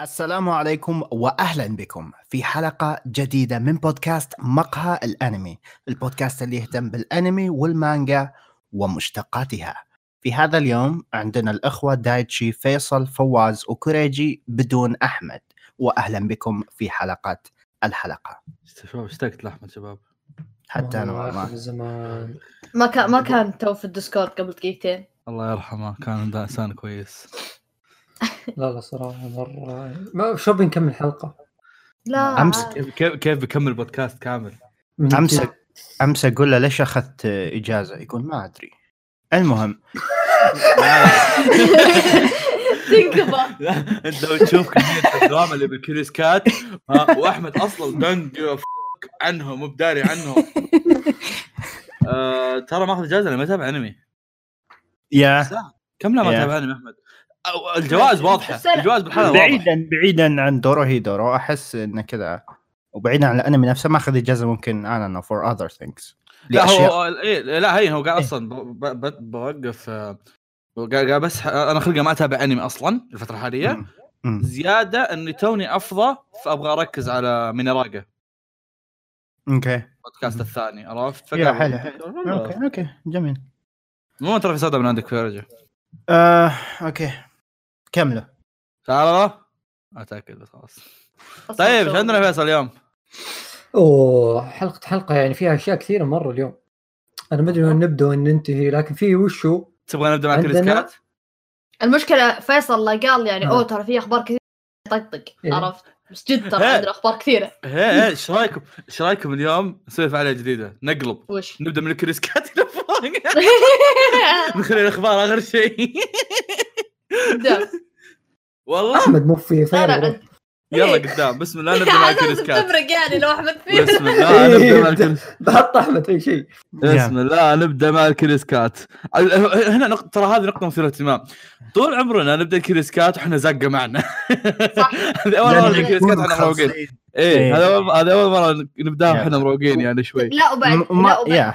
السلام عليكم واهلا بكم في حلقة جديدة من بودكاست مقهى الأنمي، البودكاست اللي يهتم بالأنمي والمانجا ومشتقاتها. في هذا اليوم عندنا الأخوة دايتشي فيصل فواز وكوريجي بدون أحمد. واهلا بكم في حلقة الحلقة. شباب اشتقت لأحمد شباب؟ حتى أنا والله زمان ما كان ما كان تو في ال Discord قبل دقيقتين. الله يرحمه كان انسان كويس. لا لا صراحة مرة ما شو بنكمل حلقة لا عاد. كيف كيف بيكمل بودكاست كامل أمس. أمس أقول له ليش أخذت إجازة؟ يقول ما أدري. المهم تنقبة لا أنت لو تشوف كمية الدراما اللي بالكريس كات ها، وأحمد أصلا دنج عنهم مو بداري عنهم آه ترى ماخذ إجازة لما أتابع أنمي يا. كم لا ما يا. أتابع أنمي أحمد الجوائز واضحة. سنة. الجوائز بالحلقة واضحه بعيدا بعيدا عن دورو هي دورو أحس انه كذا وبعيدا عن الأنمي نفسه ماخذ اجازه ممكن أنا no for other things لا هو إيه لا هي هو قاعد أصلا ب- ب- ب- بوقف آه، قاعد بس أنا خلقه ما أتابع أنمي أصلا الفترة الحالية. زيادة إني توني أفضى فأبغى أركز على مينراجا okay. البودكاست. الثاني عرفت؟ يا حلو. حلو أوكي أوكي جميل. مو ترى في صدى من عندك في رجع آه، okay. كملوا تعال أتأكد بس خلاص. طيب إيش عندنا فيصل؟ اليوم؟ أوه حلقة حلقة يعني فيها أشياء كثيرة مرة اليوم. أنا ما أدري وين نبدأ وين ننتهي لكن في وشو تبغى نبدأ مع عندنا- كريسكات؟ المشكلة فيصل الله قال يعني آه. أوه ترى في أخبار كثير طقطق إيه. عرفت؟ بس جد ترى إيه. عندنا أخبار كثيرة. هي إيش رأيكم؟ إيش رأيكم اليوم؟ نسوي فعاليه جديدة. نقلب. وش؟ نبدأ من الكريسكات إلى فوق. نخلي الأخبار آخر شيء. قدام. والله. أحمد مو في لا فين لا أروح؟ عند- يلا قدام بسم الله نبدأ مع عاد الكريسكات تفرق يعني لو أحمد فيه بسم الله نبدأ مع الكريسكات بحط أحمد في شيء. بسم الله نبدأ مع الكريسكات هنا نقطة ترى هذه نقطة مثيرة اهتمام طول عمرنا نبدأ الكريسكات وإحنا زقة معنا. صح. هذه أول مرة لأن الكريسكات نكون إحنا مروقين. خالصين. إيه إيه. هذا أول- هذا أول مرة نبداها يا. وإحنا مروقين يعني شوي. لا وبعد لا وبعد.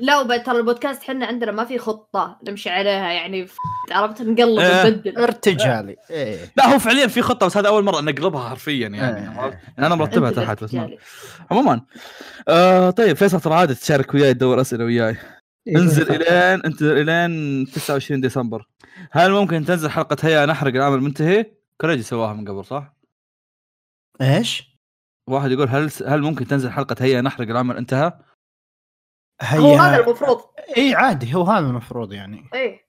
لا وبعد ترى البودكاست إحنا عندنا ما في خطة نمشي عليها يعني عرفت نقلب إيه. ونبدل ارتجالي إيه لا هو فعليا في خطة بس هذا أول مرة نقلبها حرفيا يعني إيه. يعني أنا مرتبها تحت بس. عموما آه طيب فيصل ترى عادة تشارك وياي تدور أسئلة وياي إيه، انزل. إلين انت إلين 29 ديسمبر هل ممكن تنزل حلقة هيا نحرق العام المنتهي؟ كوريجي سواها من قبل صح؟ إيش؟ واحد يقول هل هل ممكن تنزل حلقة هيا نحرق العمل انتهى؟ هو هذا هي المفروض إي عادي هو هذا المفروض يعني إيه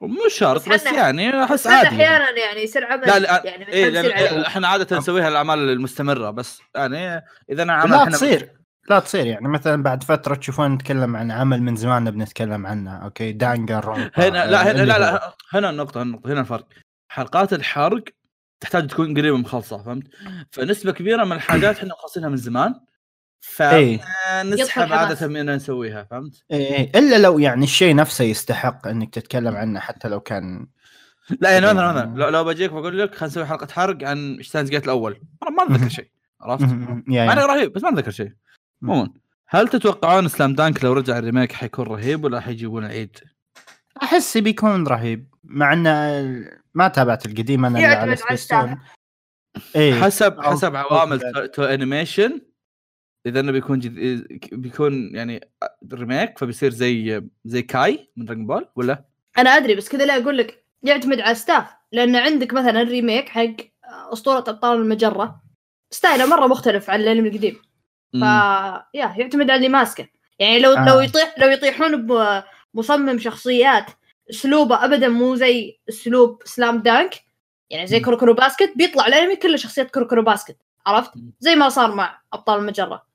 مو شرط بس يعني أحس عادي. أحيانا يعني يصير عمل لا لا يعني عليه. إحنا عادة نسويها الأعمال المستمرة بس يعني إذا أنا عمل لا تصير لا تصير يعني مثلا بعد فترة تشوفون نتكلم عن عمل من زمان نبي نتكلم عنه okay danger هنا لا هنا لا. لا هنا النقطة النقطة هنا الفرق حلقات الحرق تحتاج تكون قريبة مخلصة فهمت؟ فنسبة كبيرة من الحاجات إحنا مخلصينها من زمان إيه. فنسحب الحماس. عادة من نسويها فهمت؟ إيه إيه. إلا لو يعني الشيء نفسه يستحق إنك تتكلم عنه حتى لو كان لا يعني مثلا إيه. مثلا لو, لو بجيك بقول لك خلينا نسوي حلقة حرق عن شتاينز جيت الأول أنا ما أتذكر شيء عرفت؟ yeah أنا. رهيب بس ما أتذكر شيء عموما هل تتوقعون سلام دانك لو رجع ال remake حيكون رهيب ولا حيجيبون العيد؟ أحس بيكون رهيب مع انه ما تابعت القديم أنا على سبيستون. إيه حسب حسب عوامل Toei Animation إذا إنه بيكون جد... بيكون يعني remake فبيصير زي زي كاي من دراجون بول ولا؟ أنا أدري بس كذا لا أقول لك يعتمد على ال staff لأن عندك مثلا ال remake حق أسطورة أبطال المجرة style ـه مرة مختلف عن الأنمي القديم ف. yeah يعتمد على اللي ماسكه يعني لو آه. لو يطيح لو يطيحون بمصمم شخصيات أسلوبه ابدا مو زي أسلوب سلام دانك يعني زي. كروكرو باسكت بيطلع الأنمي كله شخصيات كروكرو باسكت عرفت. زي ما صار مع أبطال المجرة.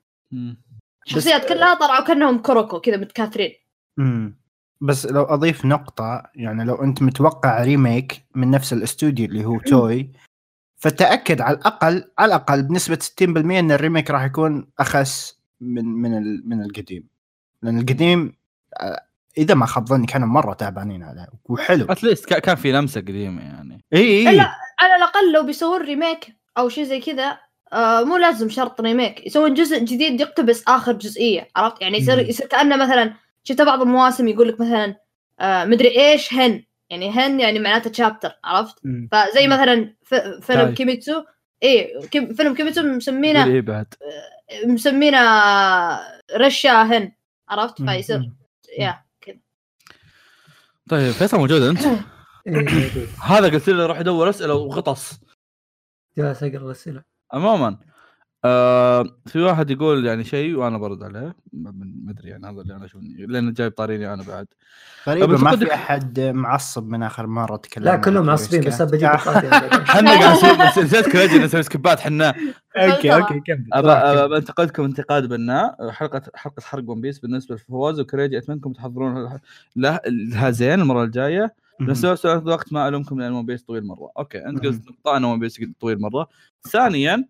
الشخصيات كلها طلعوا كأنهم كروكو كذا متكاثرين. امم بس لو أضيف نقطة يعني لو أنت متوقع remake من نفس الاستوديو اللي هو توي فتأكد على الاقل على الأقل بنسبة 60% إن ال remake راح يكون أخس من من ال- من القديم. لأن القديم آه، إذا ما خاب ظني كانوا مرة تعبانين عليه وحلو. at least كان في لمسة قديمة يعني. اي اي لا على الأقل لو بيسوون remake أو شيء زي كذا آه مو لازم شرط remake. يسوون جزء جديد يقتبس آخر جزئية عرفت؟ يعني يصير مم. يصير كأنه مثلا شفت بعض المواسم يقول لك مثلا آه مدري إيش هن. يعني هن يعني معناته chapter عرفت؟ فزي مثلا فيلم كيميتسو. إيه فيلم كيميتسو مسمينه إيه بعد. مسمينه رشا هن عرفت؟ فيصير yeah كذا. طيب فيصل موجود أنت؟ إيه، هذا قلت لي روح أدور أسئلة وغطس. جالس أقرأ الأسئلة. عموما آه في واحد يقول يعني شيء وأنا برد عليه ما أدري يعني هذا اللي أنا أشوف لأنه جايب طاريني أنا بعد. غريبة ما في أحد معصب من آخر مرة تكلم لا كلهم معصبين بس بجيب إحنا قاعدين نسيت كريدي نسوي skip ـات إحنا okay okay كمل. ابى أنتقدكم انتقاد بناء حلقة حلقة حرق ون بيس بالنسبة لفواز وكريدي اتمنىكم تحضرون لها زين المرة الجاية. بس وقت ما ألومكم لأن ون بيس طويل مرة. okay أنت قلت نقطة أنا ون بيس طويل مرة. ثانيا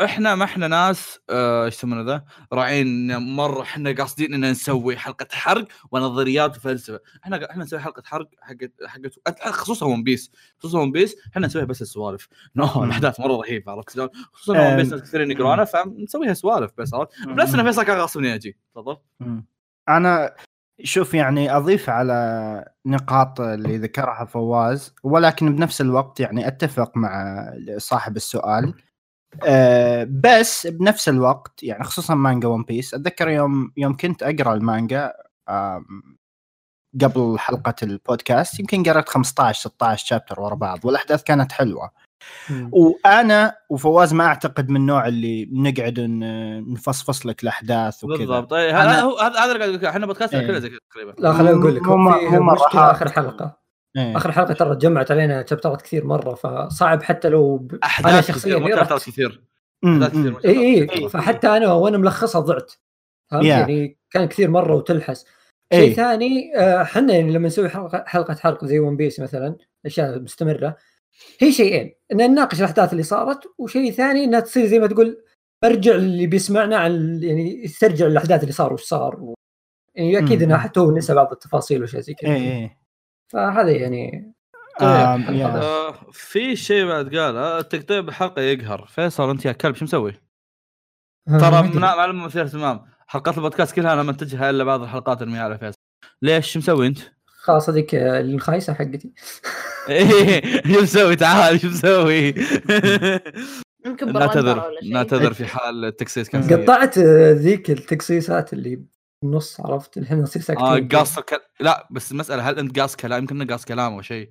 إحنا ما إحنا ناس آه، إيش يسمونه ذا؟ راعين مرة إحنا قاصدين ان نسوي حلقة حرق ونظريات وفلسفة. إحنا إحنا نسوي حلقة حرق حقت حقت خصوصا ون بيس خصوصا ون بيس إحنا نسويها بس السوالف. no الأحداث مرة رهيبه عرفت خصوصا ون بيس ناس كثيرين يقرونها فنسويها سوالف بس عرفت؟ بس أنا فيصل كان غاصبني أجي تفضل. أنا شوف يعني أضيف على نقاط اللي ذكرها فواز ولكن بنفس الوقت يعني أتفق مع صاحب السؤال. أه بس بنفس الوقت يعني خصوصا مانجا ون بيس أتذكر يوم يوم كنت أقرأ المانجا قبل حلقة البودكاست يمكن قرأت 15 16 شابتر ورا بعض والأحداث كانت حلوة. وأنا وفواز ما أعتقد من النوع اللي نقعد نفصفص لك الأحداث وكذا. بالضبط. طيب هذا هو هذا اللي قاعد إحنا بودكاست كله زي كذا تقريبا. لا خليني أقول لك في مشكله آخر حلقة. إيه. آخر حلقة ترى جمعت علينا شابترات كثير مرة فصعب حتى لو ب... أنا شخصيا أحداث كثير اي اي فحتى أنا وأنا ملخصها ضعت. فهمت؟ يعني كان كثير مرة وتلحس. شيء. ثاني إحنا آه يعني لما نسوي حلقة حلقة حرق زي ون بيس مثلا أشياء مستمرة. هي شيئين. إن نناقش الأحداث اللي صارت وشيء ثاني إنها تصير زي ما تقول ارجع اللي بيسمعنا عن يعني يسترجع الأحداث اللي صار وش صار و... يعني أكيد إنها حتى هو نسى بعض التفاصيل وشيء زي كذا. إيه. فهذا يعني آه آه في شيء بعد قال التقطيع بالحلقة يقهر. فيصل أنت يا كلب شو مسوي؟ آه، ترى معلومة مثيرة اهتمام. حلقات البودكاست كلها أنا منتجها إلا بعض الحلقات ارميها على فيصل. ليش؟ شو مسوي أنت؟ خلاص هذيك الخايسة حقتي. إيه شو مسوي؟ تعال شو مسوي؟ يمكن نعتذر نعتذر في حال التكسيس كان قطعت ذيك التكسيسات اللي النص عرفت؟ الحين نصير ساكتين آه قاص ك... لا بس المسألة هل أنت قاص كلام؟ يمكن انه قاص كلام أو شيء.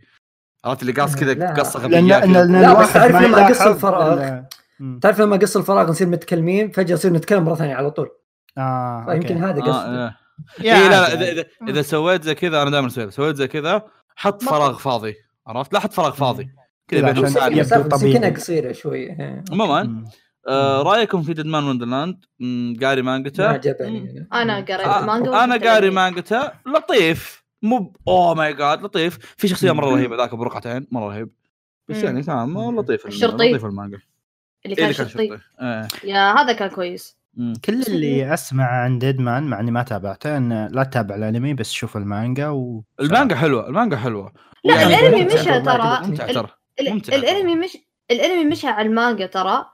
عرفت؟ اللي قاص كذا قصة غبيه لأن لأن لا بس تعرف لما قص الفراغ؟ تعرف لما قص الفراغ نصير متكلمين فجأة نصير نتكلم مرة ثانية على طول. آه فيمكن هذا قصدي. آه إيه. إيه لا لا إذا إذا, إذا سويت زي كذا أنا دائما أسوي سويت زي كذا حط فراغ فاضي. عرفت؟ لا حط فراغ فاضي. كذا بين طبيعي. قصيرة شوي إيه. عموما آه رأيكم في ديدمان وندرلاند قاري مانجته ما عجبني أنا. قريت آه مانجا أنا قاري مانجته لطيف. مو oh my god لطيف. في شخصية مرة رهيبة ذاك برقعتين مرة رهيب. بس يعني تمام لطيف الشرطي. لطيف المانجا. اللي كان, كان شرطي آه. yeah هذا كان كويس. كل اللي اسمع عن ديدمان مع إني ما تابعته إن لا تتابع الأنمي بس شوف المانجا و المانجا حلوة المانجا حلوة. لا يعني الأنمي مشى ترى. ممتع ترى الأنمي مش الأنمي مشى على المانجا ترى.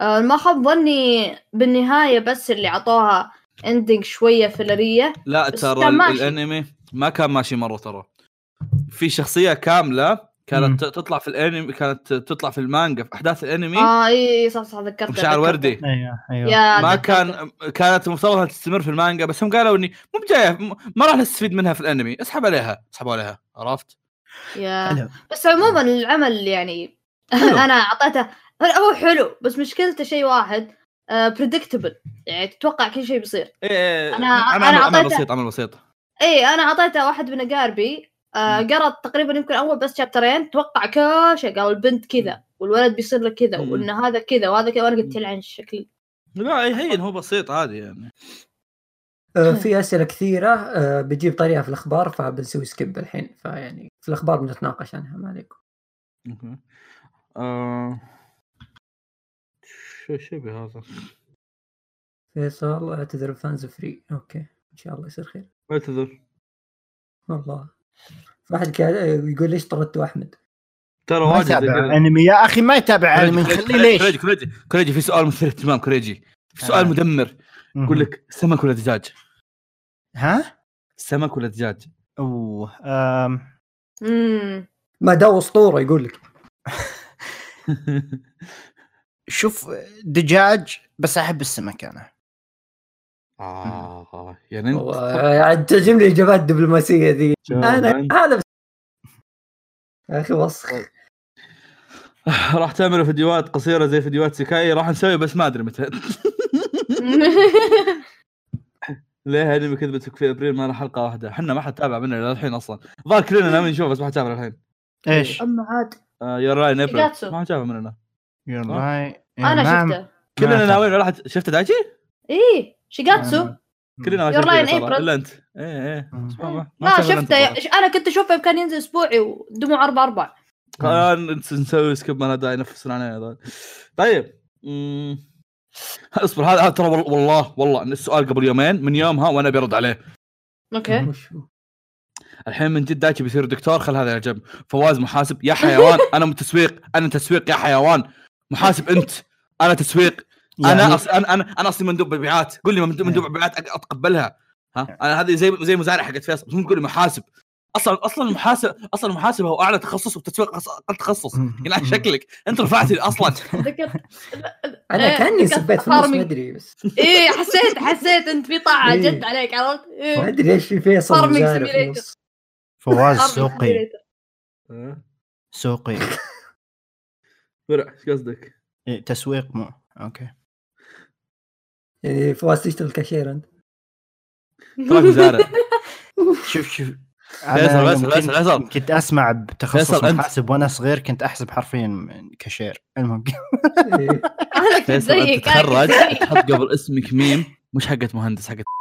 آه، ما خاب ظني بالنهاية بس اللي عطوها ending شوية فلريه لا ترى الأنمي ما كان ماشي مرة ترى. في شخصية كاملة كانت مم. تطلع في الانمي كانت تطلع في المانجا في أحداث الانمي؟ آه إي صح صح ذكرت شعر وردي. أيوه أيوه. ما كان كانت المفترض تستمر في المانجا بس هم قالوا إني مو بجاية ما راح نستفيد منها في الانمي. اسحب عليها اسحبوا عليها عرفت؟ يا. بس عموما العمل يعني أنا أعطيته هو حلو بس مشكلته شيء واحد بريدكتبل uh, يعني تتوقع كل شيء بيصير. إيه, إيه، أنا أنا عمل, عمل بسيط عمل بسيط. اي أنا أعطيته واحد من أقاربي آه قرأت تقريبا يمكن أول بس شابترين توقع كل شيء قال البنت كذا والولد بيصير له كذا وان هذا كذا وهذا كذا وأنا قلت تلعن الشكل لا هين هو بسيط عادي يعني آه في أسئلة كثيرة آه بجيب طريقة في الأخبار فبنسوي skip الحين فيعني في الأخبار بنتناقش عنها ما عليكم. okay. آه... شو بهذا؟ فيصل اعتذر fans فري okay إن شاء الله يصير خير. اعتذر. والله واحد يقول ليش طردتوا أحمد؟ ترى واجد أنمي يا أخي ما يتابع أنمي خليه ليش؟ كريجي كريجي كريجي في سؤال مثير اهتمام كريجي في سؤال آه. مدمر يقول لك سمك ولا دجاج؟ ها؟ سمك ولا دجاج؟ أوه امم ما ده أسطورة يقول لك شوف دجاج بس أحب السمك أنا آه يعني أنت تعجبني الاجابات الدبلوماسيه ذي. أنا هذا يا أخي وسخ. راح تعمل فيديوهات قصيرة زي فيديوهات سكاي راح نسوي بس ما أدري متى. ليه انمي كذبتك في أبريل؟ ما له حلقة واحدة. إحنا ما حد تابع مننا للحين أصلا. ظهر كلنا ناويين نشوف بس ما حد تابع للحين. إيش؟ أما عاد. Your Lie April. ما حد تابع مننا. Your Lie. أنا شفته. كلنا ناويين ولا حد؟ شفته دايتشي؟ إيه. شيجاتسو. كلنا Your Lie in April إلا أنت. إيه إيه. لا شفته. أنا كنت أشوفه كان ينزل أسبوعي ودموع أربع أربع نسوي skip ما داعي ينفسون علينا طيب. اصبر هذا ترى والله والله السؤال قبل يومين من يومها وأنا برد عليه. okay. الحين من جد دايتشي بيصير دكتور خل هذا على جنب فواز محاسب يا حيوان أنا تسويق أنا تسويق يا حيوان. محاسب أنت أنا تسويق. يعني... أنا أص... أنا أنا أنا أصلي مندوب مبيعات. قول لي مندوب مبيعات أتقبلها. ها؟ أنا هذه زي زي مزارع حقت فيصل. مو تقول لي محاسب. أصلا أصلا المحاسب أصلا المحاسبه هو أعلى تخصص والتسويق أقل تخصص. يعني شكلك. أنت رفعتي أصلا. أنا إيه، كأني سبيت في النص ما أدري بس. إيه حسيت حسيت أنت في طاعة إيه. جد عليك عرفت؟ إيه. ما أدري ليش في فيصل فواز سوقي. سوقي. فرع إيش قصدك؟ تسويق مو. okay. يعني فواز تشتغل كاشير أنت. تراك مزارع شوف شوف. فيصل فيصل فيصل فيصل. كنت أسمع بتخصص محاسب وأنا صغير كنت أحسب حرفيا كاشير. المهم. أنا كنت زيك تتخرج تحط قبل اسمك ميم مش حقت مهندس حقت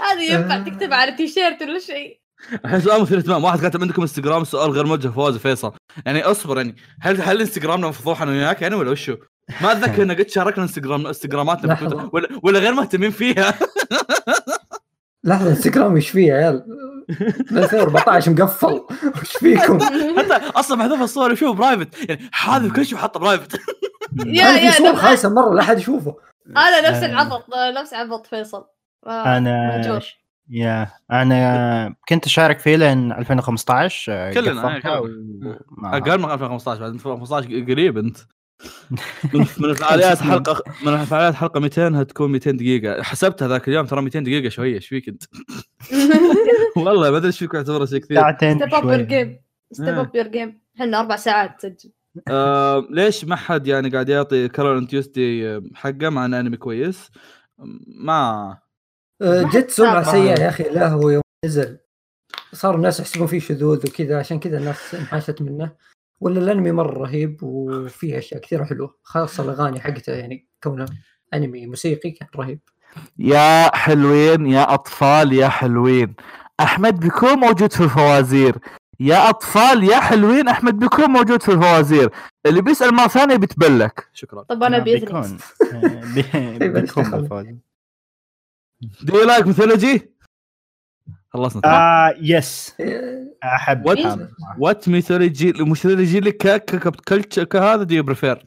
هذه ينفع تكتب على تيشيرت ولا شيء. الحين سؤال مثير اهتمام واحد كاتب عندكم انستغرام سؤال غير موجه فواز فيصل يعني اصبر يعني هل هل انستغرامنا مفضوح أنا وياك يعني ولا وشو؟ ما أتذكر ان قد شاركنا انستغرام انستغراماتنا ولا, ولا غير مهتمين فيها. لحظة انستغرام إيش فيه يا عيال؟ 2014 مقفل. إيش فيكم؟ حتى أصلا محذوف الصور يشوف private يعني حاذف كل شيء حاطه private يا يا صور خايسه مرة لا أحد يشوفه. أنا نفس العبط نفس عبط فيصل. أنا يا أنا كنت أشارك فيه لين 2015 كلنا أقل من 2015 بعد 2015 قريب أنت. من الفعاليات حلقة من الفعاليات حلقة 200 هتكون 200 دقيقة. حسبتها ذاك اليوم ترى 200 دقيقة شوية إيش فيك أنت؟ والله ما أدري إيش فيك اعتبره شيء كثير. ساعتين step up your game step up your game إحنا أربع ساعات تسجل آه ليش ما حد يعني قاعد يعطي كارول تيوزدي حقه مع انه أنمي كويس؟ ما آه، جت سمعة سيئة يا أخي لا هو يوم نزل. صار الناس يحسبون فيه شذوذ وكذا عشان كذا الناس انحاشت منه. ولا الأنمي مرة رهيب وفيه أشياء كثيرة حلوة خاصة الأغاني حقته يعني كونه أنمي موسيقي كان رهيب. يا حلوين يا أطفال يا حلوين. أحمد بيكون موجود في الفوازير. يا أطفال يا حلوين أحمد بيكون موجود في الفوازير. اللي بيسأل مرة ثانية بيتبلك. شكرا. طب أنا بيكون. بيكون do you like mythology؟ خلصنا. آه yes أحب. what what mythology mythology لك كهذا do you prefer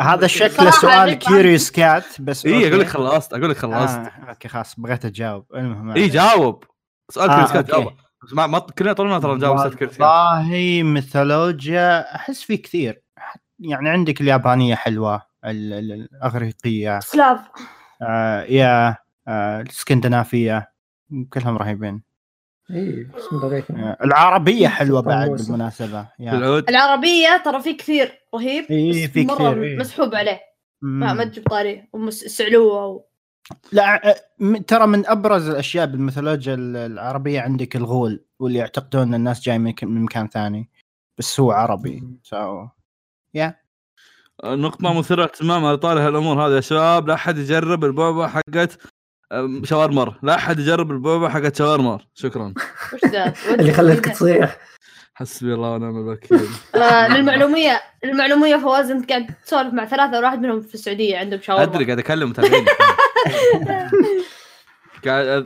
هذا شكله سؤال Curious Cat بس اي أقول لك خلصت أقول لك خلصت. آه okay خلاص بغيت أجاوب. المهم اي جاوب. سؤال Curious Cat جاوب. ما ما كلنا طولنا ترى نجاوب سؤال Curious والله ميثولوجيا أحس في كثير. يعني عندك اليابانية حلوة الأغريقية. Slav. آه yeah آه الإسكندنافية كلهم رهيبين. اي آه العربية حلوة بعد بالمناسبة العربية ترى في كثير رهيب اي في كثير. إيه. مسحوب عليه. ما ما تجيب طاري وسعلوه و... لا ترى من أبرز الأشياء بالميثولوجيا العربية عندك الغول واللي يعتقدون ان الناس جاي من مكان ثاني بس هو عربي. so yeah نقطة مثيرة اهتمام على طاري هالأمور. هذه يا شباب لا أحد يجرب البوبا حقت Shawarmer لا أحد يجرب البوبا حقت Shawarmer شكرا. وش ذا؟ اللي خلتك تصيح. حسبي الله ونعم الوكيل. آه للمعلومية للمعلومية فواز انت قاعد تسولف مع ثلاثة واحد منهم في السعودية عندهم شاورما. أدري قاعد أكلم متابعين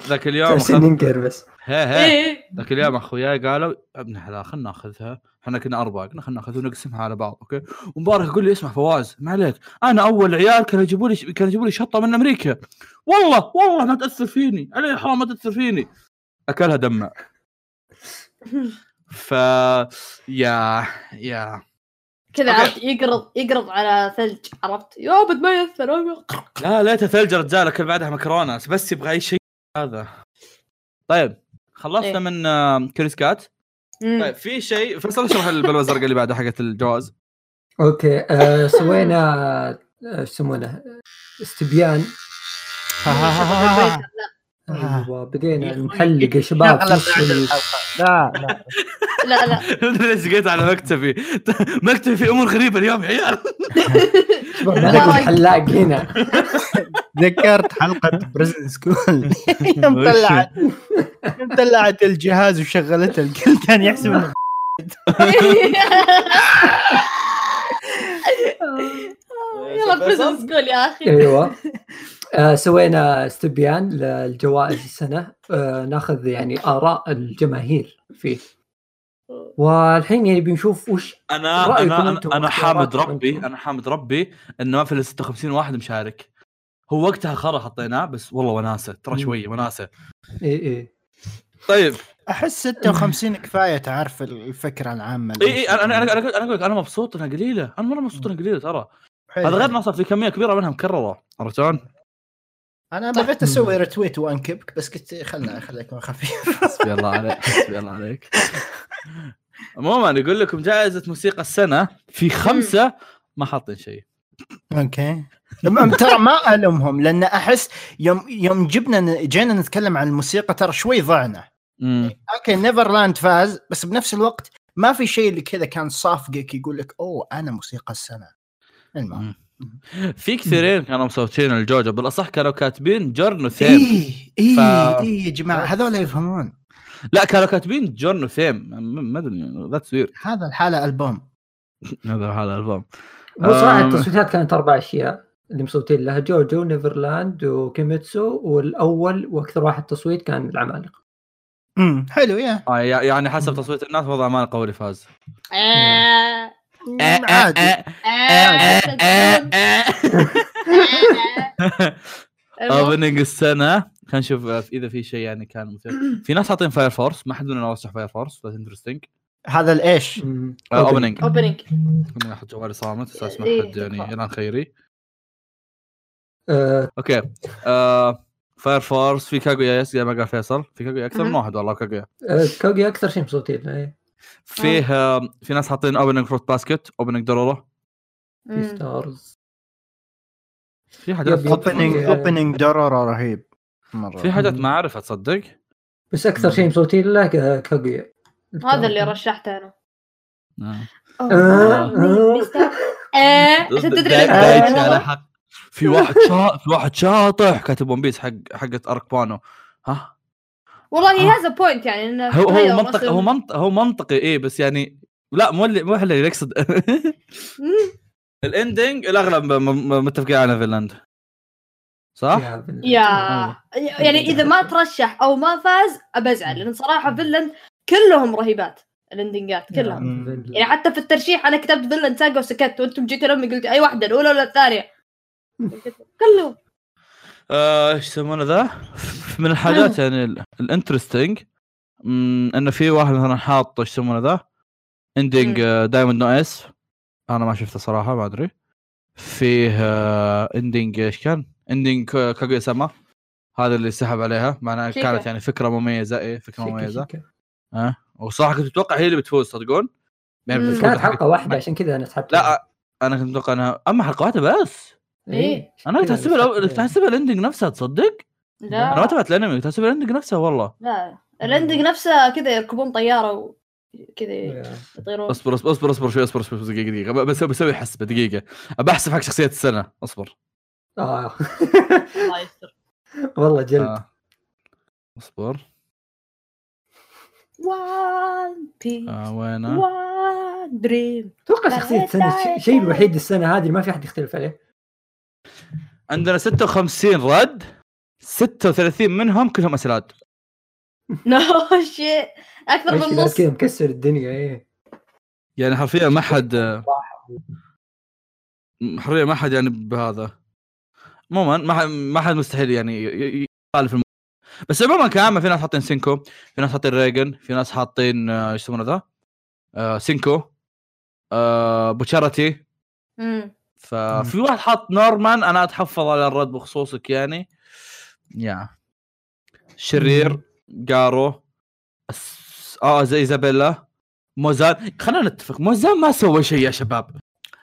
ذاك اليوم ننكر بس. هي هي. إيه. ذاك اليوم أخوياي قالوا ابن حلال خلينا ناخذها. إحنا كنا اربعه قلنا خلينا ناخذها ونقسمها على بعض okay؟ ومبارك يقول لي اسمع فواز ما عليك. أنا أول عيال كانوا يجيبوا لي كانوا يجيبوا لي شطة من أمريكا. والله والله ما تأثر فيني. علي حرام ما تأثر فيني. أكلها دمع. ف يا يا. كذا عرفت يقرض يقرض على ثلج عرفت؟ يا بد ما يأثر لا ليته ثلج رجال أكل بعدها مكرونة بس يبغى أي شيء هذا. طيب. خلصنا إيه؟ من كريس كات. طيب في شيء؟ فيصل اشرح البلوه الزرقاء اللي بعدها حقت الجواز. أوكي آه سوينا آه، إيش يسمونه؟ استبيان. أيوه بدينا نحلق يا شباب لا لا. لا لا. ليش جيت على مكتبي؟ مكتبي في أمور غريبة اليوم يا عيال حلاق هنا. ذكرت حلقة Prison School يوم طلعت. يوم طلعت الجهاز وشغلته الكل كان يحسب إنه يلا Prison School يا أخي. أيوه. سوينا استبيان للجوائز السنة. آه ناخذ يعني آراء الجماهير فيه. والحين يعني بنشوف وش أنا أنا أنا حامد ربي أنا حامد ربي إنه ما في إلا 56 واحد مشارك. هو وقتها خرا حطيناه بس والله وناسة ترى شوية وناسة. اي اي طيب. أحس 56 كفاية تعرف الفكرة العامة اي اي أنا أنا أنا أنا أقول لك أنا مبسوط إنها قليلة. أنا مرة مبسوط إنها قليلة ترى. هذا غير ما صار في كمية كبيرة منها مكررة. عرفت شلون؟ أنا طيب. بغيت أسوي retweet وأنكبك بس قلت خلنا خليكم خفيف. حسبي الله عليك حسبي الله عليك. عموما يقول لكم جائزة موسيقى السنة في خمسة ما حاطين شيء. okay. ترى ما ألومهم لأن أحس يوم يوم جبنا جينا نتكلم عن الموسيقى ترى شوي ضعنا. okay نيفرلاند فاز بس بنفس الوقت ما في شيء اللي كذا كان صافقك يقول لك أوه أنا موسيقى السنة. المهم. في كثيرين كانوا مصوتين الجوجو بالأصح كانوا كاتبين جورنو ثيم. اي اي ف... اي يا جماعة هذول يفهمون. لا كانوا كاتبين جورنو ثيم. ما أدري that's weird هذا لحاله ألبوم. هذا لحاله ألبوم. هو صراحة التصويتات كانت أربع أشياء اللي مصوتين لها جوجو نيفرلاند وكيميتسو والأول وأكثر واحد تصويت كان العمالقة. امم حلو yeah آه يعني حسب تصويت الناس وضع عمالقة هو اللي فاز. عادي. opening السنة. خلينا نشوف إذا في شيء يعني كان مثير. في ناس حاطين فاير فورس ما حد مننا رشح فاير فورس بس interesting هذا الإيش؟ opening. opening. أحط جوالي صامت. أساس ما حد يعني يلعن خيري. آه. okay. فاير فورس في كاغويا. yes زي ما قال فيصل. في كاغويا أكثر من واحد والله كاغويا. آه، كاغويا أكثر شيء مصوتين إيه. فيه آه. في ناس حاطين opening فروت باسكت opening دورورو بيستارز في حاجات opening opening دورورو رهيب مرة. في حاجات ما أعرفها تصدق؟ بس أكثر شيء مصوتين له كاغويا هذا اللي رشحته أنا. نعم عشان تدري في واحد. في واحد شاطح كاتب ون بيس حق حقت arc وانو ها؟ والله هي هذا point يعني إنه هو هو منطقي هو منطقي هو منطقي إيه بس يعني لا مو اللي مو اللي يقصد. ال ending الأغلب متفقين على فينلاند. صح؟ yeah يعني إذا ما ترشح أو ما فاز أبزعل لأن صراحة فينلاند كلهم رهيبات ال ending ات كلهم. يعني حتى في الترشيح أنا كتبت فينلاند ساقا وسكت وأنتم جيتوا لما قلت أي واحدة الأولى ولا الثانية؟ كله آه، إيش يسمونه ذا؟ من الحاجات يعني ال interesting إنه في واحد مثلا حاط إيش يسمونه ذا؟ ending دايموند نو اس أنا ما شفته صراحة ما أدري. فيه ending آه، إيش كان؟ ending كاغويا سما. هذا اللي سحب عليها. معناها كانت يعني فكرة مميزة. إيه فكرة مميزة. ها؟ أه؟ وصراحة كنت أتوقع هي اللي بتفوز صدقون؟ يعني كانت حلقة واحدة عشان كذا أنا سحبت لا أنا كنت أتوقع إنها أما حلقة واحدة بس. إيه, إيه. أنا كنت احسبها احسبها ال ending نفسها تصدق؟ لا. أنا ما تابعت الانمي كنت احسبها ال ending نفسها والله. لا. ال ending نفسها كذا يركبون طيارة وكذا يطيرون. أصبر أصبر أصبر أصبر شوي أصبر أصبر دقيقة دقيقة. بس بسوي حسبه دقيقة. بحسب حق شخصية السنة. أصبر. آه. الله يستر. والله جلد. آه. أصبر. وان بيس وينه؟ وان دريم أتوقع شخصية السنة الشيء الوحيد السنة هذه ما في أحد يختلف عليه. عندنا 56 رد 36 منهم كلهم اسكلاد نو شيء أكثر من نص. كذا مكسر الدنيا إيه. يعني حرفيا ما حد حرفيا ما حد يعني بهذا. عموما ما ما حد مستحيل يعني يخالف. بس عموما كعامه في ناس حاطين سينكو في ناس حاطين ريجن في ناس حاطين آه، إيش يسمونه ذا؟ آه سينكو آه بوتشاراتي ففي واحد حاط نورمان أنا أتحفظ على الرد بخصوصك يعني. yeah. شرير جارو آه زي إيزابيلا موزان. خلينا نتفق موزان ما سوى شيء يا شباب.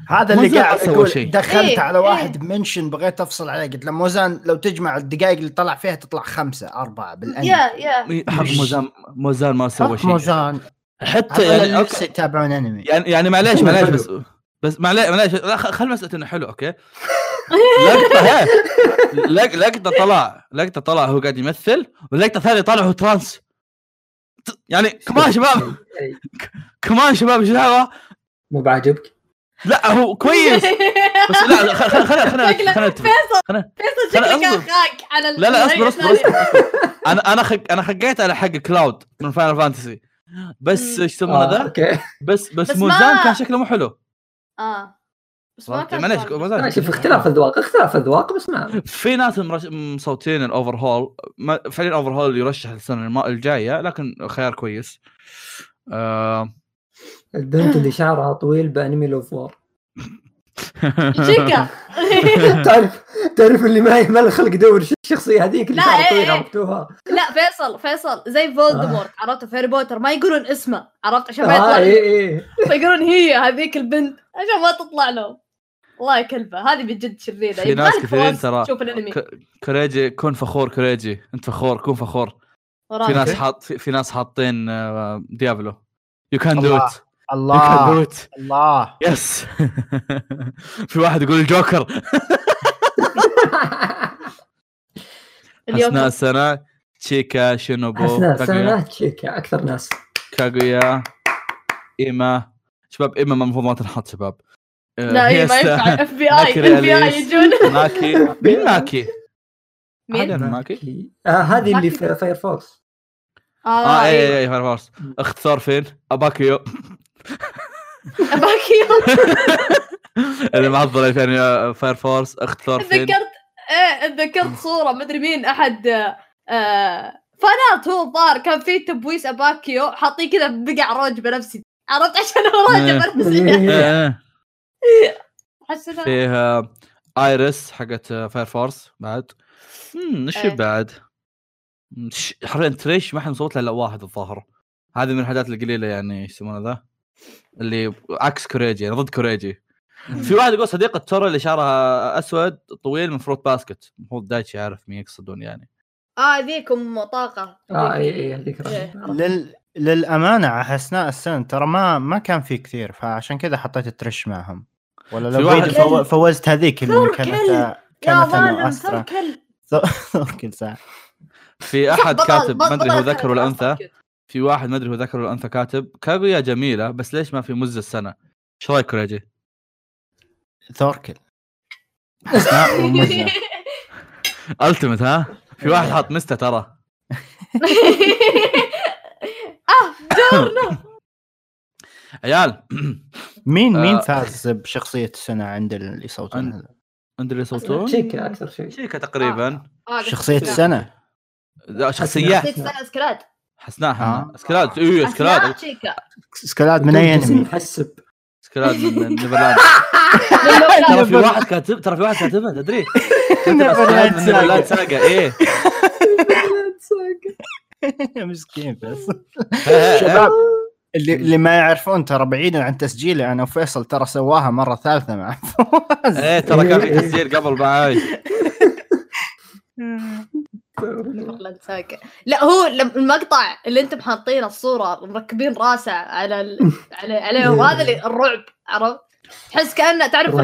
هذا اللي قاعد أقول شيء. دخلت إيه؟ على إيه. واحد إيه؟ mention بغيت أفصل عليه قلت له موزان لو تجمع الدقائق اللي طلع فيها تطلع خمسة أربعة بالانمي yeah yeah. حق موزان موزان ما سوى شيء. موزان. حتى يعني okay. يتابعون أنمي. يعني يعني معليش معليش بس بس معليش معليش خل مساله انه حلو okay؟ لقطة لقطة طلع لقطة طلع هو قاعد يمثل واللقطه الثانية طالع هو trans. يعني كمان شباب. كمان شباب إيش دعوة؟ مو بعجبك؟ لا هو كويس. بس لا خلينا خلينا خلينا فيصل فيصل شكلك خاق على لا لا أصبر أصبر أنا أنا خق أنا خقيت على حق كلاود من فاينل فانتسي بس إيش يسمونه ذا؟ بس بس موزان كان شكله مو حلو. آه. بس ما كان معليش شوف اختلاف اذواق اختلاف اذواق بس ما في ناس مصوتين الاوفر هول فعليا الاوفر هول يرشح السنة الجاية لكن خيار كويس. آه. البنت اللي شعرها طويل بأنمي لوف وور شيكا تعرف تعرف اللي ما ما له خلق يدور الشخصيه هذيك اللي شعرها طويل إيه، عرفتوها؟ لا فيصل فيصل زي فولدمورت آه. عرفت؟ في هاري بوتر ما يقولون اسمه عرفت؟ عشان ما آه، يطلع إيه. فيقولون هي هذيك البنت. عشان ما تطلع لهم. والله يا كلبه هذه بجد شريرة. في ناس كثيرين ترى شوف الأنمي. كريجي كن فخور كريجي انت فخور كن فخور. في ناس حاط في, ناس حاطين ديابلو. you can do it الله. الله. yes في واحد يقول الجوكر. حسناء السنة تشيكا شينوبو حسناء السنة تشيكا أكثر ناس. كاغويا إيما. شباب إيما المفروض ما تنحط شباب. لا هي ما ينفع. اف بي اي اف بي اي يجون. ماكي. مين ماكي؟ مين؟ ماكي؟ آه هذه اللي في فاير فورس آه, آه اي اي فاير فورس اخت ثور فين؟ أباكيو. أباكيو. اللي معضله يعني فاير فورس اخت ثور فين؟ تذكرت إيه تذكرت صورة مدري مين أحد آه فانات هو الظاهر كان في تبويس أباكيو حاطين كذا بقع روج بنفسي عرفت عشان هو راجع بنفسي فيه آيرس حقت Fire Force بعد. امم إيش إيه. بعد؟ حرفيا تريش ما حد مصوت إلا واحد الظاهر. هذه من الحاجات القليلة يعني إيش يسمونه ذا؟ اللي عكس كوريجي يعني ضد كوريجي. في واحد يقول صديقة تورا اللي شعرها أسود طويل من Fruits Basket. المفروض دايتشي يعرف مين يقصدون يعني. آه ذيك أم طاقة. آه اي اي هذيك. للأمانة أثناء السنة ترى ما ما كان في كثير فعشان كذا حطيت الترش معهم. ولا لو واحد فو... فوزت هذيك اللي كانت كانت استرا ثوركل صح في أحد كاتب ما أدري هو ذكر ولا أنثى. في واحد ما أدري هو ذكر ولا أنثى كاتب كاغويا جميلة بس ليش ما في مز السنة؟ إيش رأيك ريجي؟ ثوركل التمت ها؟ في واحد حاط مستة ترى. آه دورنا عيال. مين مين آه. فاز بشخصية السنة عند اللي يصوتون؟ عند اللي يصوتون؟ شيكا أكثر شيء. شيكا تقريبا. آه. آه. شخصية السنة. لا شخصيات. شخصية السنة اسكلاد حسناها آه. اسكلاد اي اسكلاد اسكلاد من أي أنمي؟ محسب. اسكلاد من Neverland. ترى في واحد كاتب ترى في واحد كاتبها تدري؟ Neverland Saga إيه. مسكين بس شباب اللي اللي ما يعرفون ترى بعيدا عن تسجيلي أنا وفيصل ترى سواها مرة ثالثة مع فواز. إيه ترى كان في تسجيل قبل معاي لا هو المقطع اللي أنتم حاطين الصورة مركبين راسه على ال... على عليه هذا اللي الرعب عرفت؟ تحس كانه تعرف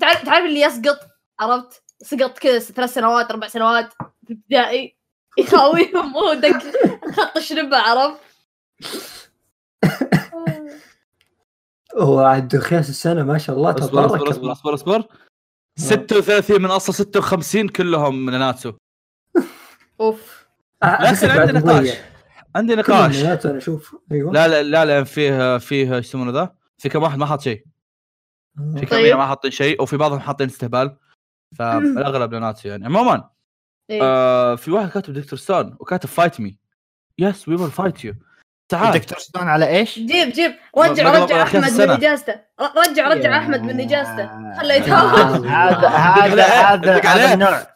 تعرف تعرف اللي يسقط عرفت؟ سقط كذا ثلاث سنوات أربع سنوات في ابتدائي. يخاويهم وهو دق خط الشنبه عرفت؟ هو عاد خياس السنة ما شاء الله تبارك اصبر اصبر اصبر اصبر. 36 من أصل 56 كلهم من ناتسو أوف. لكن عندي نقاش. عندي نقاش. أنا أشوف. أيوه. لا لا لا لا فيه فيه إيش يسمونه ذا؟ في كم واحد ما حط شيء. في كم طيب. ما حاطين شيء وفي بعضهم حاطين استهبال. فالاغلب لناتو يعني. عموما إيه؟ آه في واحد كاتب Dr. Stone وكاتب fight me yes we will fight you تعال. Dr. Stone على إيش؟ جيب جيب. رجع رجع أحمد من إجازته. رجع رجع أحمد من إجازته. خله يتهاوش هذا هذا هذا النوع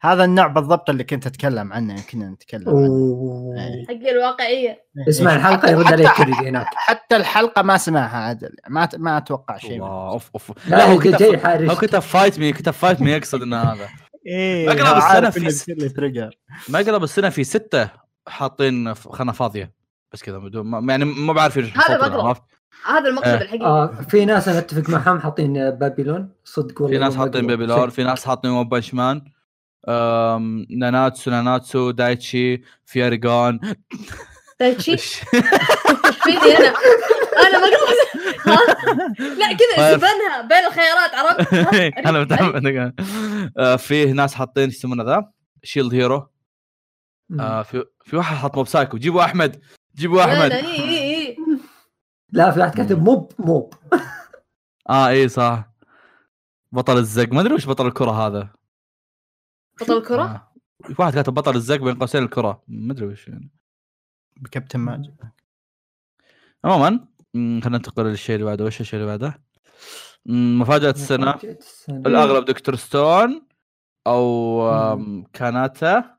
هذا النوع بالضبط اللي كنت أتكلم عنه كنا نتكلم عنه. حق الواقعية. اسمع الحلقة يرد عليك كريدي هناك. حتى الحلقة ما سمعها عدل. ما ما أتوقع شيء. أوف أوف. لا هو جاي حارش هو كتب fight me كتب fight me يقصد ان هذا. إيه اقرب السنة في ما اقرب السنة في ستة حاطين خانة فاضية. بس كذا بدون يعني ما بعرف إيش هذا المقلب هذا المقلب آه. الحقيقي. آه في ناس أنا أتفق معهم حاطين بابيلون صدق والله في ناس حاطين بابيلون في ناس حاطين One Punch Man ناناتسو ناناتسو دايتشي في اريجون دايتشي؟ إيش فيني أنا؟ أنا ما لا كذا سبنها طيب. بين الخيارات عرفت؟ أنا متعمد آه، فيه ناس حاطين إيش يسمونه ذا؟ Shield Hero آه في في واحد حط Mob Psycho جيبوا أحمد. جيبوا أحمد. لا, إيه، إيه، إيه. لا في واحد كاتب Mob Mob آه اي صح. بطل الزق. ما أدري وش بطل الكرة هذا. بطل الكرة؟ آه. واحد كاتب بطل الزق بين قوسين الكرة. ما أدري وش يعني. كابتن ماجد عموما خلينا ننتقل للشيء اللي بعده. وش الشيء اللي بعده؟ مفاجأة السنة. الأغلب Dr. Stone أو كاناتا.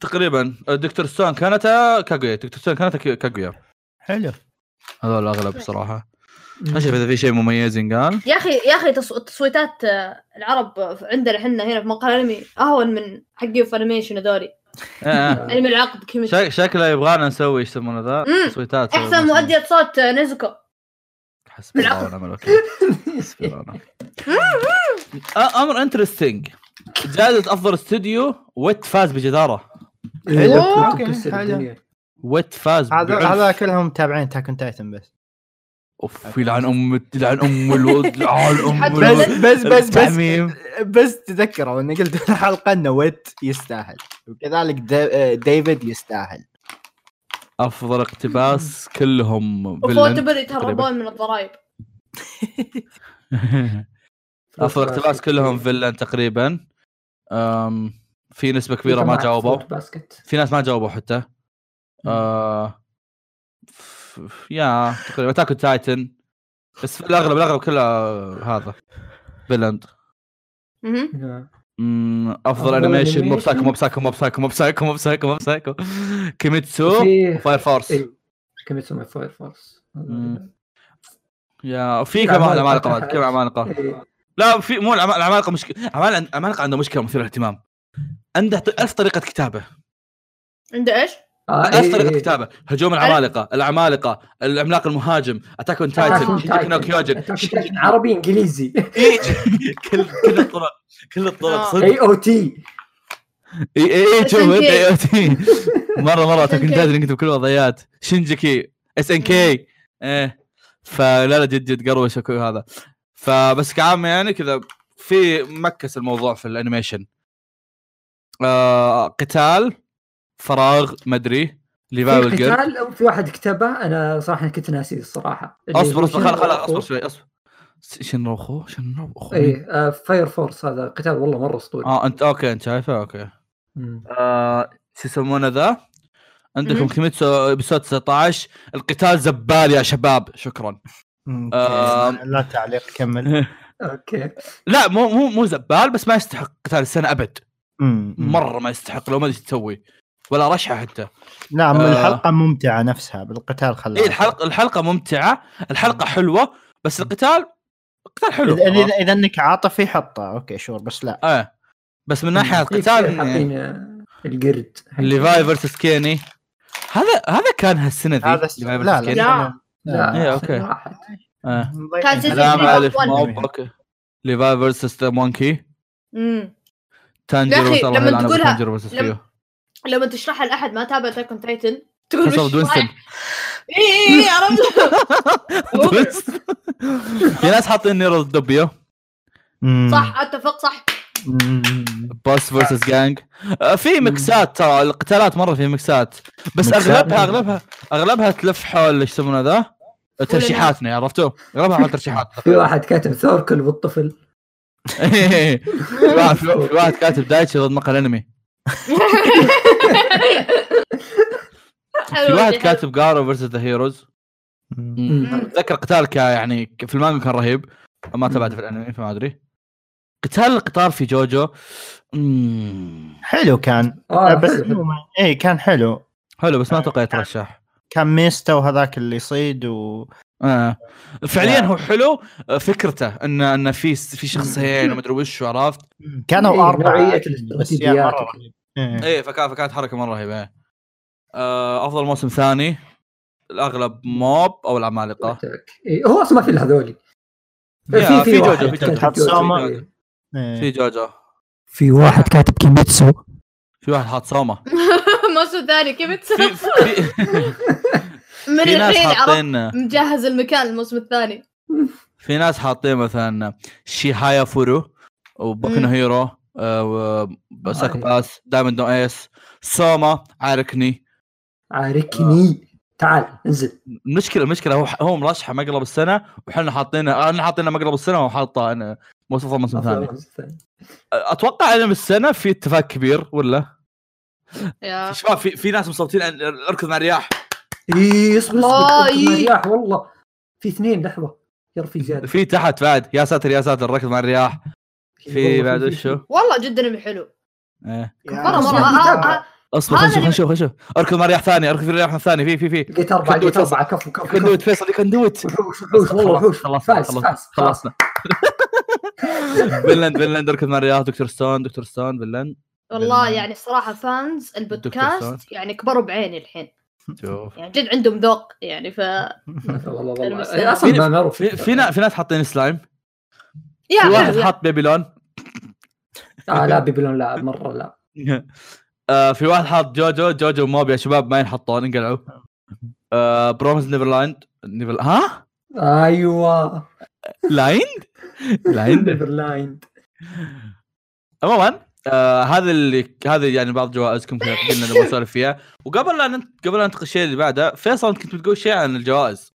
تقريبا. Dr. Stone كانتا كاغويا. Dr. Stone كانتا كاغويا. حلو. هذول الاغلب بصراحه ما شايف إذا في شيء مميز قال. يا أخي يا أخي تصويتات آه، العرب عندنا إحنا هنا في مقهى الانمي أهون من حقي في انيميشن هذولي. انمي العقد كم شكله يبغانا نسوي إيش يسمونه ذا؟ تصويتات أحسن مؤدية صوت آه، نيزوكو. حسبي الله ونعم الوكيل. حسبي الله أمر انترستنج جائزة أفضل استوديو ويت فاز بجدارة. حلو. Wit فاز هذا هذا كلهم متابعين Attack on Titan بس. اوف يلعن أم يلعن أم الود يلعن أم بس بس بس بس, بس تذكروا اني قلت في الحلقة إنه Wit يستاهل وكذلك ديفيد يستاهل. أفضل اقتباس كلهم Ufotable يتهربون من الضرائب. أفضل اقتباس كلهم فيلن تقريبا. في نسبة كبيرة ما جاوبوا. في ناس ما جاوبوا حتى. آه يا تقريبا Attack on Titan بس في الأغلب الأغلب كلها هذا. فيلند أفضل animation Mob Psycho Mob Psycho Mob Psycho Mob Psycho Mob Psycho Mob Psycho. كيميتسو Fire Force كيميتسو Fire Force يا في كمان عمالقة كم عمالقة؟ لا في مو العمالقة مشكله العمالقة عنده مشكلة مثيرة اهتمام عنده ألف طريقة كتابة. عنده إيش؟ آه إيه طريقه إيه كتابه هجوم العمالقة العمالقة العملاق المهاجم أتاك أون تايتن شينجي نو كيوجن عربي إنجليزي. كل كل الطرق كل الطرق صدق. اي أو تي اي اي شوف اي أو تي مره مرة أتاك أون تايتن نكتب كل الوضعيات شينجيكي اس ان كي إيه. فلا لا جد جد قروش هذا. فبس كعامة يعني كذا في mix الموضوع في ال animation. آه قتال. فراغ مدري ليفاي والقرد قتال في واحد كتبه أنا صراحة كنت ناسي الصراحة. أصبر أصبر خل خل أصبر شوي أصبر. شنروخو شنروخو اي آه Fire Force هذا قتال والله مرة أسطوري. آه انت okay أنت شايفه؟ أوكي. آه شو يسمونه ذا؟ عندكم كيميتسو episode 19 القتال زبال يا شباب. شكرا. آه لا تعليق كمل. okay. لا مو مو مو زبال بس ما يستحق قتال السنة أبد. مرة ما يستحق لو ما أدري تسوي. ولا رشحه حتى. لا آه. الحلقة ممتعة نفسها بالقتال خلاص. اي الحلقة الحلقة ممتعة الحلقة الحلوه بس القتال القتال حلو اذا اذا, إذا إنك عاطفي حطه. okay sure بس لا. آه بس من ناحية القتال حاطين القرد. ليفاي فيرسس كيني. هذا هذا كان هالسنة ذي هذا لا لا, لا, لا, لا. اي أوكي. آه. كان سلام الف أوكي. ليفاي فيرسس مونكي. امم تانجيرو لما تقولها لما, لما تشرحها لأحد ما تابع تايكون تايتن تقول وش وينستون اي اي اي عرفت. في ناس حاطين نيرو الدبيو صح. أتفق صح. بوس versus جانج في مكسات ترى القتالات مرة في مكسات بس أغلبها أغلبها أغلبها تلف حول إيش يسمونه ذا؟ ترشيحاتنا عرفتوا؟ أغلبها حول ترشيحات. في واحد كاتب ثوركل بالطفل. في واحد كاتب دايتشي ضد مقهى الأنمي. في واحد كاتب جارو versus the heroes اتذكر قتال يعني في المانجا كان رهيب ما تابعته في الانمي فما أدري. قتال القطار في جوجو حلو كان. آه بس اي كان حلو. حلو بس ما أتوقع يترشح كان ميستا وهذاك اللي يصيد و آه. فعليا هو حلو. آه، فكرته ان إن في في شخصين ومدري وش عرفت كانوا إيه أربعة نوعية الاستراتيجيات. إيه, إيه فكان فكانت حركة مرة رهيبة آه أفضل موسم ثاني الأغلب موب أو العمالقه إيه هو أصلا ما في إلا هذولي. في في جوجو في جوجو. في جوجو. في واحد كاتب كيميتسو. في واحد حاط سوما موسم ثاني كيميتسو. من الحين حاطين مجهز المكان الموسم الثاني. في ناس حاطين مثلا تشيهايا فورو وبوكو هيرو وساكي باس Diamond نو Ace سوما عاركني. عاركني. تعال انزل. المشكلة المشكلة هو هو مرشحه مقلب السنة وحنا حاطينه أنا حاطينه مقلب السنة وحاطه أنا موسم موسم ثاني. أتوقع ان بالسنة في اتفاق كبير ولا؟ شباب في في ناس مصوتين اركض مع الرياح. إي اصبر مع الرياح والله. في اثنين لحظة. يا في زيادة. في تحت بعد. يا ساتر يا ساتر ركض مع الرياح. في بعد وشو والله جدا حلو. إيه. مرة مرة. أصبر خلينا نشوف خلينا نشوف أركض مع رياح ثاني أركض في رياح ثاني في في في. لقيت أربعة لقيت أربعة. كفو كفو كندوت فيصل كندوت خلصنا خلصنا خلصنا فينلاند فينلاند أركض مع رياح. Dr. Stone Dr. Stone فينلاند والله يعني الصراحه fans البودكاست يعني كبروا بعيني الحين. شوف. يعني جد عندهم ذوق يعني ف والله والله. أصلا في ناس حاطين سلايم. في واحد حاط بيبيلون آه لا بيبيلون لا مرة لا. آه في واحد حاط جوجو جوجو موب يا شباب ما ينحطون انقلعوا. آه Promised Neverland never ها؟ أيوه. land؟ land؟ Neverland عموما آه هذا اللي هذا يعني بعض جوائزكم قلنا نبغى نسولف فيها. وقبل لا ننت... قبل لا ننتقل الشيء اللي بعده فيصل كنت بتقول شيء عن الجوائز؟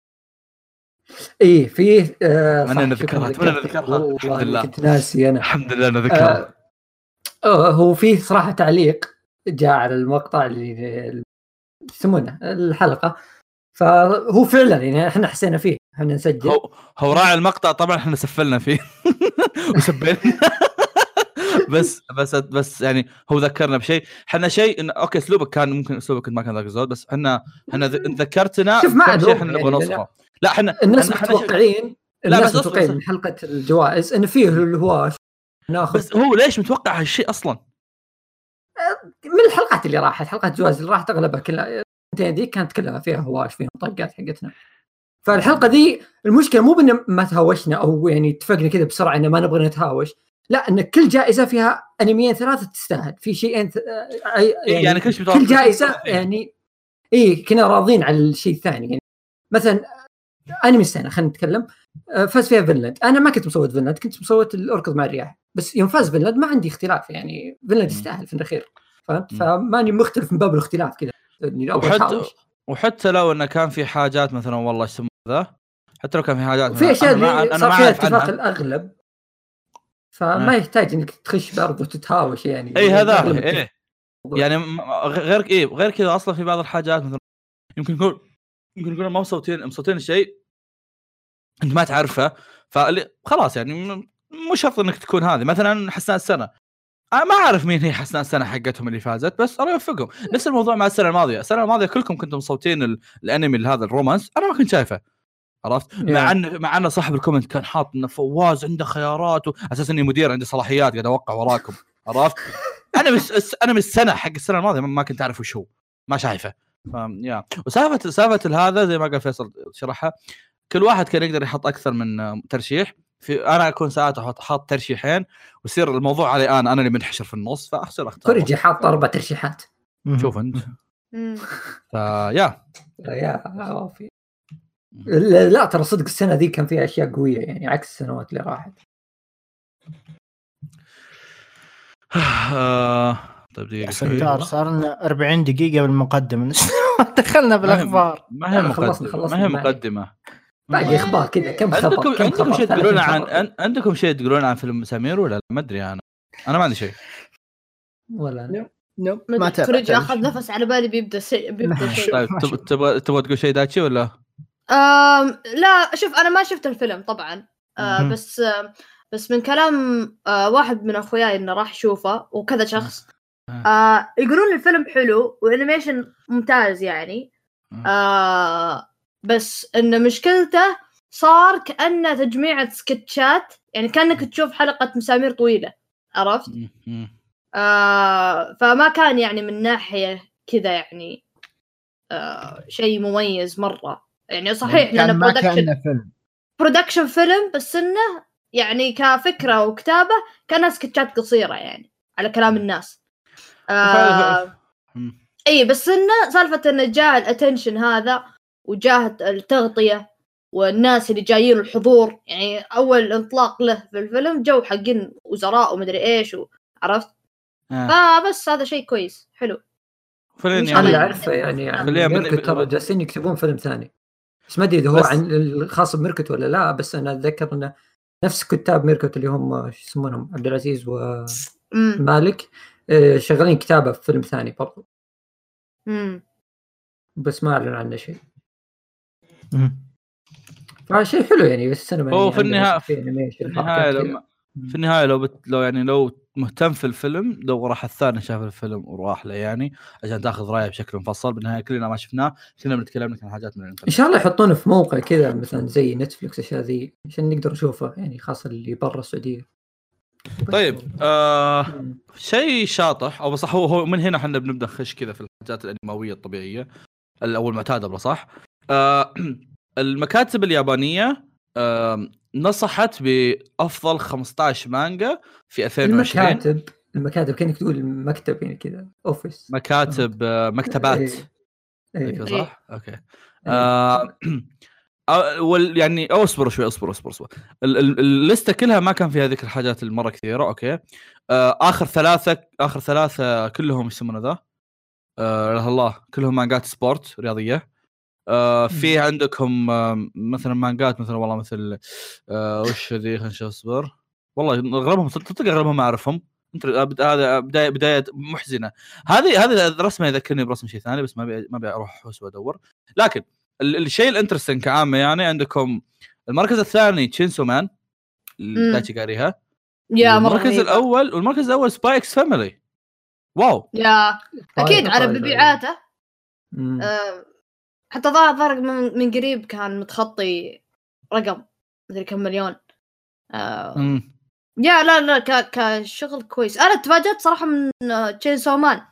إيه فيه آه أنا ذكرها أنا ذكرها الحمد لله. كنت ناسي أنا. الحمد لله أنا ذكرها آه هو فيه صراحة تعليق جاء على المقطع اللي يسمونه الحلقة. فهو فعلا يعني إحنا حسينا فيه إحنا نسجل. هو هو راعي المقطع طبعا إحنا سفلنا فيه. وسبينا. بس بس بس يعني هو ذكرنا بشيء. إحنا شيء إن أوكي أسلوبك كان ممكن أسلوبك ما كان ذاك الزود بس إحنا إحنا ذكرتنا شوف ما شيء إحنا نبغى نوصفه. لا إحنا الناس متوقعين الناس متوقعين من حلقة الجوائز انه فيه الهواش ناخذ. بس هو ليش متوقع هالشيء أصلا؟ من الحلقات اللي راحت حلقات جوائز اللي راحت أغلبها كلها دي كانت كلها فيها هواش فيها طقات حقتنا. فالحلقة دي المشكلة مو بإن ما تهاوشنا أو يعني اتفقنا كذا بسرعة إن ما نبغى نتهاوش. لا إن كل جائزة فيها أنميين ثلاثة تستاهل. في شيئين يعني, يعني كل شيء كل جائزة يعني اي كنا راضين على الشيء الثاني. يعني مثلا أنمي السنة خلينا نتكلم. آه، فاز فيها فينلاند. أنا ما كنت مصوت فينلاند كنت مصوت الاركض مع الرياح. بس يوم فاز فينلاند ما عندي اختلاف يعني فينلاند يستاهل في الأخير فهمت؟ فماني مختلف من باب الاختلاف كذا. وحتى وحتى لو انه كان في حاجات مثلا والله إيش ذا؟ حتى لو كان في حاجات في أشياء صار فيها اتفاق الأغلب. فما يحتاج إنك تخش برضه تتهاوش يعني. إي هذا إيه يعني غير إيه غير كذا أصلا في بعض الحاجات مثلا يمكن يكون يمكن يكون ما مصوتين مصوتين شيء أنت ما تعرفه فاللي خلاص يعني مو شرط إنك تكون هذه. مثلا حسناء السنة. أنا ما أعرف مين هي حسناء السنة حقتهم اللي فازت بس الله يوفقهم. نفس الموضوع مع السنة الماضية. السنة الماضية كلكم كنتم مصوتين الأنمي هذا الرومانس أنا ما كنت شايفه. عرفت؟ yeah. مع ان مع إن صاحب ال comment كان حاط إنه فواز عنده خيارات أساس إني مدير عندي صلاحيات قاعد أوقع وراكم عرفت؟ أنا مش أنا من السنة حق السنة الماضية ما كنت أعرف وش هو ما شايفه. yeah. وسالفه سالفة هذا زي ما قال فيصل شرحها كل واحد كان يقدر يحط أكثر من ترشيح. في أنا أكون ساعات أحط حاط ترشيحين ويصير الموضوع علي أنا أنا اللي منحشر في النص فاخسر أختار. كوريجي حاط أربع ترشيحات. شوف أنت. فيا يا. لا ترى صدق السنة ذي كان فيها أشياء قوية يعني عكس السنوات اللي راحت. آه، طيب دقيقة ستار صار لنا 40 دقيقة بالمقدمة. دخلنا بالأخبار. ما هي مقدمة ما هي مقدمة. باقي أخبار كذا كم خبر عندكم كم عندكم شيء تقولون عن عندكم شيء تقولون عن فيلم سمير ولا ما أدري أنا. أنا ما عندي شيء. ولا أنا. نو ما تريج اخذ نفس على بالي بيبدأ شيء بيبدأ شيء. طيب تبغى تبغى تقول شيء داتشي ولا؟ آم لا شوف أنا ما شفت الفيلم طبعا. آه بس آه بس من كلام آه واحد من أخوياي إنه راح يشوفه وكذا شخص. آه. يقولون الفيلم حلو و animation ممتاز يعني. آه بس إن مشكلته صار كأنه تجميعة سكتشات يعني كأنك تشوف حلقة مسامير طويلة عرفت؟ آه فما كان يعني من ناحية كذا يعني آه شيء مميز مرة. يعني صحيح لأنه production فيلم. production فيلم بس إنه يعني كفكرة وكتابة كانها سكتشات قصيرة يعني على كلام الناس. آه إي بس إنه سالفة إنه جاء ال attention هذا وجاه التغطية والناس اللي جايين الحضور يعني أول انطلاق له في الفيلم جو حقين وزراء ومدري إيش عرفت؟ آه. فبس هذا شيء كويس حلو. فيلم يعني اللي أعرفه يعني, يعني ميركت ترى جالسين يكتبون فيلم ثاني. بس ما أدري إذا هو عن الخاص بميركت ولا لا بس أنا أتذكر إنه نفس كتاب ميركت اللي هم شو يسمونهم عبد العزيز ومالك آه، شغالين كتابة في فيلم ثاني برضو. امم بس ما أعلن عنه شيء. فشيء حلو يعني بس السينما هو يعني في النهاية في النهاية لما في النهاية لو بت... لو يعني لو مهتم في الفيلم لو راح الثاني شاف الفيلم وراح له يعني عشان تاخذ رأيه بشكل مفصل بالنهاية كلنا ما شفناه كلنا بنتكلم لك عن حاجات من الانترنت. إن شاء الله يحطونه في موقع كذا مثلا زي نتفلكس أشياء ذي عشان نقدر نشوفه يعني خاصة اللي برا السعودية. طيب آه شيء شاطح أو صح هو هو من هنا إحنا بنبدا نخش كذا في الحاجات الأنموية الطبيعية أو المعتاده صح. آه المكاتب اليابانية نصحت بأفضل 15 مانجا في 2020 المكاتب المكاتب كأنك تقول مكتب يعني كذا office مكاتب آه مكتبات. إيه. إيه. صح؟ أوكي. إيه. آه وال يعني أو اصبر شوي اصبر اصبر اصبر. اللسته كلها ما كان فيها ذيك الحاجات المره كثيرة أوكي. آه آخر ثلاثة آخر ثلاثة كلهم يسمونه ذا؟ آه الله كلهم مانجات sport رياضية. آه في عندكم آه مثلا مانجات مثلا والله مثل آه وش ذي خلينا نشوف اصبر. والله اغلبهم صدق اغلبهم ما أعرفهم. أنت هذا بداية بداية محزنة. هذه هذه الرسمة يذكرني برسم شيء ثاني بس ما بي ما ابي أروح احوس وادور لكن الشيء ال interesting كعامة يعني عندكم المركز الثاني Chainsaw Man داتشي قاريها yeah المركز الأول والمركز الأول Spy x Family wow. yeah أكيد على مبيعاته آه حتى ظهر ظهر من قريب كان متخطي رقم مدري كم مليون. آه. yeah لا لا ك... كشغل كويس. أنا تفاجأت صراحة من Chainsaw Man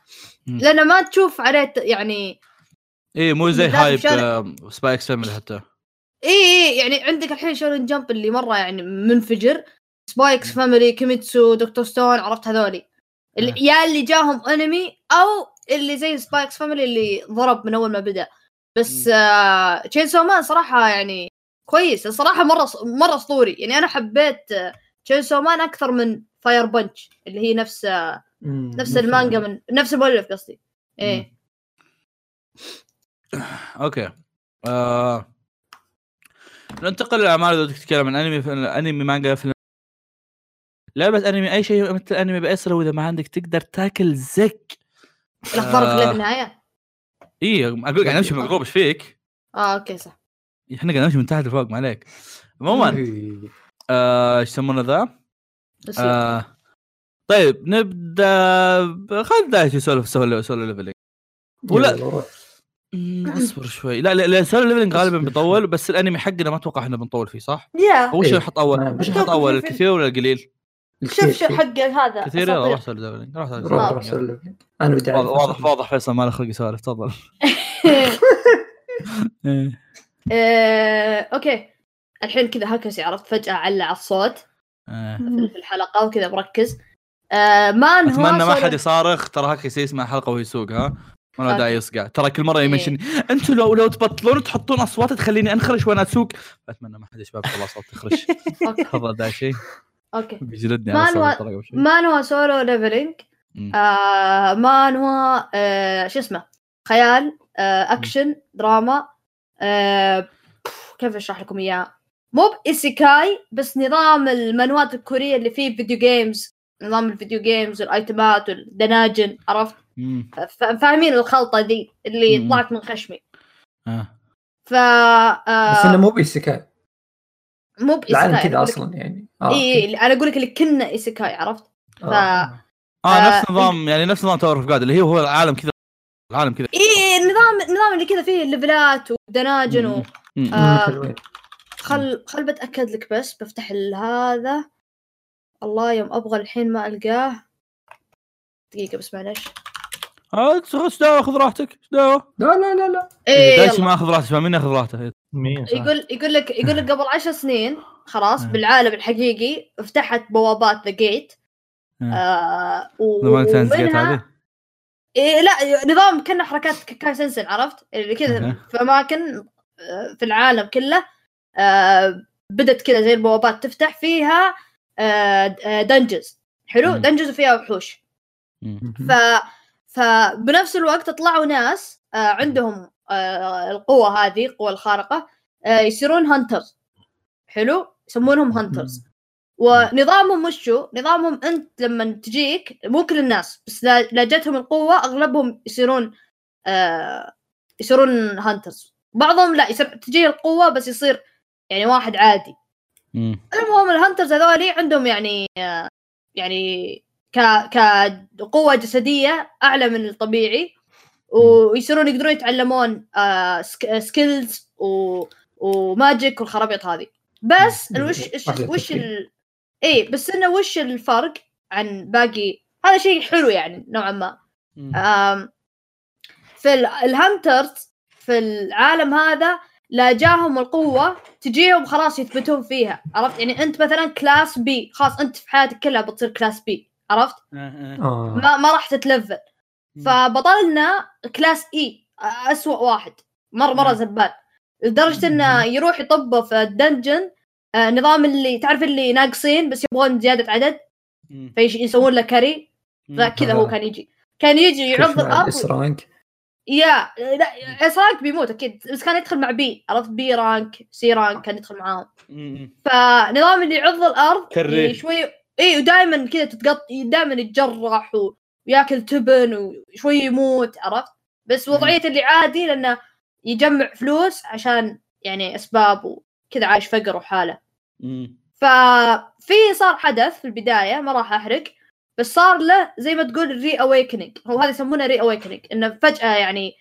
لأنه ما تشوف عليه يعني إيه مو زي hype Spy x Family حتى. اي اي يعني عندك الحين Shonen Jump اللي مرة يعني منفجر. Spy x Family Kimetsu Dr. Stone عرفت هذولي. yeah اللي جاهم انمي أو اللي زي Spy x Family اللي ضرب من أول ما بدأ. بس Chainsaw Man صراحة يعني كويس. الصراحة مرة مرة أسطوري. يعني أنا حبيت Chainsaw Man أكثر من Fire Punch اللي هي نفس آه نفس المانجا من نفس المؤلف قصدي. إيه. أوكي. آه... ننتقل للاعمال إذا تتكلم عن أنمي أنمي مانجا فيلم لعبة أنمي أي شيء مثل أنمي بأسره وإذا ما عندك تقدر تاكل زك. الاخضر آه... في النهايه اي أقول قاعد نمشي مقلوب إيش فيك؟ آه أوكي صح. إحنا قاعد نمشي من تحت لفوق ما عليك. عموما آه، إيش يسمونه ذا؟ آه... طيب نبدأ خلينا نبدا يسولف Solo Solo Leveling. ولا أصبر شوي. لا لا Solo Leveling غالبا بيطول بس الأنمي حقنا ما أتوقع إحنا بنطول فيه صح؟ yeah. وش يحط اول؟ وش يحط أول الكثير ولا القليل؟ شوف شوف حق هذا كثير يلا روح Solo Leveling روح أنا بدي واضح واضح فيصل ما له خلق يسولف تفضل. إيه، أوكي. الحين كذا هكسي عرفت؟ فجأة علا الصوت. إيه. في الحلقة وكذا مركز آه مانهوا أتمنى ما حد يصارخ ترى هكسي يسمع حلقة وهو يسوق ها؟ ما له داعي يصقع ترى كل مرة يمشي إيه. أنتم لو لو تبطلون تحطون أصوات تخليني أنخرش وأنا أسوق. أتمنى ما حد يا شباب خلاص تخرش تفضل ذا شيء؟ أوكي. بيجلدني مانهوا مانهوا Solo Leveling آه مانهوا آه شو اسمه؟ خيال آه أكشن دراما آه كيف أشرح لكم إياه؟ مو ب isekai بس نظام المانهوات الكورية اللي فيه video games نظام ال video games والايتمات والدناجن عرفت؟ فاهمين الخلطة دي اللي مم. طلعت من خشمي. آه. ف آه بس إنه مو ب isekai مو ب isekai العالم كذا أصلا يعني. آه اي أنا أقول لك اللي كنه isekai عرفت؟ ف آه. آه نفس نظام يعني نفس نظام Tower of God اللي هي هو العالم كذا العالم كذا. اي النظام النظام اللي كذا فيه ليفلات ودناجن و آه خل خل بتأكد لك بس بفتح هذا. الله يوم أبغى الحين ما ألقاه. دقيقة بس معلش دعوة خذ راحتك. دعوة. لا لا لا لا. إيه دايش ما أخذ راحته فمين ياخذ راحته؟ يقول يقول لك يقول لك قبل عشر سنين خلاص بالعالم الحقيقي فتحت بوابات ذا جيت آه. ومنها إيه لا نظام كنا حركات كاي سنسن عرفت؟ اللي كذا في اماكن آه، في العالم كله آه بدت كذا زي البوابات تفتح فيها آه dungeons آه، حلو؟ dungeons وفيها وحوش. ف فبنفس الوقت طلعوا ناس آه عندهم آه القوة هذه القوة الخارقة آه يصيرون hunters حلو؟ يسمونهم hunters ونظامهم وشو؟ نظامهم أنت لما تجيك مو كل الناس بس لا جتهم القوة أغلبهم يصيرون آه يصيرون hunters بعضهم لا يصير تجيه القوة بس يصير يعني واحد عادي. المهم ال hunters هذولي عندهم يعني آه يعني ك كقوة جسدية أعلى من الطبيعي. ويصيرون يقدرون يتعلمون آه skills و... و magic والخرابيط هذه. بس وش وش ال... اي بس إنه وش الفرق عن باقي؟ هذا شيء حلو يعني نوعا ما. آم في ال hunters في العالم هذا لا جاهم القوة تجيهم خلاص يثبتون فيها عرفت؟ يعني أنت مثلا class B خلاص أنت في حياتك كلها بتصير class B عرفت؟ آه. ما ما راح تتلفل. فبطلنا class E اسوء واحد مرة مرة زبال. لدرجة إنه يروح يطبه في ال dungeon آه نظام اللي تعرف اللي ناقصين بس يبغون زيادة عدد؟ فيسوون له carry. فكذا هو كان يجي. كان يجي يعض الأرض S rank يا لا S rank بيموت أكيد بس كان يدخل مع B عرفت؟ B rank C rank كان يدخل معاهم. فنظام اللي يعض الأرض carry. شوي اي ودائما كذا تتقط دائما يتجرح وياكل تبن وشوي يموت عرفت؟ بس وضعية اللي عادي لأنه يجمع فلوس عشان يعني أسباب وكذا عايش فقر وحالة. ففي صار حدث في البداية ما راح أحرق بس صار له زي ما تقول reawakening هو هذا يسمونه reawakening إنه فجأة يعني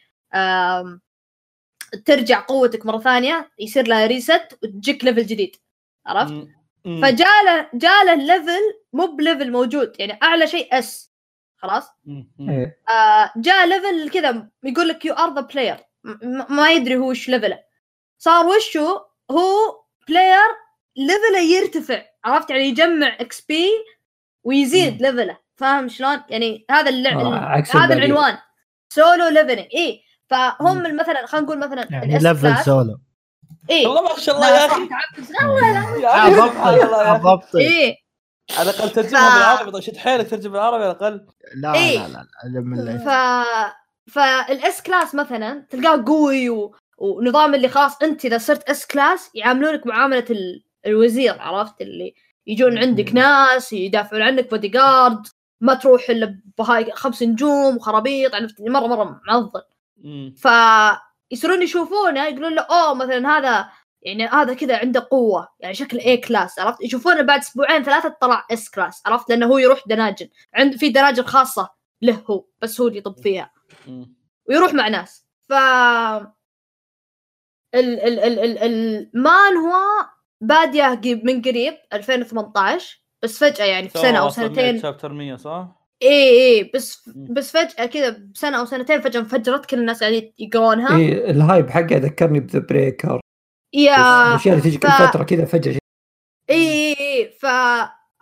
ترجع قوتك مرة ثانية يصير لها reset وتجيك level جديد. عرفت؟ فجاء له جاء له level مو ب level موجود يعني أعلى شيء S خلاص؟ إيه. آه جاء level كذا يقول لك you are the player ما يدري هو وش level ه صار وشو؟ هو player level ه يرتفع عرفت؟ يعني يجمع XP ويزيد level ه فاهم شلون؟ يعني هذا اللعب آه هذا العنوان. Solo Leveling اي فهم مثلا خلينا نقول مثلا يعني level solo اي والله ما شاء الله يا أخي. بالضبط اي على الأقل ترجمها بالعربي. طيب شد حيلك ترجم بالعربي على الأقل. لا لا لا ف فال S class مثلا تلقاه قوي و... ونظام اللي خلاص أنت إذا صرت S class يعاملونك معاملة ال... الوزير عرفت؟ اللي يجون عندك ناس يدافعون عنك بودي جارد ما تروح إلا بهاي خمس نجوم وخرابيط عرفت؟ مرة مرة معضل. ف يصيرون يشوفونه يقولون له أوه مثلا هذا يعني هذا كذا عنده قوة يعني شكل A class عرفت؟ يشوفونه بعد أسبوعين ثلاثة طلع S class عرفت؟ لأنه هو يروح dungeon. عنده في dungeon خاصة له هو بس هو اللي يطب فيها. ويروح مع ناس. ف ال ال ال ال المان هو باديه من قريب 2018 بس فجأة يعني في سنه أو سنتين. chapter 100 صح؟ اي اي بس بس فجأة كذا بسنة أو سنتين فجأة انفجرت كل الناس قاعدين يقرونها اي ال hype حقه ذكرني ب The Breaker. يا الأشياء اللي تجي كل ف... فترة كذا فجأة إي إي إي ف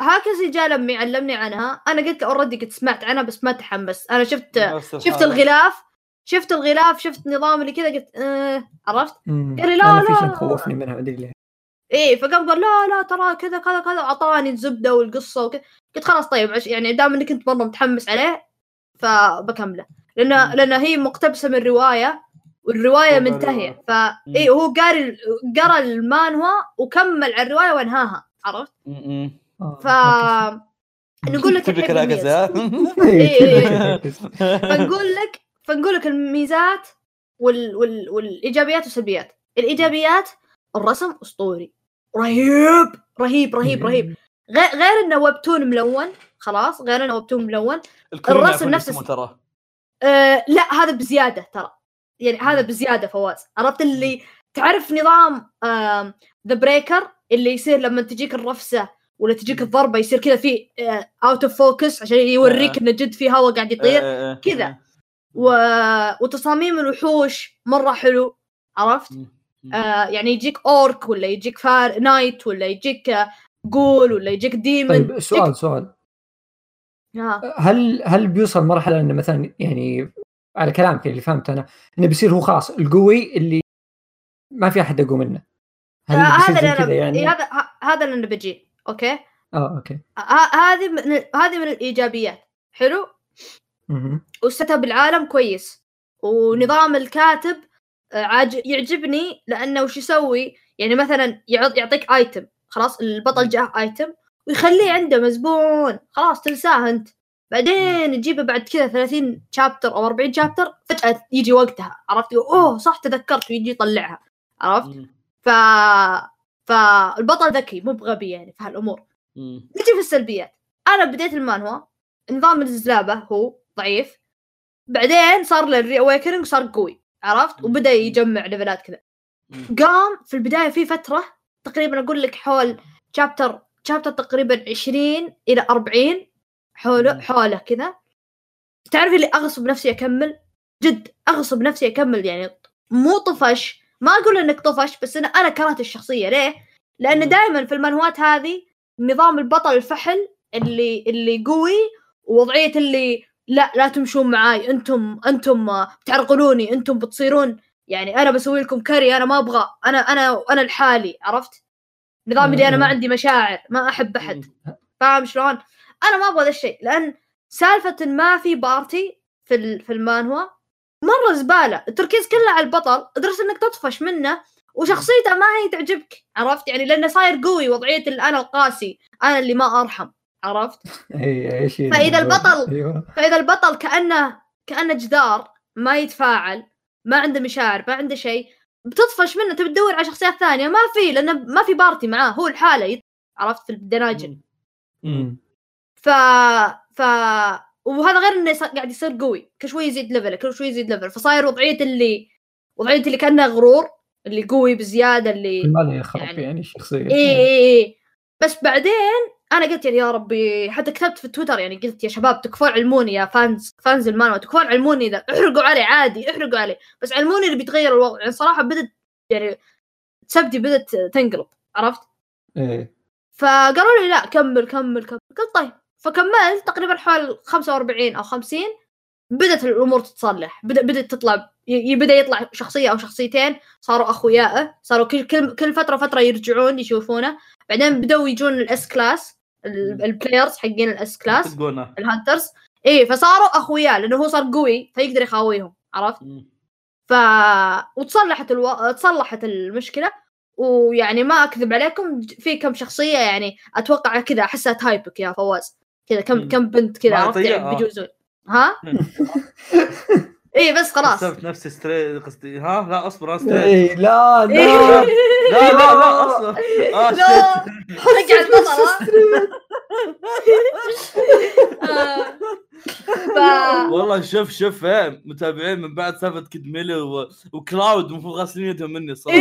هاكزي جاء لما علمني عنها. أنا قلت already قد سمعت عنها بس ما تحمست أنا شفت شفت الغلاف شفت الغلاف شفت نظام اللي كذا قلت آه عرفت؟ قال لي لا لا في شيء مخوفني منها ما أدري ليه. إيه فقام قال لا لا ترى كذا كذا كذا أعطاني الزبدة والقصة وكذا. قلت خلاص طيب عش يعني دام إنك كنت مره متحمس عليه فبكمله. لأن لأن هي مقتبسة من رواية. والرواية منتهية. ف اي هو قاري قرأ المانوا وكمل على الرواية وانهاها عرفت؟ ف نقول لك فنقول لك فنقول لك الميزات وال... وال... والإيجابيات والسلبيات. الإيجابيات الرسم أسطوري. رهيب! رهيب رهيب رهيب. غير غير إنه webtoon ملون خلاص غير إنه webtoon ملون. الرسم نفس ترى. آه لا هذا بزيادة ترى. يعني هذا بزيادة فواز. عرفت اللي تعرف نظام ذا آه Breaker اللي يصير لما تجيك الرفسة ولا تجيك الضربة يصير كذا في out of focus عشان يوريك إنه جد في هواء قاعد يطير. كذا. و... وتصاميم الوحوش مرة حلو. عرفت؟ آه يعني يجيك اورك ولا يجيك فار نايت ولا يجيك جول ولا يجيك ديمن طيب سؤال يجيك... سؤال. آه. هل هل بيوصل مرحلة إنه مثلا يعني على كلامك اللي فهمت أنا إنه بيصير هو خلاص القوي اللي ما في أحد أقوى منه. هل آه هذا اللي أنا يعني... هذا هذا اللي أنا بجي أوكي. آه أوكي هذه من هذه من الإيجابيات. حلو؟ والست اب العالم كويس. ونظام الكاتب آه، يعجبني لأنه وش يسوي؟ يعني مثلا يعطيك ايتم خلاص البطل جاه ايتم ويخليه عنده مزبون. خلاص تنساه أنت. بعدين تجيبه بعد كذا 30 شابتر أو 40 شابتر فجأة يجي وقتها. عرفت؟ أوه صح تذكرت. ويجي يطلعها. عرفت؟ ف فالبطل ذكي مو بغبي يعني في هالأمور. نجي في السلبيات. أنا بديت المانوا نظام الزلابة هو ضعيف. بعدين صار له ال reawakening وصار قوي. عرفت؟ وبدأ يجمع levelات كذا. قام في البداية في فترة تقريبا أقول لك حول chapter chapter تقريبا 20 إلى 40 حوله حوله كذا تعرف اللي أغصب نفسي أكمل؟ جد أغصب نفسي أكمل يعني مو طفش. ما أقول إنك طفش بس أنا أنا كرهت الشخصية. ليه؟ لأن دائما في المانوات هذه نظام البطل الفحل اللي اللي قوي ووضعية اللي لا لا تمشون معاي. أنتم أنتم بتعرقلوني أنتم بتصيرون. يعني أنا بسوي لكم carry أنا ما أبغى. أنا أنا أنا لحالي عرفت؟ نظام اللي أنا ما عندي مشاعر ما أحب أحد. فاهم شلون؟ أنا ما أبغى ذا الشيء لأن سالفة ما في party في في المانوا مرة زبالة. التركيز كله على البطل لدرجة إنك تطفش منه وشخصيته ما هي تعجبك عرفت؟ يعني لأنه صاير قوي وضعية أنا القاسي أنا اللي ما أرحم عرفت؟ فإذا البطل أيوه. فإذا البطل كأنه كأنه جدار ما يتفاعل ما عنده مشاعر ما عنده شيء بتطفش منه تبي تدور على شخصيات ثانية ما في لأنه ما في party معاه هو لحاله عرفت؟ في ال dungeon ف ف وهذا غير إنه قاعد يصير قوي. كل شوي يزيد level كل شوي يزيد level فصاير وضعية اللي وضعية اللي كأنه غرور اللي قوي بزيادة اللي ما يخرب يعني, يعني الشخصيه اي اي اي بس بعدين أنا قلت يعني يا ربي حتى كتبت في تويتر يعني قلت يا شباب تكفون علموني يا fans fans المانوا تكفون علموني إذا احرقوا عليه عادي احرقوا عليه بس علموني اللي بيتغير الوضع. يعني صراحة بدت يعني نفسيتي بدت تنقلب عرفت؟ إيه. فقالوا لي لا كمل كمل كمل. قلت طيب. فكملت تقريبا حوالي 45 أو 50 بدت الأمور تتصلح. بدا بدأت تطلع بدأ يطلع شخصية أو شخصيتين صاروا اخويائه صاروا كل كل كل فترة فترة يرجعون يشوفونه. بعدين بدأوا يجون الاس كلاس البلايرز حقين الاس كلاس الهانترز اي فصاروا اخويا لأنه هو صار قوي فيقدر يخاويهم عرفت؟ ف وتصلحت ألو... تصلحت المشكلة. ويعني ما أكذب عليكم في كم شخصية يعني أتوقع كذا أحسها type ك يا فواز. كذا كم كم بنت كذا عرفت يعني آه. بيجوزون ها؟ اي بس خلاص. حسبت نفسي straight قصدي ها؟ لا أصبر أنا straight. اي لا لا. لا لا لا أصبر. آه لا رجع البطل والله شوف شوف إيه متابعين من بعد سالفة كيد ميلي وكلاود المفروض غاسلين يدهم مني الصراحه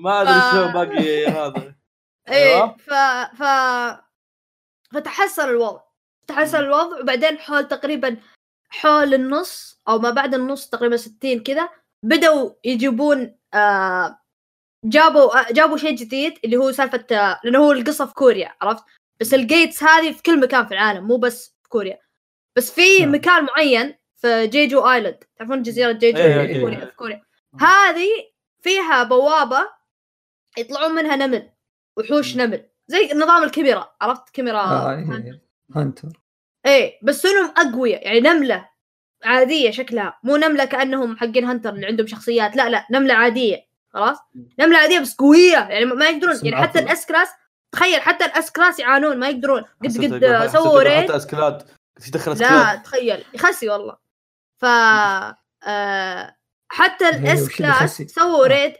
ما أدري شو باقي هذا. إيه ف ف فتحسن الوضع. تحسن الوضع وبعدين حول تقريبا حول النص أو ما بعد النص تقريبا 60 كذا بدأوا يجيبون آه جابوا آه جابوا شيء جديد اللي هو سالفة آه لأنه هو القصة في كوريا عرفت؟ بس ال gates هذه في كل مكان في العالم مو بس في كوريا. بس في نعم. مكان معين في جيجو island. تعرفون جزيرة جيجو أيه في كوريا في كوريا. هذه فيها بوابة يطلعون منها نمل وحوش نمل. زي نظام الكاميرا عرفت؟ كاميرا آه إيه. هانتر إيه بس انهم أقوياء يعني نملة عادية شكلها. مو نملة كأنهم حقين hunter اللي عندهم شخصيات لا لا نملة عادية خلاص؟ نملة عادية بس قوية يعني ما يقدرون يعني حتى ال S class تخيل حتى ال S class يعانون ما يقدرون. قد قد سووا raid. حتى S class. دخل لا تخيل يخسي والله. ف آه حتى ال S class سووا raid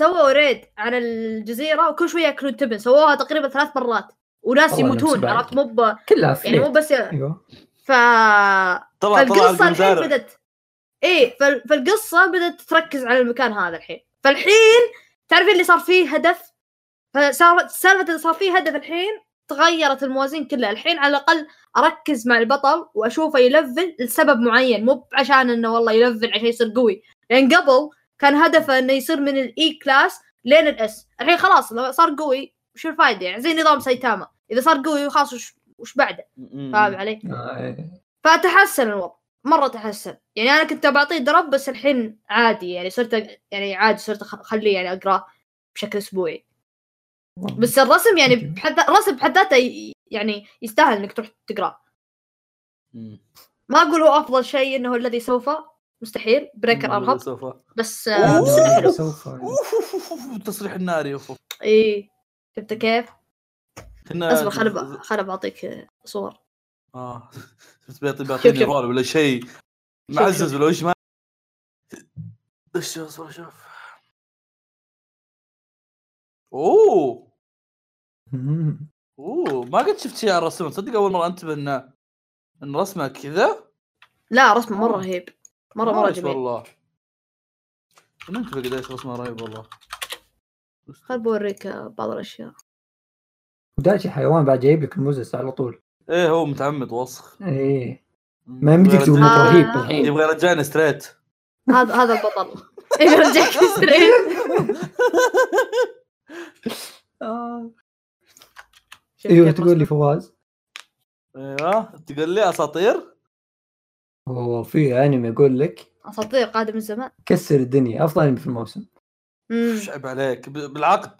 سووا raid على الجزيرة وكل شوية يأكلون تبن. سووها تقريبا ثلاث مرات. وناس يموتون عرفت؟ مو كلها يعني مو بس أيوه. ف فالقصة الحين بدت إيه فالقصة بدأت تركز على المكان هذا الحين. فالحين تعرفين اللي صار فيه هدف؟ فصارت سالفة اللي صار فيه هدف الحين تغيرت الموازين كلها. الحين على الأقل أركز مع البطل وأشوفه يـ level لسبب معين. مو عشان إنه والله يـ level عشان يصير قوي. لأن قبل كان هدفه إنه يصير من ال E class لين ال S الحين خلاص لو صار قوي وش الفائده يعني؟ زي نظام سايتاما. إذا صار قوي خلاص وش, وش بعده؟ فاهم علي؟ آه، إيه. فتحسن الوضع. مرة تحسن. يعني أنا كنت بعطيه درب بس الحين عادي يعني صرت يعني عادي صرت أخليه يعني اقراه بشكل أسبوعي. بس الرسم يعني بحد الرسم بحد ذاته يعني يستاهل إنك تروح تقراه ما أقول هو أفضل شيء إنه الذي سوف مستحيل. بريكر ارهب سوف بس حلو سوف تصريح الناري اوف إي. شفت كيف؟ أصبر خل خل بعطيك صور. آه شفت بيعطي بيعطيني رول ولا شيء. معزز ولا إيش ما إيش اصبر شوف. أوه. أوه ما قد شفت شيء على الرسم تصدق أول مرة أنتبه ان إن رسمه كذا؟ لا رسمه مرة رهيب. مره مرة جميل. والله. ما انتبه قديش رسمه رهيب والله. خل بوريك بعض الأشياء. داشي حيوان بعد جايب لك الموزس على طول. إيه هو متعمد وسخ إيه. ما يمديك تقول. رهيب الحين يبغى يرجعني ستريت هذا هذا البطل. يبغى يرجعك straight. أيوه تقول لي فواز. أيوه تقول لي أساطير؟ اوه في أنمي يقول لك أساطير قادم الزمان. كسر الدنيا أفضل أنمي في الموسم. إيش عيب عليك؟ بالعقد.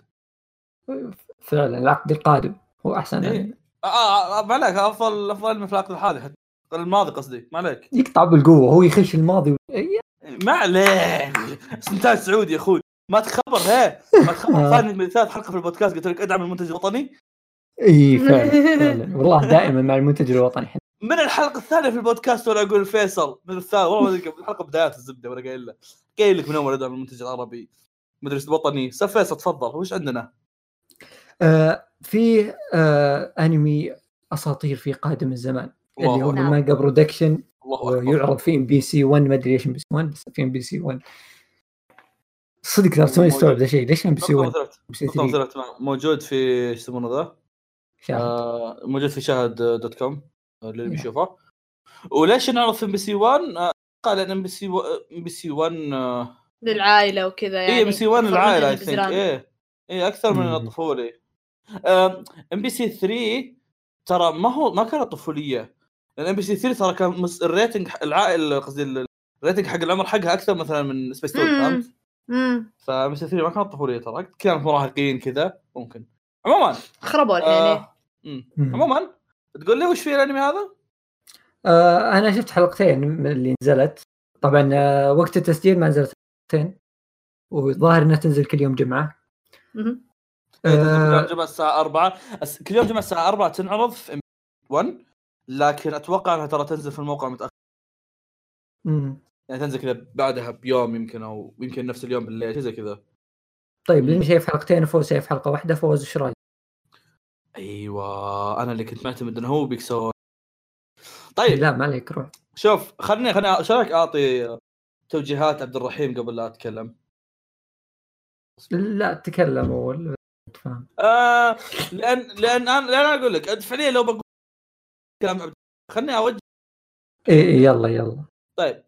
فعلا العقد القادم هو أحسن إيه؟ أنمي. آه, آه, آه، ما عليك أفضل أفضل أنمي في العقد الحالي حتى. الماضي قصدي ما عليك. يقطع بالقوة هو يخش الماضي. ما عليك. استنتاج سعودي يا أخوي. ما تخبر هي ما تخبر. آه. ثاني ثالث حلقة في البودكاست قلت لك ادعم المنتج الوطني. إي فعلا فعلا. والله دائما مع المنتج الوطني من الحلقة الثانية في البودكاست وأنا أقول فيصل؟ من الثالث والله الحلقة بدايات الزبدة وأنا قايل له. قايل لك من أول ادعم المنتج العربي. مدرسه الوطني سف فيصل تفضل. وش عندنا؟ آه في آه أنمي أساطير في قادم الزمان. اللي هو مانجا برودكشن. ويعرض في ام بي سي 1 ما أدري إيش ام بي سي 1 بس في ام بي سي 1 صدق ترى توني استوعب ذا الشيء ليش ام بي سي 1 موجود في إيش يسمونه ذا؟ آه موجود في شاهد dot com. اللي بيشوفه وليش نعرض في ام بي سي 1 قال ان ام بي سي ام بي سي 1 للعائلة وكذا يعني اي ام بي سي 1 للعائلة I think إيه إيه أكثر من الطفولي ام بي سي 3 ترى ما هو ما كانت طفولية. الام بي سي 3 ترى كان ال rating العائل قصدي ال rating حق العمر حقها أكثر مثلا من سبيس تون فهمت؟ امم فام بي سي 3 ما كانت طفولية ترى. كانت مراهقين كذا ممكن. عموما خربوا آه يعني. عموما تقول لي وش في الانمي هذا؟ آه أنا شفت حلقتين من اللي نزلت. طبعا آه وقت التسجيل ما نزلت حلقتين. والظاهر إنها تنزل كل يوم جمعة. أها كل يوم جمعة الساعة 4 كل يوم جمعة الساعة 4 تنعرض في 1 لكن أتوقع إنها ترى تنزل في الموقع متأخر. امم يعني تنزل كذا بعدها بيوم يمكن أو يمكن نفس اليوم بالليل شيء زي كذا. طيب لأني شايف حلقتين فوز شايف حلقة واحدة فوز إيش رأيك؟ أيوه أنا اللي كنت معتمد إنه هو بيكسون. طيب. لا ما عليك روح. شوف خليني خليني إيش رأيك أعطي توجيهات عبد الرحيم قبل لا أتكلم؟ لا تكلم أول آه لأن لأن أنا لأن أنا أقول لك فعليا لو بقول كلام خليني أوجه إيه, إيه، يلا يلا. طيب.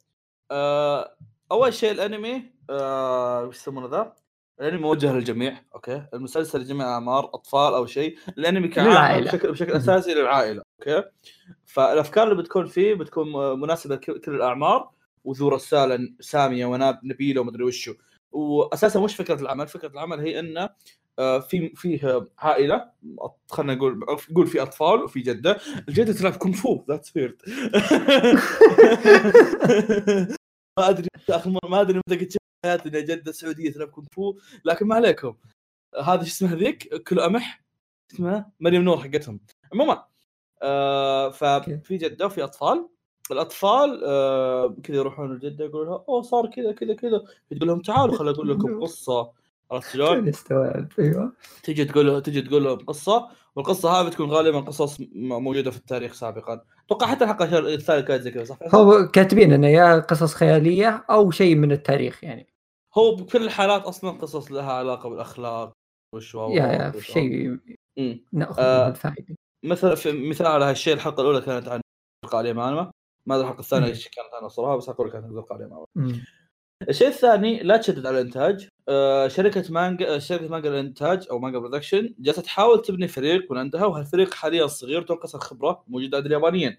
آه أول شيء الأنمي آه وش يسمونه ذا؟ الانمي موجه للجميع okay؟ المسلسل لجميع الاعمار أطفال أو شيء الانمي كعائله بشكل بشكل أساسي للعائلة okay؟ فالأفكار اللي بتكون فيه بتكون مناسبة لكل الأعمار وذو رسالة سامية ونبيله ومدري وشو. واساسا وش فكرة العمل؟ فكرة العمل هي إنه آه، في فيه عائلة خلينا نقول نقول في أطفال وفي جدة، الجدة تلعب كونغ فو that's weird ما أدري ما أدري متى قد ان جده سعودية تلعب كونغ فو لكن ما عليكم. هذا شو اسمه ذيك كل أمح؟ اسمها مريم نور حقتهم. عموما آه ففي جدة وفي أطفال. الأطفال آه كذا يروحون الجدة يقولون لها أوه صار كذا كذا كذا. تقول لهم تعالوا خليني أقول لكم قصة. عرفت شلون؟ أيوه. تجي تقول تجي تقول لهم قصة والقصة هذه بتكون غالبا قصص موجودة في التاريخ سابقا. أتوقع حتى الحلقة الثالثه كانت زي كذا صح؟ هو كاتبين إنه يا قصص خيالية أو شيء من التاريخ يعني. هو بكل الحالات أصلا قصص لها علاقة بالأخلاق والشواء يا يا شيء نأخذ آه الفائده مثلا في مثال على هالشيء الحلقة الأولى كانت عن القاء ما ما أدري الحلقة الثانية إيش كانت عن صراحة بس أقول كانت عن القاء اليمامه الشيء الثاني لا تشدد على الإنتاج. آه شركة مانجا شركة مانجا الإنتاج أو مانجا برودكشن جالسة تحاول تبني فريق من عندها وهالفريق حاليا صغير تنقص الخبرة موجودة عند اليابانيين.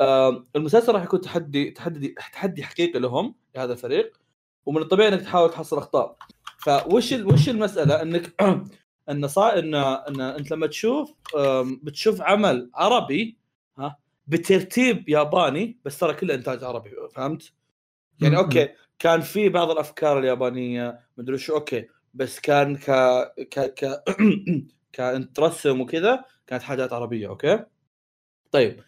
آه المسلسل راح يكون تحدي تحدي تحدي حقيقي لهم لهذا الفريق. ومن الطبيعي إنك تحاول تحصل أخطاء فوش وش المسألة إنك إن صار ان إن أنت لما تشوف بتشوف عمل عربي ها بترتيب ياباني بس ترى كله إنتاج عربي فهمت؟ يعني okay كان في بعض الأفكار اليابانية مدري شو okay بس كان ك ك ك كانت ترسم وكذا كانت حاجات عربية okay؟ طيب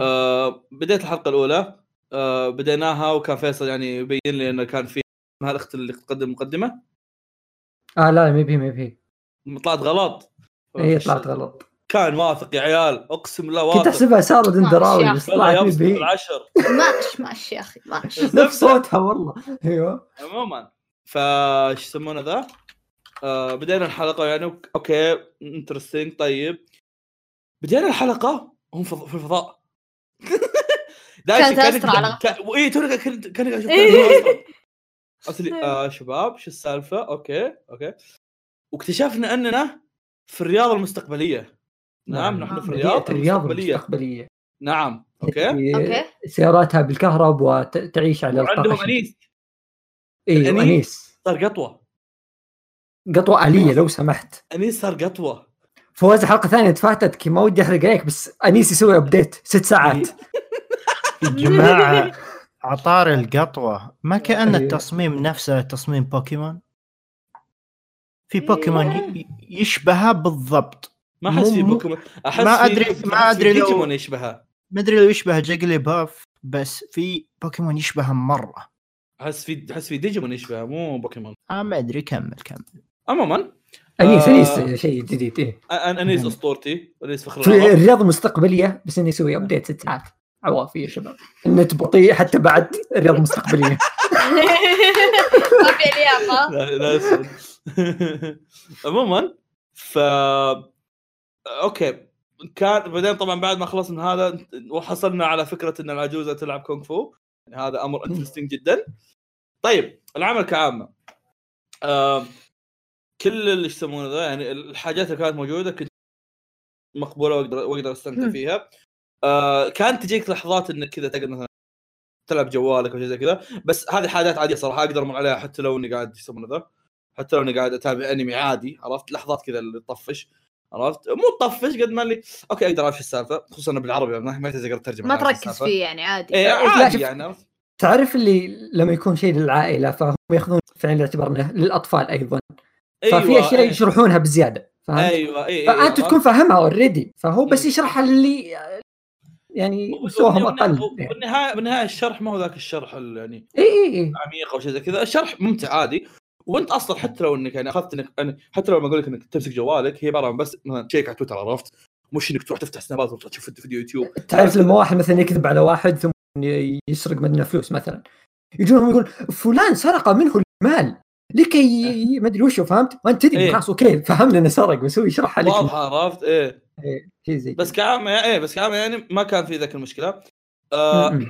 آه بديت الحلقة الأولى آه بديناها وكان فيصل يعني يبين لي إنه كان في الاخت اللي تقدم مقدمة؟ آه لا ما بي ما بي. طلعت غلط؟ اي طلعت غلط. كان واثق يا عيال اقسم بالله واثق. كنت احسبها ساره دندراوي بس طلعت ماشي ماشي يا أخي ماشي نفس صوتها والله. أيوه. عموما. فايش يسمونه ذا؟ آه بدينا الحلقة يعني okay interesting طيب. بدينا الحلقة؟ هم في الفضاء. كانت أسرع اي توني كان أشوف إيه. اصلي آه شباب شو السالفة؟ okay okay. واكتشفنا أننا في الرياض المستقبلية. نعم نحن في الرياض المستقبلية. المستقبلية. نعم okay. okay. سياراتها بالكهرب وتعيش على الطاقة. عندهم انيس اي أنيس. صار قطوة. قطوة آلية لو سمحت. أنيس صار قطوة. فواز حلقة ثانية فاتتك. ما ودي أحرق عليك بس أنيس يسوي update ست ساعات. يا جماعة. عطار القطوة ما كأن أيوه. التصميم نفسه تصميم بوكيمون؟ في بوكيمون يشبهها بالضبط. ما أحس في بوكيمون. أحس ما أدري ما أدري لو بوكيمون يشبهها. ما أدري لو يشبه Jigglypuff بس في بوكيمون يشبهها مرة. أحس في أحس في ديجيمون يشبهها مو بوكيمون. آه ما أدري كمل كمل. عموما انيس انيس آه شيء جديد إيه. أنيس أسطورتي أنيس فخر في الرياض المستقبلية بس انه يسوي update ست ساعات عوافي يا شباب. النت بطيء حتى بعد الرياض المستقبلية. ما في لياقه لا لا عموما ف okay. كان بعدين طبعا بعد ما خلصنا هذا وحصلنا على فكرة إن العجوزة تلعب كونغ فو. يعني هذا أمر interesting جدا. طيب العمل كعامة. آه كل اللي يسمونه ذا يعني الحاجات اللي كانت موجودة كنت مقبولة واقدر وأقدر أستمتع فيها. آه كانت تجيك لحظات إنك كذا تقدر مثلا تلعب جوالك أو شيء زي كذا. بس هذه حاجات عادية صراحة أقدر أمر عليها حتى لو إني قاعد يسمونه ذا؟ حتى لو إني قاعد أتابع أنمي عادي عرفت؟ لحظات كذا اللي تطفش عرفت؟ مو تطفش قد ما اللي okay أقدر أعرف السالفة خصوصا بالعربي ما يحتاج الترجمه ما تركز فيه يعني عادي. إيه عادي يعني تعرف اللي لما يكون شيء للعائلة فهم ياخذون في عين الاعتبار إنه للأطفال أيضا. أيوة ففي أشياء أيوة. يشرحونها بزيادة فهمت؟ أيوه أيوه فأنت أيوة. تكون فاهمها already فهو بس يشرحها للي يعني مستواهم أقل بالنهايه بالنهايه الشرح ما هو ذاك الشرح يعني إي إي إي. عميق أو شيء زي كذا. الشرح ممتع عادي. وأنت أصلا حتى لو إنك يعني أخذت انك يعني حتى لو ما أقول لك إنك تمسك جوالك هي عبارة عن بس مثلا تشيك على تويتر عرفت؟ مش إنك تروح تفتح سنابات وتروح تشوف فيديو يوتيوب. تعرف لما واحد مثلا يكذب على واحد ثم يسرق منه فلوس مثلا. يجون يقول فلان سرق منه المال. لكي ما أدري وشو فهمت؟ وانت تدري إيه؟ خلاص okay فهمنا إنه سرق بس هو يشرح عليك واضح عرفت؟ إيه. إيه زي بس كعامة إيه بس كعامة يعني ما كان في ذاك المشكلة. آه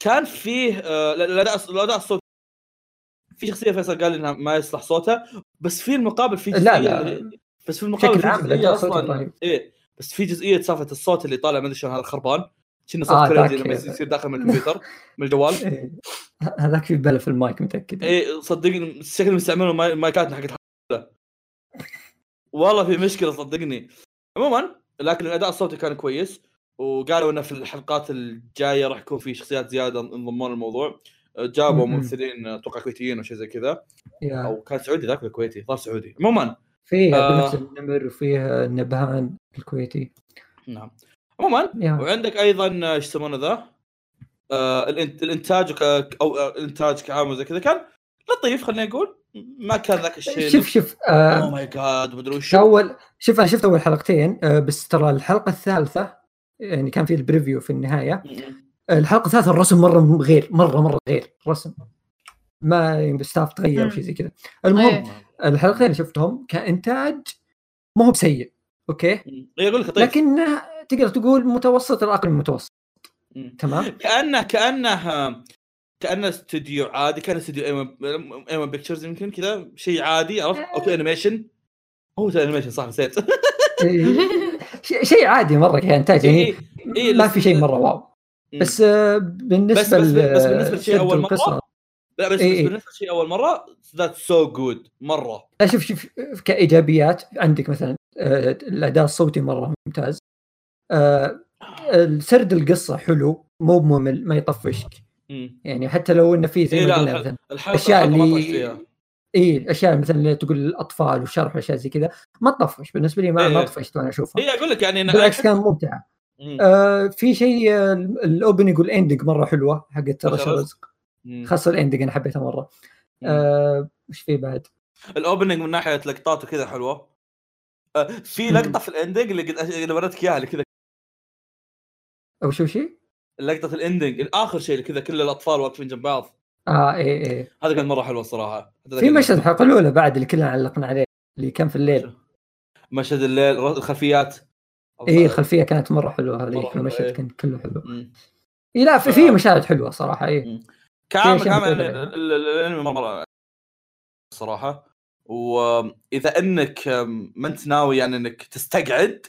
كان فيه آه الاداء الاداء الصوت في شخصية فيصل قال إنها ما يصلح صوتها بس في المقابل في لا لا. بس في المقابل في جزئية أصلا إيه بس في جزئية سالفة الصوت اللي طالع ما أدري شلون هذا خربان كنا صوت آه كريجي لما يصير داخل من الكمبيوتر من الجوال. إيه. هذاك في بلا في المايك متأكد. اي صدقني شكل مستعملون المايكات حقت والله في مشكلة صدقني. عموما لكن الأداء الصوتي كان كويس وقالوا إنه في الحلقات الجاية راح يكون في شخصيات زيادة انضمون الموضوع جابوا ممثلين أتوقع كويتيين أو شيء زي كذا. أو كان سعودي ذاك الكويتي صار سعودي. عموما فيه آه. بنفس النمر وفيه النبهان الكويتي. نعم. عموما وعندك أيضا إيش يسمونه ذا؟ آه الإنتاج أو الإنتاج كعام زي كذا كان لطيف خلينا نقول ما كان ذاك الشيء شوف شوف oh my God مدري وش. أول شوف أنا شفت أول حلقتين آه بس ترى الحلقة الثالثة يعني كان في ال preview في النهاية. الحلقة الثالثة الرسم مرة غير مرة مرة غير رسم. ما ال staff تغير أو شيء زي كذا. المهم أيه. الحلقتين اللي شفتهم كإنتاج ما هو بسيء okay؟ يقول لك طيب لكنه تقدر تقول متوسط الأقل من المتوسط. تمام؟ كأنه كأنه كأنه استوديو عادي كان استوديو ايمون بيكتشرز يمكن كذا شيء عادي عرفت؟ okay آه. animation هو animation صح نسيت. إيه. شيء عادي مرة كانتاج يعني إيه. إيه ما في شيء مرة wow. بس آه، بالنسبة بس, بس, بس بالنسبة لشيء أول مرة لا بس, إيه بس بالنسبة لشيء أول مرة that's so good مرة. شوف شوف كإيجابيات عندك مثلا آه، الأداء الصوتي مرة ممتاز. آه، سرد القصة حلو مو ممل ما يطفشك. يعني حتى لو إنه في زي ما قلنا مثلا أشياء اللي اي الاشياء مثلا اللي تقول الأطفال والشرح وأشياء زي كذا ما تطفش بالنسبة لي ما, إيه. ما طفشت وأنا أشوفها. اي أقول لك يعني بالعكس كان ممتع. آه في شيء ال opening وال ending مرة حلوة حقت رش الرزق خاصة ال ending أنا حبيتها مرة. آه وش في بعد؟ ال opening من ناحية لقطات وكذا حلوة. آه في لقطة في ال ending اللي قد اللي وريتك إياها اللي كذا. أو شو شيء؟ لقطة ال ending الآخر شيء كذا كل الأطفال واقفين جنب بعض. آه إيه إيه. هذا كان مرة حلو الصراحة. في مشهد الحلقة الأولى بعد اللي كلنا علقنا عليه اللي كان في الليل. مشهد الليل الخلفيات. اي الخلفية كانت مرة حلوة هذيك المشهد إيه. كان كله حلو. اي لا في, في مشاهد حلوة صراحة اي كعام كعام الأنمي مرة الصراحه واذا إنك ما أنت ناوي يعني إنك تستقعد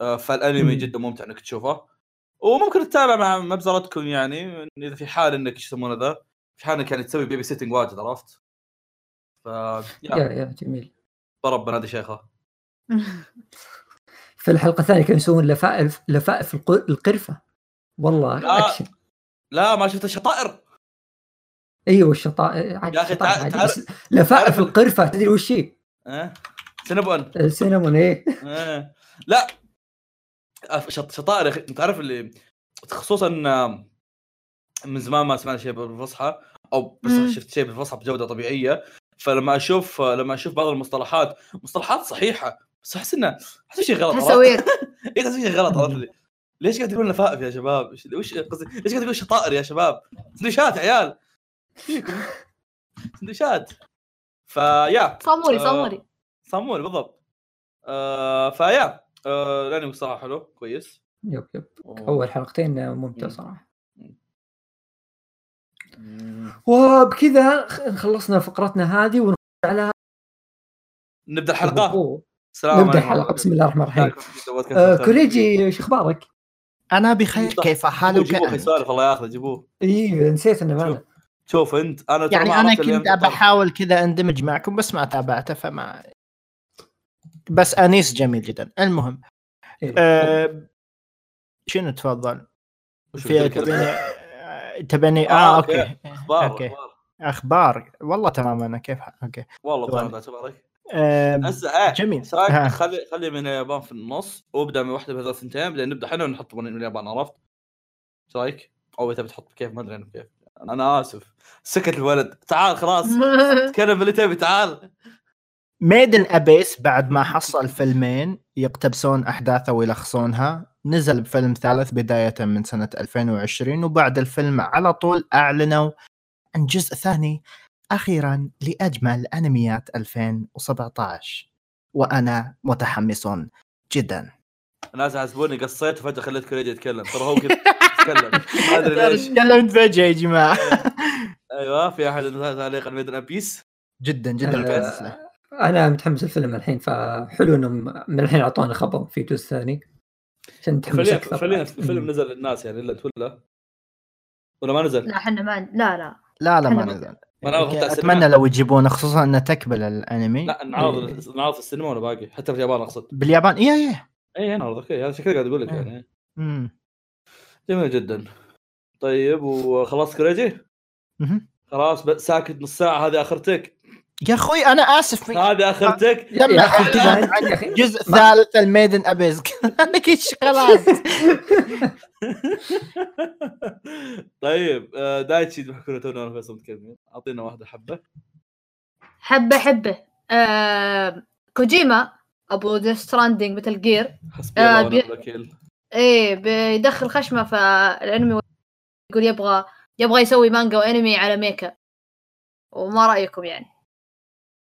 آه، فالأنمي جدا ممتع إنك تشوفه. وممكن تتابع مع مبزرتكم يعني إذا في حال إنك إيش يسمونه ذا؟ في حال إنك يعني تسوي baby sitting واجد عرفت؟ ف يا. يا جميل. ضرب بنادي شيخة. في الحلقة الثانية كانوا يسوون لفائف لفائف القرفة. والله لا. أكشن. لا ما شفت الشطائر. أيوه الشطائر يا أخي لفائف القرفة تدري وش هي؟ أه؟ سينابون. السينابون إيه. أه. لا. أخي. تعرف اللي خصوصا من زمان ما سمعنا شيء بالفصحى أو بس شفت شيء بالفصحى بجودة طبيعية. فلما أشوف لما أشوف بعض المصطلحات مصطلحات صحيحة بس أحس انه أحس شيء غلط تسويق اي تحس شيء غلط عرفت ليش قاعد تقول لفائف يا شباب؟ وش قصدي ليش قاعد تقول شطائر يا شباب؟ سندويشات عيال! فيكم سندويشات فيا صامولي صامولي صامولي بالضبط. آه فيا آه الأنمي صراحة حلو كويس. يب يب. أول حلقتين ممتع صراحة. وبكذا خلصنا فقرتنا هذه ونخش على نبدأ الحلقة السلام نبدأ الحلقة بسم الله الرحمن الرحيم. آه كوريجي شو أخبارك؟ أنا بخير. كيف حالك؟ جيبوه يسولف الله ياخذه جيبوه. إي نسيت إنه معنا شوف أنت أنا يعني أنا كنت بحاول كذا أندمج معكم بس ما تابعته فما بس أنيس جميل جدا. المهم إيه. أه... شنو تفضل؟ في تبيني تبيني آه, آه أوكي. أخبار أوكي. أخبار. والله تمام أنا كيف أوكي. والله تمام تبارك. هسه آه جميل. خلي خلي من اليابان في النص وابدأ من واحدة بهذول الثنتين بعدين نبدأ إحنا ونحط من اليابان عرفت؟ إيش رأيك؟ أو تبي تحط كيف ما أدري كيف. أنا آسف. سكت الولد. تعال خلاص. تكلم اللي تبي تعال. Made in Abyss بعد ما حصل فيلمين يقتبسون أحداثه ويلخصونها. نزل بفيلم ثالث بداية من سنة 2020 وبعد الفيلم على طول أعلنوا عن جزء ثاني أخيرا لأجمل أنميات 2017 وأنا متحمس جدا. الناس حسبوني قصيت وفجأة خليت كوريجي يتكلم. ترى هو كذا يتكلم ما أدري ليش. تكلمت فجأة يا جماعة. أيوه في أحد تعليق على ميدن بيس جدا جدا. أنا متحمس الفيلم الحين فحلو انهم من الحين اعطونا خبر في جزء ثاني. عشان تحمس أكثر خلينا الفيلم نزل للناس يعني الا ولا ولا ما نزل؟ لا إحنا ما لا لا. لا لا ما نزل. أتمنى لو يجيبونه خصوصا إنه تكمل الأنمي. لا نعرض نعرض في السينما ولا باقي؟ حتى في اليابان أقصد. باليابان؟ اي اي اي نعرض. okay هذا شكله قاعد أقول لك يعني. امم جميل جدا. طيب وخلاص كريجي؟ خلاص ساكت نص ساعة هذه اخرتك يا أخوي أنا آسف. هذه أخرتك؟ يا أخي الجزء الثالث ال Made in Abyss. إيش خلاص طيب آه، دايتشي ضحكونا تونا أنا فيصل متكلمين أعطينا واحدة حبة. حبة حبة. آه... كوجيما أبو Death Stranding Metal Gear حسبي الله الوكيل. إيه بيدخل خشمة في الانمي يقول يبغى يبغى يسوي مانجا وأنمي على mecha. وما رأيكم يعني.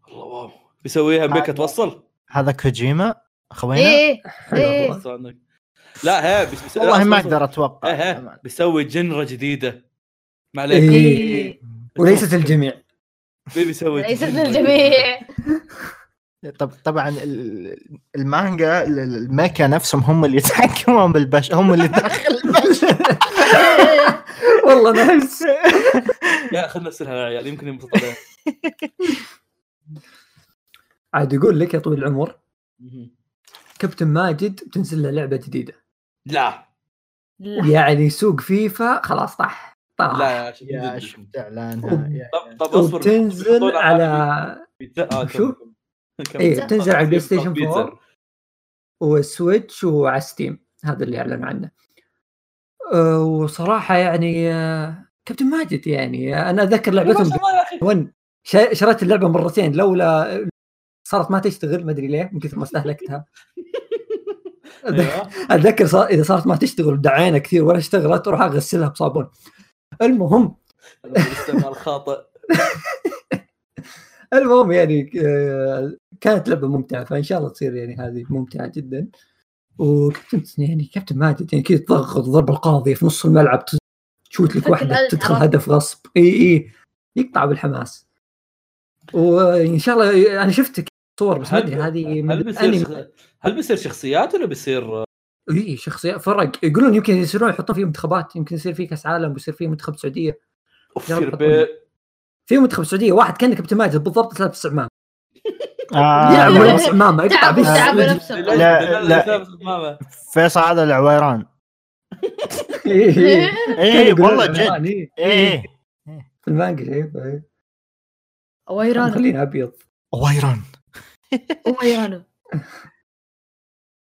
الله واو. بيسويها ميكا توصل؟ هذا كوجيما؟ خوينا إيه إيه. لا هي بيسوي والله ما أقدر أتوقع إيه بيسوي جنرة جديدة. ما عليك إيه. وليست الجميع. بيسوي ليست الجميع. طب طبعا المانجا الميكا نفسهم هم اللي يتحكمون بالبش هم اللي داخل البش. والله نايس يا خلنا نرسلها يا عيال يمكن ينبسط عليها عاد يقول لك يا طويل العمر كابتن ماجد بتنزل له لعبة جديدة. لا. يعني سوق فيفا خلاص طاح. طاح. لا يا شفت إعلانها. طب طب أصبر بتنزل على آه، شو؟ اي بتنزل على ال PlayStation 4 وال Switch وعلى Steam هذا اللي اعلنوا عنه. أه وصراحة يعني أه كابتن ماجد يعني أنا اتذكر لعبتهم ون شريت اللعبة مرتين. لولا صارت ما تشتغل ما أدري ليه من كثر ما استهلكتها. أيوه. أتذكر صار إذا صارت ما تشتغل دعينا كثير ولا اشتغلت أروح أغسلها بصابون. المهم. الاستعمال خاطئ المهم يعني آه، كانت لعبة ممتعة فإن شاء الله تصير يعني هذه ممتعة جدا. وكابتن يعني كابتن ماجد يعني كذا تضغط ضرب القاضية في نص الملعب تشوت لك واحدة تدخل هدف غصب. إي إي. يقطع بالحماس. وإن شاء الله أنا شفت صور بس ما أدري هذه هل بيصير هل بيصير شخصيات ولا بيصير؟ إي شخصيات فرق. يقولون يمكن يصيرون يحطون فيه منتخبات يمكن يصير فيه كأس عالم ويصير فيه منتخب السعودية. في منتخب السعودية واحد كان كابتن ماجد بالضبط لابس عمامه آه يلعب لابس عمامه يقطع بس لا لا فيصل هذا العويران إيه إيه والله جد. إيه في المانجا إيه اويران خلينا أبيض. اويران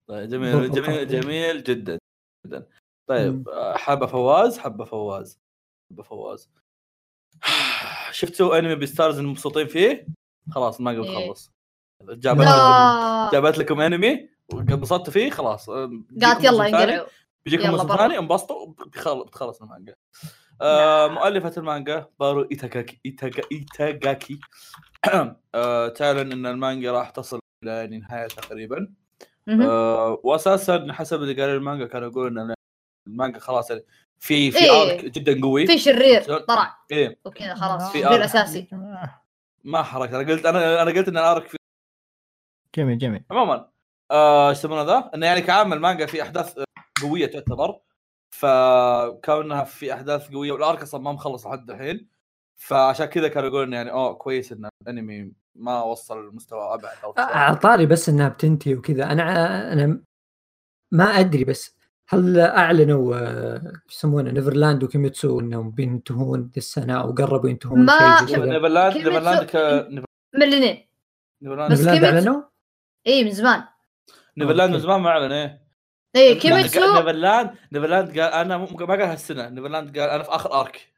طيب جميل جميل جميل جدا جدا. طيب حابه فواز؟ حابه فواز. حابه فواز. شفتوا أنمي Beastars مبسوطين فيه؟ خلاص ما قبل خلص. جابت لكم جابت لكم أنمي وانبسطتوا فيه خلاص قالت يلا انقلعوا. بيجيكم موسم ثاني انبسطوا بتخلص المانجا. آه مؤلفة المانجا بارو إيتاغاكي إيتاغاكي آه تعلن إن المانجا راح تصل إلى يعني نهاية تقريبا. آه واساسا حسب اللي قال المانجا كانوا يقولون إن المانجا خلاص يعني في في إيه. ارك جدا قوي. في شرير طلع. إيه. وكذا خلاص. في شرير أساسي. ما حركت. أنا قلت أنا أنا قلت إن الارك في جميل جميل. عموما آه، إيش يسمونه ذا؟ انه يعني كعامل مانجا في أحداث قوية تعتبر. فكونها في أحداث قوية والارك أصلا ما مخلص لحد الحين. فعشان كذا كانوا يقولون يعني أوه كويس إن الأنمي ما وصل لمستوى أبعد أو اعطاري بس إنها بتنتهي وكذا. أنا أنا ما أدري بس هل أعلنوا آه، يسمونه Neverland وكيميتسو إنهم بينتهون السنة أو قربوا ينتهون ما شيء Neverland Neverland ك... ملنين بس Neverland أعلنوا؟ اي من زمان. Neverland من زمان ما اعلن إيه. إيه كيميتسو Neverland Neverland قال أنا ما قال هالسنة. Neverland قال أنا في آخر arc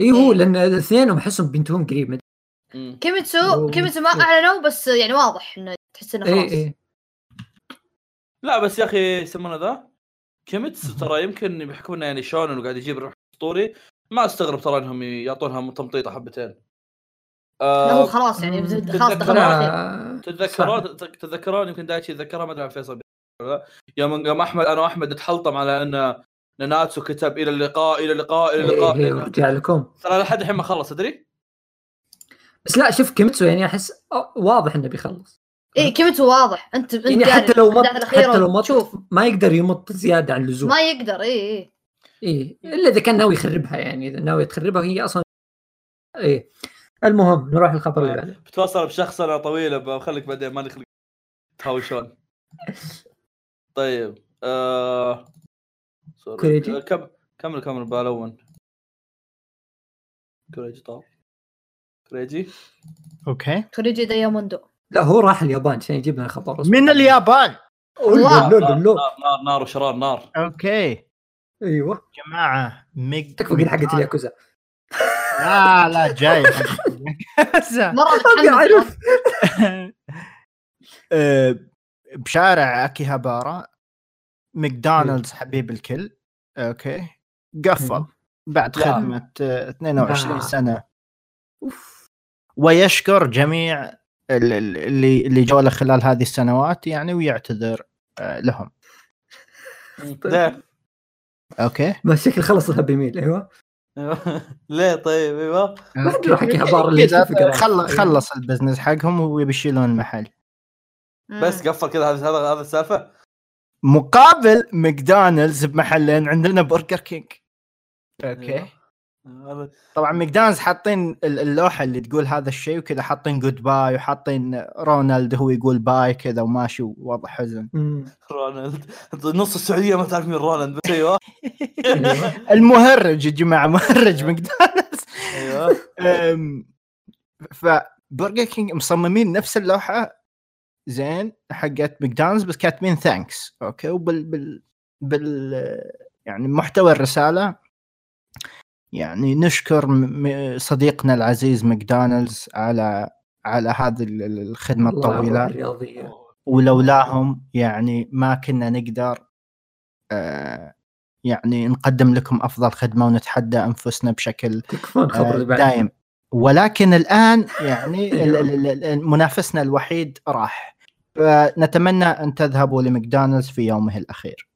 اي هو لأن الاثنينهم أحسهم بينتهون قريب كيميتسو كيميتسو ما أعلنوا بس يعني واضح إنه تحس إنه خلاص. إيه. إيه. لا بس يا أخي يسمونه ذا؟ كيميتسو ترى يمكن بحكم إنه يعني شونن وقاعد يجيب ربح أسطوري. ما أستغرب ترى إنهم يعطونها تمطيطة حبتين. آه هو خلاص يعني خلاص دخلوا تتذكرون تتذكرون يمكن دايتشي يتذكرها ما أدري عن فيصل يوم يوم احمد أنا وأحمد نتحلطم على ان ناناتسو كتب إلى اللقاء إلى اللقاء إلى اللقاء. إيه رجع لكم. ترى لحد الحين ما خلص تدري؟ بس لا شوف كيميتسو يعني أحس واضح إنه بيخلص. اي كلمته واضح. أنت أنت يعني حتى لو مط حتى لو مط شوف. ما يقدر يمط زيادة عن اللزوم. ما يقدر اي اي اي إلا إذا كان ناوي يخربها يعني. إذا ناوي تخربها هي أصلا اي المهم نروح الخبر اللي بعده. بتوصل بشخصنه طويله بخليك بعدين ما نخليك تهاوشون. طيب آه... كوريجي؟ آه، كم كمل كمل بالون كوريجي طار كوريجي؟ okay. كوريجي داياموندو لا هو راح اليابان عشان يجيب لنا خبر من اليابان! الله. نار نار نار, نار وشرار نار. okay. أيوه. جماعة ميج تكفى حقت الياكوزا. لا لا جاي. مرة آه، بشارع أكيهابارا. ماكدونالدز حبيب الكل. okay. قفل بعد لا. خدمة آه، 22 لا. سنة. ويشكر جميع ال- ال- اللي اللي جو له خلال هذه السنوات يعني ويعتذر آه، لهم. ليه؟ okay. بس شكل خلص ال Happy Meal أيوه. ليه طيب أيوه. ما ادري اكيهابارا اللي كذا يشوف القرار. خل- خلص ال business حقهم ويبي يشيلون المحل. بس قفل كذا هذا هذا هذا السالفة؟ مقابل ماكدونالدز بمحلين عندنا برجر كينج. okay. هذا طبعا ماكدونالدز حاطين ال- اللوحة اللي تقول هذا الشيء وكذا حاطين goodbye وحاطين رونالد هو يقول bye كذا وماشي ووضع حزن. رونالد. نص السعودية ما تعرف مين رونالد بس أيوه. أيوة. المهرج يا جماعة مهرج ماكدونالدز. أيوه. فبرجر كينج مصممين نفس اللوحة زين حقت ماكدونالدز بس كاتبين thanks. okay وبال بال بال يعني محتوى الرسالة. يعني نشكر صديقنا العزيز ماكدونالدز على على هذه ال- ال- الخدمة الطويلة. ولولاهم يعني ما كنا نقدر آه، يعني نقدم لكم أفضل خدمة ونتحدى أنفسنا بشكل تكفون خبر آه، دايم. ولكن الآن يعني ال- ال- ال- ال- منافسنا الوحيد راح فنتمنى أن تذهبوا لماكدونالدز في يومه الأخير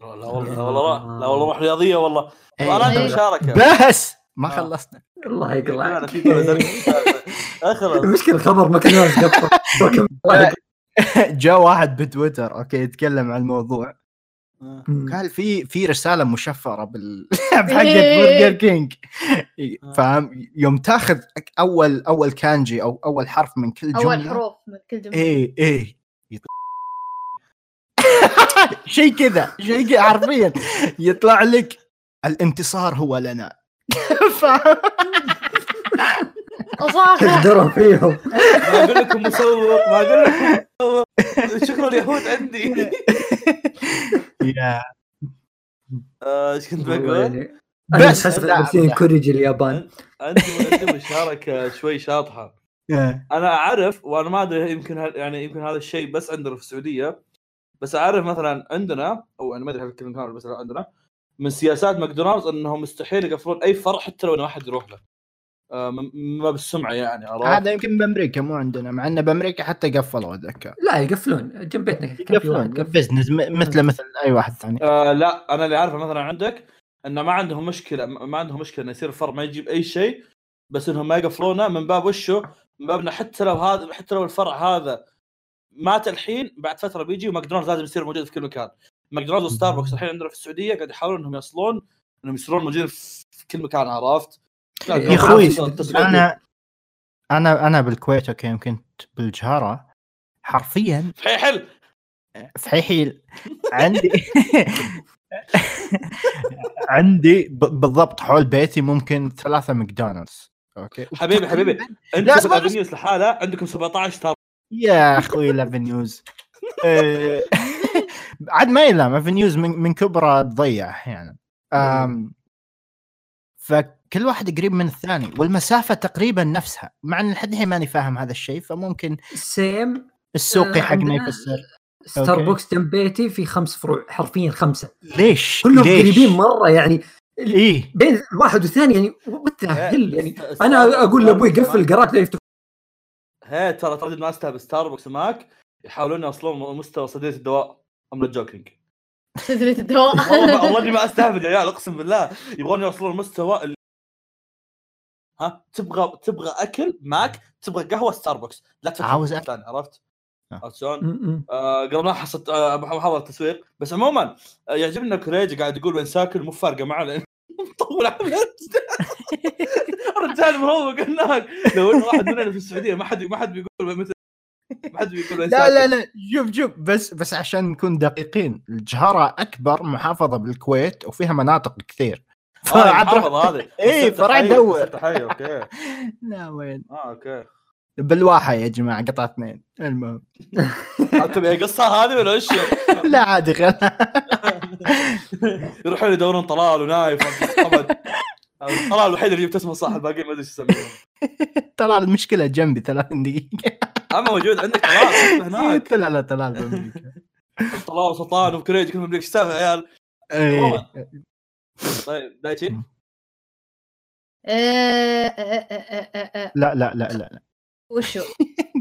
لا والله لا والله راح لا والله روح رياضية والله إيه. أنا إيه. مشاركة بس ما آه. خلصنا الله يقلع أنا في كذا زرق. اخلص المشكلة الخبر ما كان ناس قفل الله يقلع. جاء واحد بتويتر okay يتكلم عن الموضوع. قال في في رسالة مشفرة بال بحقت إيه. برجر كينج فاهم؟ يوم تاخذ أول أول كانجي أو أول حرف من كل جملة. اول حروف من كل جملة. إيه إيه يط- شيء كذا شيء كذا حرفيا. يطلع لك الانتصار هو لنا. فاهم؟ صح تقدرون فيهم. ما أقول لكم مسوق ما أقول لكم مسوق شكرا اليهود عندي. يا. آه، إيش كنت بقول؟ يعني أنا بس-. كوريجي اليابان. عندي مشاركه شوي شاطحة. أنا أعرف وأنا ما أدري يمكن يعني يمكن هذا الشيء بس عندنا في السعودية. بس أعرف مثلا عندنا أو أنا ما أدري هل كامل بس عندنا من سياسات ماكدونالدز إنهم مستحيل يقفلون أي فرع حتى لو إنه ما حد يروح له. ما بالسمعة يعني عرفت؟ هذا يمكن بأمريكا مو عندنا. مع انه بأمريكا حتى قفلوا أتذكر. لا يقفلون. جنب بيتنا يقفلون business م- مثله مثل أي واحد ثاني. آه لا أنا اللي أعرفه مثلا عندك إنه ما عندهم مشكلة ما عندهم مشكلة إنه يصير الفرع ما يجيب أي شيء بس إنهم ما يقفلونه. من باب وشه من باب انه حتى لو هذا حتى لو الفرع هذا مات الحين بعد فترة بيجي وماكدونالدز لازم يصير موجود في كل مكان. ماكدونالدز وستاربكس الحين عندنا في السعودية قاعد يحاولون إنهم يصلون إنهم يصيرون موجودين في كل مكان عرفت؟ يا أخوي. أنا أنا أنا بالكويت okay يمكن بالجهراء حرفيا حي حل في حيحيل عندي عندي ب- بالضبط حول بيتي ممكن ثلاثة ماكدونالدز. أوكي. حبيبي حبيبي. انت لا، في اسمع بس. الافنيوز لحالة؟ عندكم 17 ستار يا أخوي الافنيوز آه، عاد ما يلام افنيوز من, من كبره تضيع أحيانا. آم، فكل واحد قريب من الثاني والمسافة تقريبا نفسها. مع إن لحد الحين ماني فاهم هذا الشيء فممكن سيم السوقي آه، حقنا يفسر. ستاربكس جنب بيتي في خمس فروع حرفيا خمسة. ليش؟ كلهم ليش؟ قريبين مرة يعني إيه. بين الواحد والثاني يعني what hell يعني أنا أقول لأبوي قفل الجراج لا يفتح هي ترى تردد ما استهبل ستاربكس معك يحاولون يوصلون مستوى صيدليه الدواء. I'm joking صيدلية الدواء. والله إني ما أستهبل يا عيال أقسم بالله. يبغون يوصلون المستوى اللي ها تبغى تبغى أكل ماك تبغى قهوة ستاربكس لا تفكر عاوز أكل. ثاني عرفت؟ آه. عرفت شلون؟ آه، قبل ما حصلت آه، محاضره تسويق بس عموما آه، يعجبنا كوريجي قاعد يقول وين ساكن مو فارقة معه لأن مطول عملت الرجال مروق هناك لو إنه واحد مننا في السعودية ما حد ما حد بيقول مثل ما حد بيقول وين لا لا لا شوف شوف بس بس عشان نكون دقيقين الجهرة أكبر محافظة بالكويت وفيها مناطق كثير آه، المحافظه هذه. بس فراح ندور. حي okay. لا وين؟ آه okay. بالواحة يا جماعة قطعه اثنين. المهم. تبي قصة هذه ولا إيش؟ لا عادي خل يروحون يدورون طلال ونايف. طلال الوحيد اللي جبت اسمه صح الباقيين ما أدري إيش يسمونه ترى المشكلة جنبي 30 دقيقة. أما موجود عندك طلال هناك. لا لا طلال بأمريكا. طلال وسلطان وكريج كلهم إيش سالفه يا عيال. إيه. طيب دايتشي آه، آه، آه، آه، آه. لا لا لا لا لا وشو؟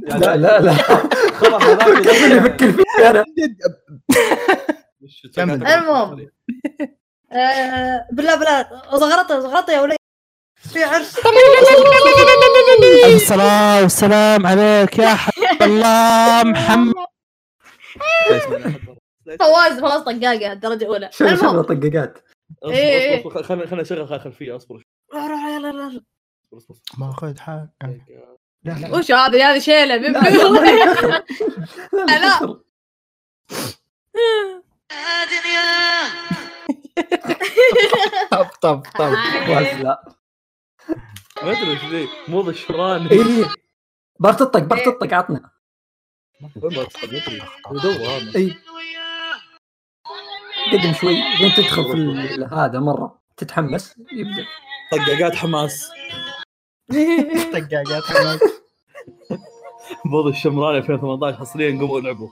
لا لا لا خلاص اللي أفكر فيه أنا. المهم. آه، بالله بالله زغرطه زغرطه يا ولد في عرس الصلاة والسلام عليك يا حبيب الله محمد فواز فواز طقاقه الدرجه الاولى شغل شغل المهم إيه. اصبر اصبر خلينا خلينا نشغل خلفية اصبر. روح روح يلا يلا يلا. اصبر اصبر. ماخذ حاجة لا لا. وش هذه هذه شيلة لا لا ما. طب طب طب. بس لا. ما أدري إيش ذي مو ذا الشراني اي برتطق برتطق عطنا؟ ما هذا اي قدم شوي لين تدخل في هذا مرة. تتحمس. يبدأ. طقاقات حماس. طقاقات حماس. بوض الشمراني 2018 حصريا قوموا العبوا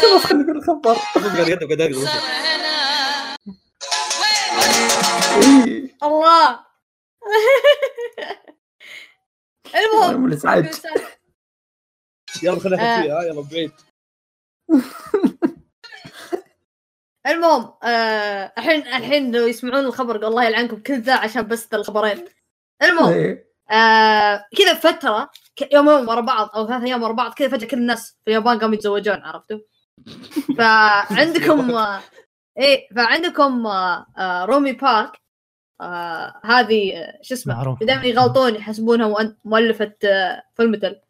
خلاص خلينا نقول الخبر قاعد يقدم قاعد يقدم إي. الله المهم الازعاج يلا خلينا آه. خلفيه ها يلا بعيد المهم آه، الحين الحين لو يسمعون الخبر الله يلعنكم كل ذا عشان بس ذا الخبرين المهم إي. آه كذا فترة ك- يومين ورا بعض أو ثلاث أيام ورا بعض كذا فجأة كل الناس في اليابان قاموا يتزوجون عرفتوا؟ فعندكم آه إيه فعندكم آه آه رومي بارك آه هذه شو اسمه دائما يغلطون يحسبونها مؤلفة آه فيلم مثل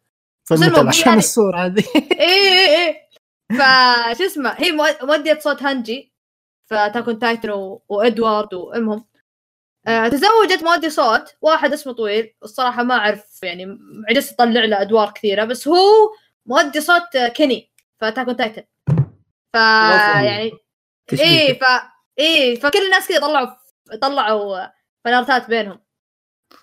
المهم عشان يعني- الصورة هذه؟ إيه إيه إيه. فشو اسمه هي مؤ- مؤدية صوت هانجي. ف Attack on Titan و... وإدوارد وأمهم. آه تزوجت مؤدي صوت واحد اسمه طويل. الصراحة ما أعرف يعني عجزت اطلع له أدوار كثيرة بس هو مؤدي صوت كيني فتاكون تايتن. ف يعني. إيه ف إيه فكل الناس كذا طلعوا طلعوا فنارتات بينهم.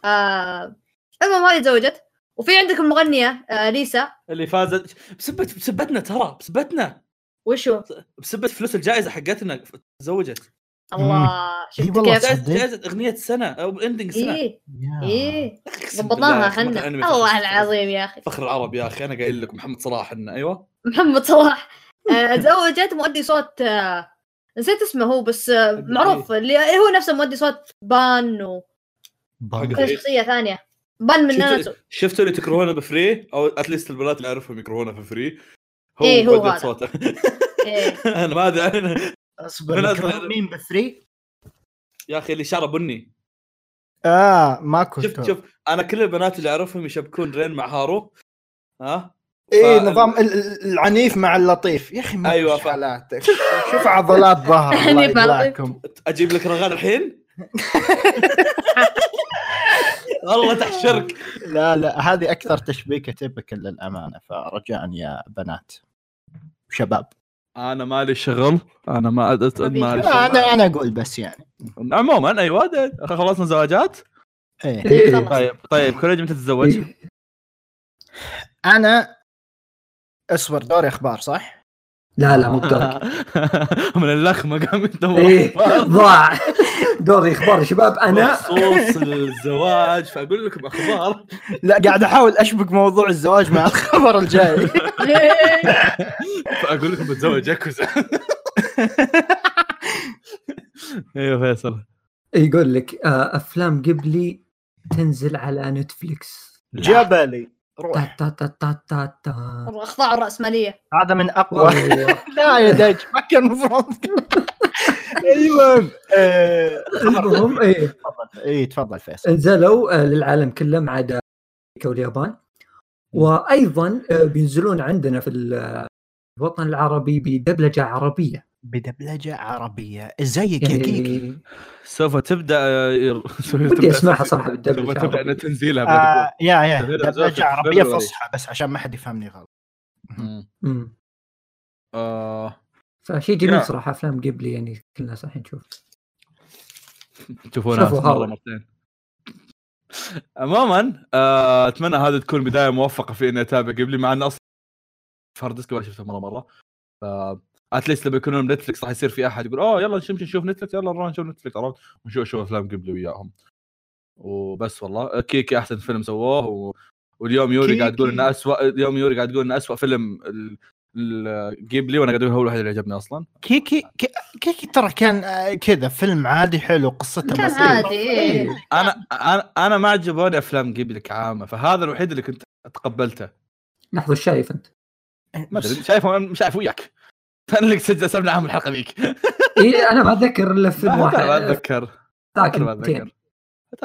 آه المهم هذه تزوجت. وفي عندكم مغنيه آه ليسا. اللي فازت. بسبت بسبتنا ترى بسبتنا. وشو؟ بسبت فلوس الجائزة حقتنا تزوجت. الله شفت كيف؟ صدق. جائزة جائزة أغنية السنة أو ending السنة إيه. إيه ضبطناها إحنا. الله العظيم يا أخي. فخر العرب يا أخي أنا قايل لك محمد صلاح إنه أيوه. محمد صلاح. آه، تزوجت مؤدي صوت آه، نسيت اسمه هو بس آه،. معروف اللي هو نفسه مؤدي صوت بان و بان. حق- بان من ناناتسو شفتوا اللي تكرهونه ب Free؟ أو at least البنات اللي اعرفهم يكرهونه في Free. هو إيه، هو هذا. صوته. إيه. أنا ما أدري. أنا- اصبر. مين بفري؟ يا أخي اللي شعره بني. آه ما كنت شوف شوف أنا كل البنات اللي أعرفهم يشبكون رين مع هارو. ها؟ إيه ف- نظام ال- ال- العنيف مع اللطيف. يا أخي ما أيوة، أيوة ف- حالاتك شوف عضلات ظهر. الله اللطيف. يطلعكم أجيب لك رغال الحين؟ والله تحشرك لا لا هذه أكثر تشبيكة تبكل للأمانة فرجاء يا بنات شباب أنا مالي شغل أنا ما أدت أنا أنا أقول بس يعني عموما أيوه خلصنا زواجات إيه. إيه. طيب طيب كوريج متى تتزوج؟ إيه. أنا أصبر دوري أخبار صح؟ لا لا مو بدورك من اللخمة قام يدور إيه أخبار. ضاع دوري أخبار يا شباب أنا بخصوص الزواج فأقول لكم أخبار. لا قاعد أحاول أشبك موضوع الزواج مع الخبر الجاي. فأقول لكم بتزوج ياكوزا أيوه فيصل. يقول لك آه، أفلام قبلي تنزل على نتفليكس. جبلي. روح. تا تا تا تا تا اخضاع الراسماليه هذا من أقوى. لا يا دج ما كان المفروض أيوه المهم إيه. تفضل. اي تفضل فيصل. نزلوا آه، للعالم كله ما عدا أمريكا واليابان وأيضا آه، بينزلون عندنا في الوطن العربي بدبلجة عربية. بدبلجة عربية زيك يا كيكي يعني سوف تبدأ ودي أسمعها صراحة سوف بالدبلجه تبدأ عربية. تنزيلها آه يا يا دبلجه عربية. فصحى بس عشان ما حد يفهمني غلط مم. مم. آه، فشيء جميل. صراحة أفلام قبلي يعني كل الناس الحين تشوف تشوفونها مرة هذا. مرتين عموما آه، أتمنى هذه تكون بداية موفقة في إني أتابع قبلي مع إن أصلا hard disk ما شفته مرة مرة ف at least لما يكونون ب Netflix راح يصير في أحد يقول اوه يلا نمشي نشوف Netflix يلا نروح نشوف Netflix عرفت؟ ونشوف شوف أفلام قبلي وياهم. وبس والله. كيكي أحسن فيلم سووه و... واليوم يوري قاعد تقول إنه اسوء اليوم يوري قاعد تقول إنه اسوء فيلم ال- ال- قبلي وأنا قاعد أقول هو الوحيد اللي عجبني أصلا. كيكي كي- كيكي ترى كان آه، كذا فيلم عادي حلو قصته كان. عادي إيه. أنا أنا أنا ما عجبوني أفلام قبلي كعامة فهذا الوحيد اللي كنت تقبلته لحظه شايف أنت؟ ما ادري شايفه مش شايف وياك. أنا اللي سجل سبنا عام الحلقة ذيك اي أنا ما اتذكر الا فيلم واحد. ما اتذكر ما. اتذكر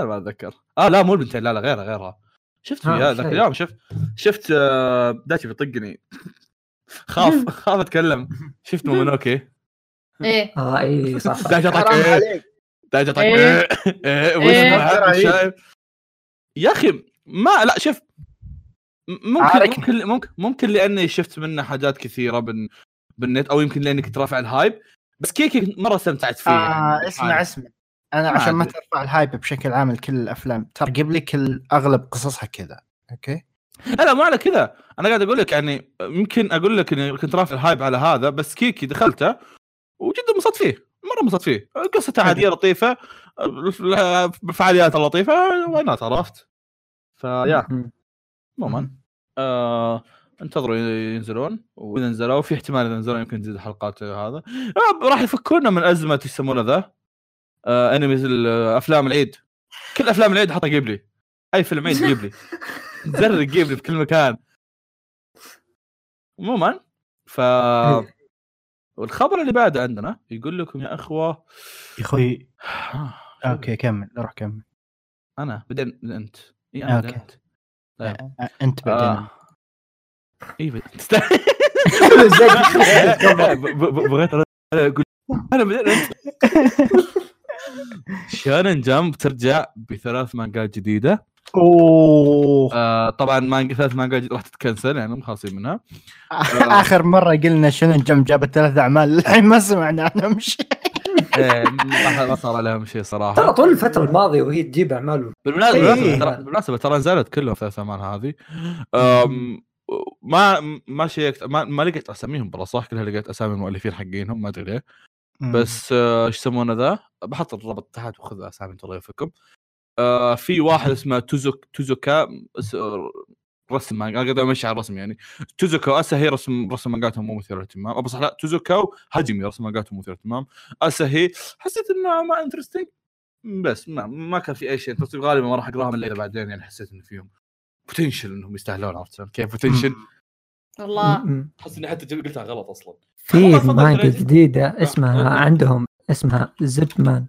ما اتذكر آه لا مو البنتين لا لا غيرها غيرها. شفت وياه ذاك. اليوم؟ شفت شفت آه، داتشي بيطقني. خاف خاف أتكلم. شفت مونونوكي إيه. آه اي صح داش اعطاك حرام إيه داش اعطاك إيه. إيه إيه. إيه. يا أخي ما لا شوف ممكن. ممكن ممكن ممكن لأني شفت منه حاجات كثيرة بال بالنت أو يمكن لاني كنت رافع ال hype بس كيكي مرة استمتعت فيه آه يعني اسمع اسمع. أنا عشان ما. ترفع ال hype بشكل عام لكل الأفلام ترى قبل كل أغلب قصصها كذا. okay؟ لا مو على كذا. أنا قاعد أقول لك يعني يمكن أقول لك إني كنت رافع ال hype على هذا بس كيكي دخلته وجدا انبسطت فيه. مرة انبسطت فيه. قصته عادية لطيفة الفعاليات اللطيفه وأنا عرفت؟ فيا. عموما. آه انتظروا ينزلون وإذا نزلوا في احتمال إذا نزلوا يمكن تزيد حلقات هذا. آه راح يفكونا من أزمة يسمونه ذا؟ آه انميز أفلام العيد. كل أفلام العيد حطها قبلي. أي فيلم عيد جيب لي زر جيب لي في كل مكان. عموما ف والخبر اللي بعده عندنا يقول لكم يا أخوة. يا أخوي. أوكي كمل. روح كمل. أنا بعدين أنت. إي أنا. بعدين أنت. طيب. آه، أنت بعدين. آه. اي بعدين ب- ب- بغيت أقول أنا شانن جامب ترجع بثلاث مانجات جديدة. أوه. آه طبعا مانجا ثلاث مانجات جديدة. راح تتكنسل يعني مخلصين منها. آخر مرة قلنا شنو جم جابت ثلاث أعمال. الحين ما سمعنا عنهم شيء. إيه، ما ما صار عليهم شيء ترى صراحة طول الفترة الماضية وهي تجيب أعمال. بالمناسبة إيه. بالمناسبة ترى بالمناسبة ترى نزلت كلهم ثلاث أعمال هذه. ما ما شيكت ما, ما لقيت أساميهم برا صح كلها لقيت أسامي المؤلفين حقينهم ما أدري ليه. بس آه، إيش يسمونه ذا؟ بحط الرابط تحت وخذ أسامي تضيفكم آه في واحد اسمه توزوك توزوكا رسم مانجا أنا قاعد أمشي على الرسم يعني. توزوكا واساهي رسم رسم مانجاتهم مو مثير للاهتمام. أو بس لا توزوكا وهاجمي رسم مانجاتهم مثير للاهتمام. اساهي حسيت انه ما interesting بس ما, ما كان في أي شيء. غالبا ما راح اقراهم الا بعدين يعني حسيت إنه فيهم. potential إنهم يستاهلون عرفت شلون؟ كيف potential والله. احس إني حتى قلتها غلط أصلا. في تفضل مانجا كريجي. جديدة. اسمها عندهم اسمها زب مان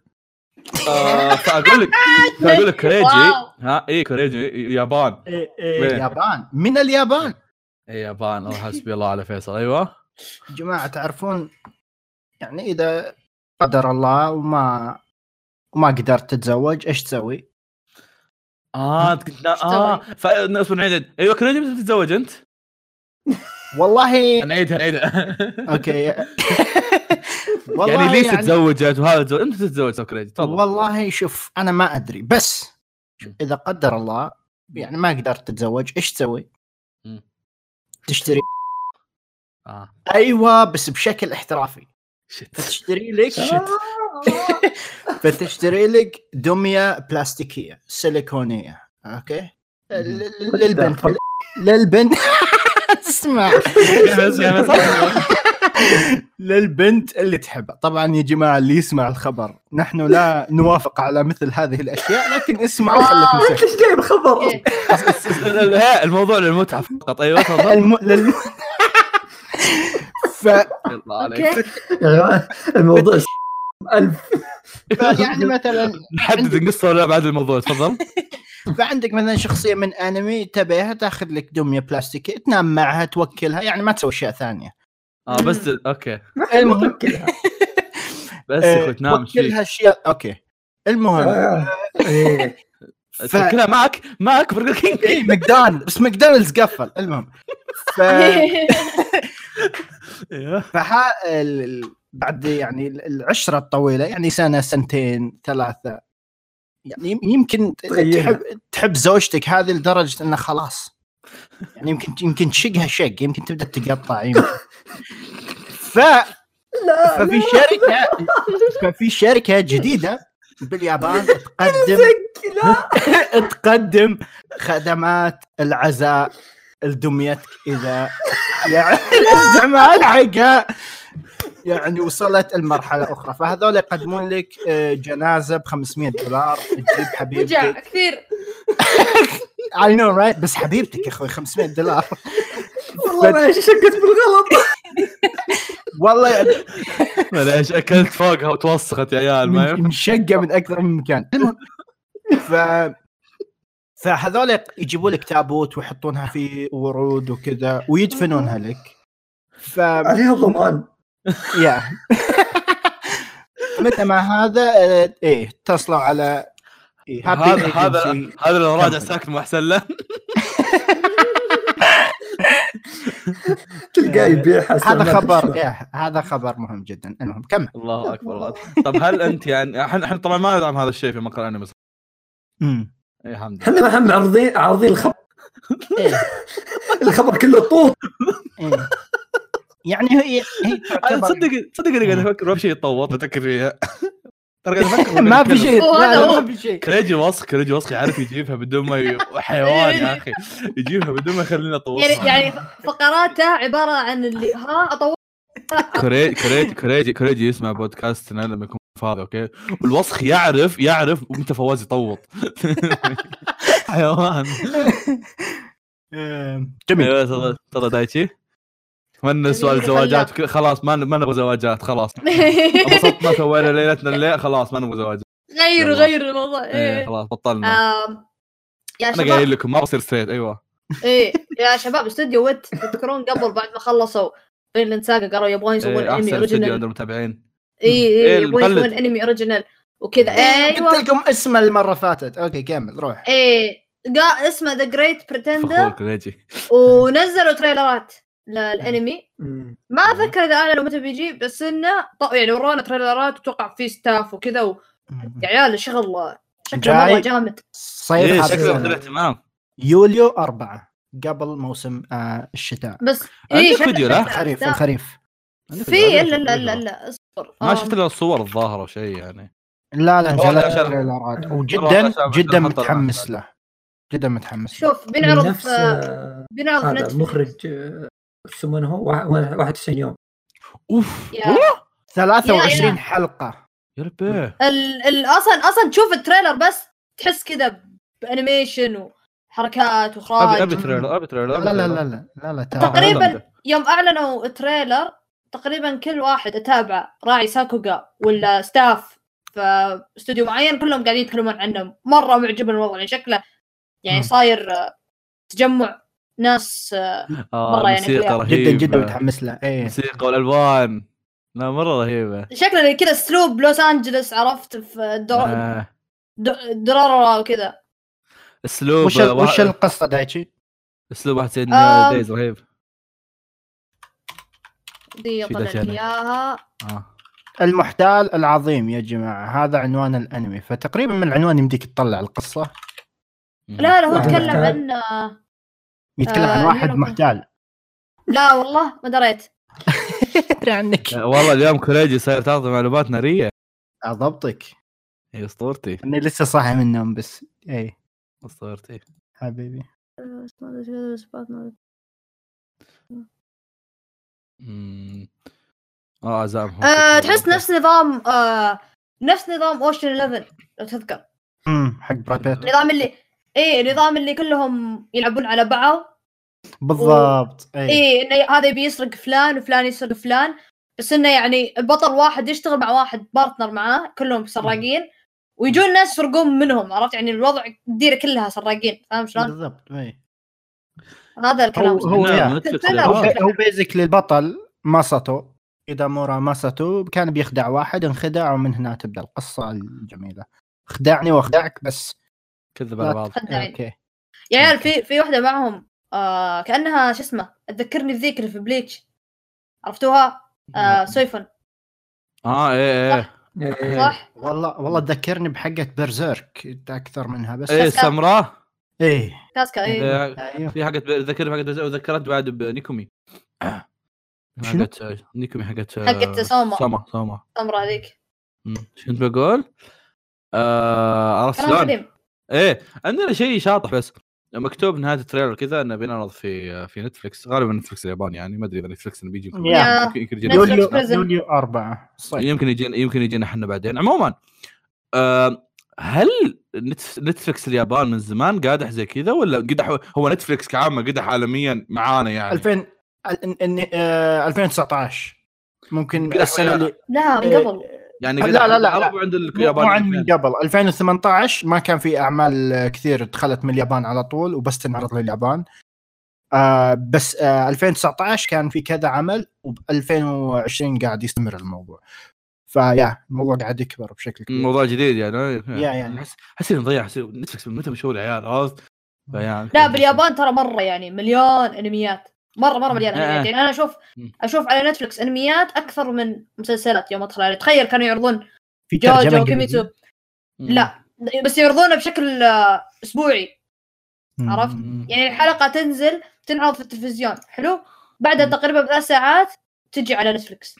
آه فأقول لك فأقول لك كوريجي wow. ها؟ اي كوريجي يابان. إيه، إيه، وين؟ اليابان من اليابان؟ اي يابان. الله حسبي الله على فيصل. أيوه. يا جماعة تعرفون يعني إذا قدر الله وما وما قدرت تتزوج إيش تسوي؟ آه انت كنت آه فاصبر نعيد أيوه كوريجي متى تتزوج أنت؟ والله نعيدها نعيدها okay. يعني ليش تتزوجت؟ وهذا تزوج أنت تتزوج so كوريجي تفضل. والله شوف أنا ما أدري بس. إذا قدر الله يعني ما قدرت تتزوج إيش تسوي؟ تشتري. آه. أيوه بس بشكل احترافي. شت فتشتري لك فتشتري لك دميه بلاستيكية سيليكونية. أوكي؟ للبنت. للبنت. اسمع. للبنت اللي تحبها. طبعا يا جماعة اللي يسمع الخبر نحن لا نوافق على مثل هذه الأشياء لكن اسمع خليك انت إيش جايب خبر الموضوع للمتعة فقط. أيوه تفضل. ف الموضوع ألف. يعني مثلا نحدد القصة ولا بعد الموضوع تفضل. فعندك مثلا شخصية من أنمي تبيها تاخذ لك دمية بلاستيكيه تنام معها توكلها يعني ما تسوي أشياء ثانية. آه بس okay. المهم بس يا أخوي تنام توكلها اشياء okay. المهم. إيه. توكلها معك معك برجر كينج. اي ماكدونالدز بس ماكدونالدز قفل المهم. ف إيه. فح بعد يعني العشرة الطويلة يعني سنة سنتين ثلاثة. يعني يمكن تحب تحب زوجتك هذه لدرجة إنه خلاص. يعني يمكن يمكن تشقها شق يمكن تبدأ تقطع يمكن. ف لا ففي شركه ففي شركة جديدة باليابان تقدم تقدم خدمات العزاء لدميتك إذا يعني الزمان حقها يعني وصلت المرحله أخرى. فهذول يقدمون لك آه، جنازة ب 500 دولار. تجيب حبيبتك. كثير. I know right بس حبيبتك يا أخوي 500 دولار. والله ما شكت بالغلط. والله يعني معليش أكلت فوقها وتوسخت يا عيال ما مشقة من أكثر من مكان. المهم ف فهذول يجيبوا لك تابوت ويحطونها في ورود وكذا ويدفنونها لك. ف عليها ضمان. يا. متى ما هذا إيه اتصلوا على إيه هذا هذا هذا لو راجع ساكن مو أحسن له. تلقاه يبيع هذا خبر إيه هذا خبر مهم جدا. المهم كمل. الله أكبر الله طب هل أنت يعني إحنا طبعا ما ندعم هذا الشيء في مقال انمي امم اي الحمد لله. إحنا ما عارضين عارضين الخبر. إيه. الخبر كله طوط إيه. يعني هي هي تصدق تصدق اني قاعد أفكر ما في شيء يتطور بفكر فيها. أفكر ما في شيء. ما في شيء. كريجي وسخ كريجي وسخ يعرف يجيبها بدون ما حيوان يا أخي. يجيبها بدون ما يخلينا نطور يعني يعني فقراته عبارة عن اللي ها اطور كريجي كريجي كريجي كريجي يسمع بودكاستنا لما يكون فاضي okay؟ والوسخ يعرف يعرف وأنت فواز يطوط. حيوان. جميل. أيوه تفضل دايتشي. من سؤال زواجات؟ خلاص ما ما نبغى زواجات؟ خلاص. انبسطنا سوينا ليلتنا الليل خلاص ما نبغى زواجات؟ غير غير الموضوع. إيه, إيه، خلاص بطلنا. يا أنا قايل لكم ما بصير straight أيوه. إيه يا شباب استوديو Wit. تذكرون قبل بعد ما خلصوا Vinland Saga قالوا يبغون يسوون إيه انمي original عند المتابعين اي اي إيه يبغون يسوون انمي original وكذا. أيوه قلت لكم اسمه المرة فاتت. okay كمل روح. إيه اسمه The Great Pretender ونزلوا تريلرات. للأنمي. ما أتذكر إذا اعلنوا متى بيجي بس إنه يعني ورونا تريلرات وتوقع في staff وكذا و... يا عيال شغل شكله مره جامد. صيف إيه شكله اهتمام يوليو أربعة قبل موسم آه الشتاء. بس اي فيديو لا؟ الخريف الخريف في لا لا لا لا اصبر. ما شفت الا الصور الظاهرة شيء يعني. لا لا نزلت تريلرات وجدا جدا متحمس له. جدا متحمس شوف بنعرض بنعرض هذا مخرج إيش يسمونه هو 91 يوم. أوف. 23 حلقة. يا ربي. أصلا أصلا تشوف ال trailer بس تحس كذا ب animation وحركات واخراج ابي trailer أبي trailer لا لا لا لا لا, لا تقريبا يوم أعلنوا trailer تقريبا كل واحد اتابعه راعي sakuga ولا staff في استوديو معين كلهم قاعدين يتكلمون عنه مرة معجب الوضع يعني شكله يعني صاير تجمع ناس آه مرة يعني جدا جدا متحمس له. إيه. الموسيقى والالوان لا مرة رهيبة. شكله كذا أسلوب لوس أنجلس عرفت في دور آه. درارة وكذا. أسلوب وش ال... وش القصة دايتشي؟ أسلوب واحد سيد آه. دايز رهيب. دي طلع إياها. آه. المحتال العظيم يا جماعة. هذا عنوان الأنمي. فتقريبا من العنوان يمديك تطلع القصة. لا لا هو تكلم عن يتكلم عن آه، واحد محتال. لا والله ما دريت. ادري عنك. والله اليوم كوريجي صاير تعطي معلومات ناريه ضبطك. إي أسطورتي. اني لسه صاحي من النوم بس إي. أسطورتي. حبيبي. آه زعم آه تحس نفس نظام آه نفس نظام Ocean 11 لو تذكر. امم حق Brad Pitt النظام اللي إيه النظام اللي كلهم يلعبون على بعض. بالضبط و... إيه إنه هذا يبي يسرق فلان وفلان يسرق فلان بس إنه يعني البطل واحد يشتغل مع واحد partner معاه كلهم سراقين ويجون ناس يسرقون منهم عرفت؟ يعني الوضع الديره كلها سراقين فاهم شلون؟ بالضبط اي هذا الكلام. هو هو, هو basically البطل ماساتو ايدامورا ماساتو كان بيخدع واحد انخدع ومن هنا تبدأ القصة الجميلة. خدعني واخدعك بس كذب على بعض. okay. يا عيال في في واحدة معهم آه كأنها شو اسمه تذكرني بذيك اللي في Bleach. عرفتوها؟ آه سويفون. آه إيه إيه. صح؟ صح؟ والله والله تذكرني بحقة Berserk أكثر منها بس إيه سمراء إيه. كاسكا إيه, إيه. في حقت ذكرني حقت Berserk وذكرت بعد بنيكومي. حقت نيكومي حقت حقت سوما. سوما سوما. سمراء هذيك. شو كنت بقول؟ آه عرفت شلون؟ إيه عندنا شيء شاطح بس مكتوب نهاية التريلر كذا إنه بينعرض في في Netflix غالبا Netflix الياباني يعني ما أدري إذا Netflix إنه بيجي يمكن يمكن يجينا يوليو يوليو 4 يمكن يجينا يمكن يجينا إحنا بعدين. عموما آه هل نتفلكس اليابان من زمان قادح زي كذا ولا قدح هو نتفلكس كعامة قدح عالميا معانا يعني؟ 2000 2019 ممكن السنة اللي لا من قبل. يعني لا لا لا, لا. عند اليابان من قبل. 2018 ما كان في أعمال كثير دخلت من اليابان على طول وبس تنعرض لليابان. آه بس آه 2019 كان في كذا عمل وب 2020 قاعد يستمر الموضوع. فيا الموضوع قاعد يكبر بشكل كبير. موضوع جديد يعني يا. يعني احس اني مضيع Netflix من متى مشهور يا عيال عرفت لا باليابان ترى مرة يعني مليون انميات. مره مرة مليان انميات يعني أنا أشوف أشوف على Netflix أنميات أكثر من مسلسلات يوم أدخل يعني تخيل كانوا يعرضون في جوجو كيميتسو لا. بس يعرضونه بشكل آه، أسبوعي. عرفت؟ يعني الحلقة تنزل تنعرض في التلفزيون. حلو؟ بعدها تقريبا بثلاث ساعات تجي على نتفلكس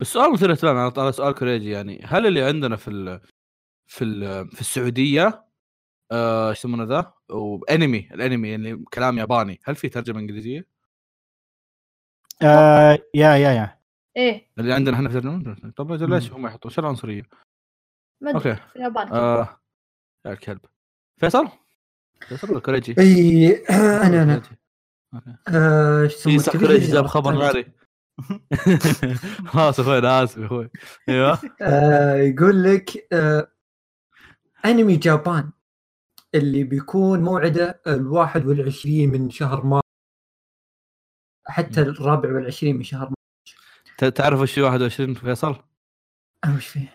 بس سؤال مثير اهتمام على سؤال كوريجي يعني. هل اللي عندنا في ال في ال في السعودية إيش آه يسمونه ذا؟ وانمي الأنمي يعني كلام ياباني هل في ترجمة إنجليزية؟ آه يا يا يا. إيه. اللي عندنا إحنا في ترجمه طب ليش هم يحطون شو العنصرية؟ أوكي. في اليابان آه يا الكلب فيصل؟ فيصل ولا كوريجي؟ إي أنا أنا. آه، إيش اسمه كوريجي؟ جاب خبر ناري خلاص أخوي أنا آسف أخوي. أيوه. آه، يقول لك آه، أنمي جابان اللي بيكون موعده ال 21 من شهر مارس. حتى الرابع والعشرين من شهر مارس. تعرف وش 21 فيصل؟ وش فيه؟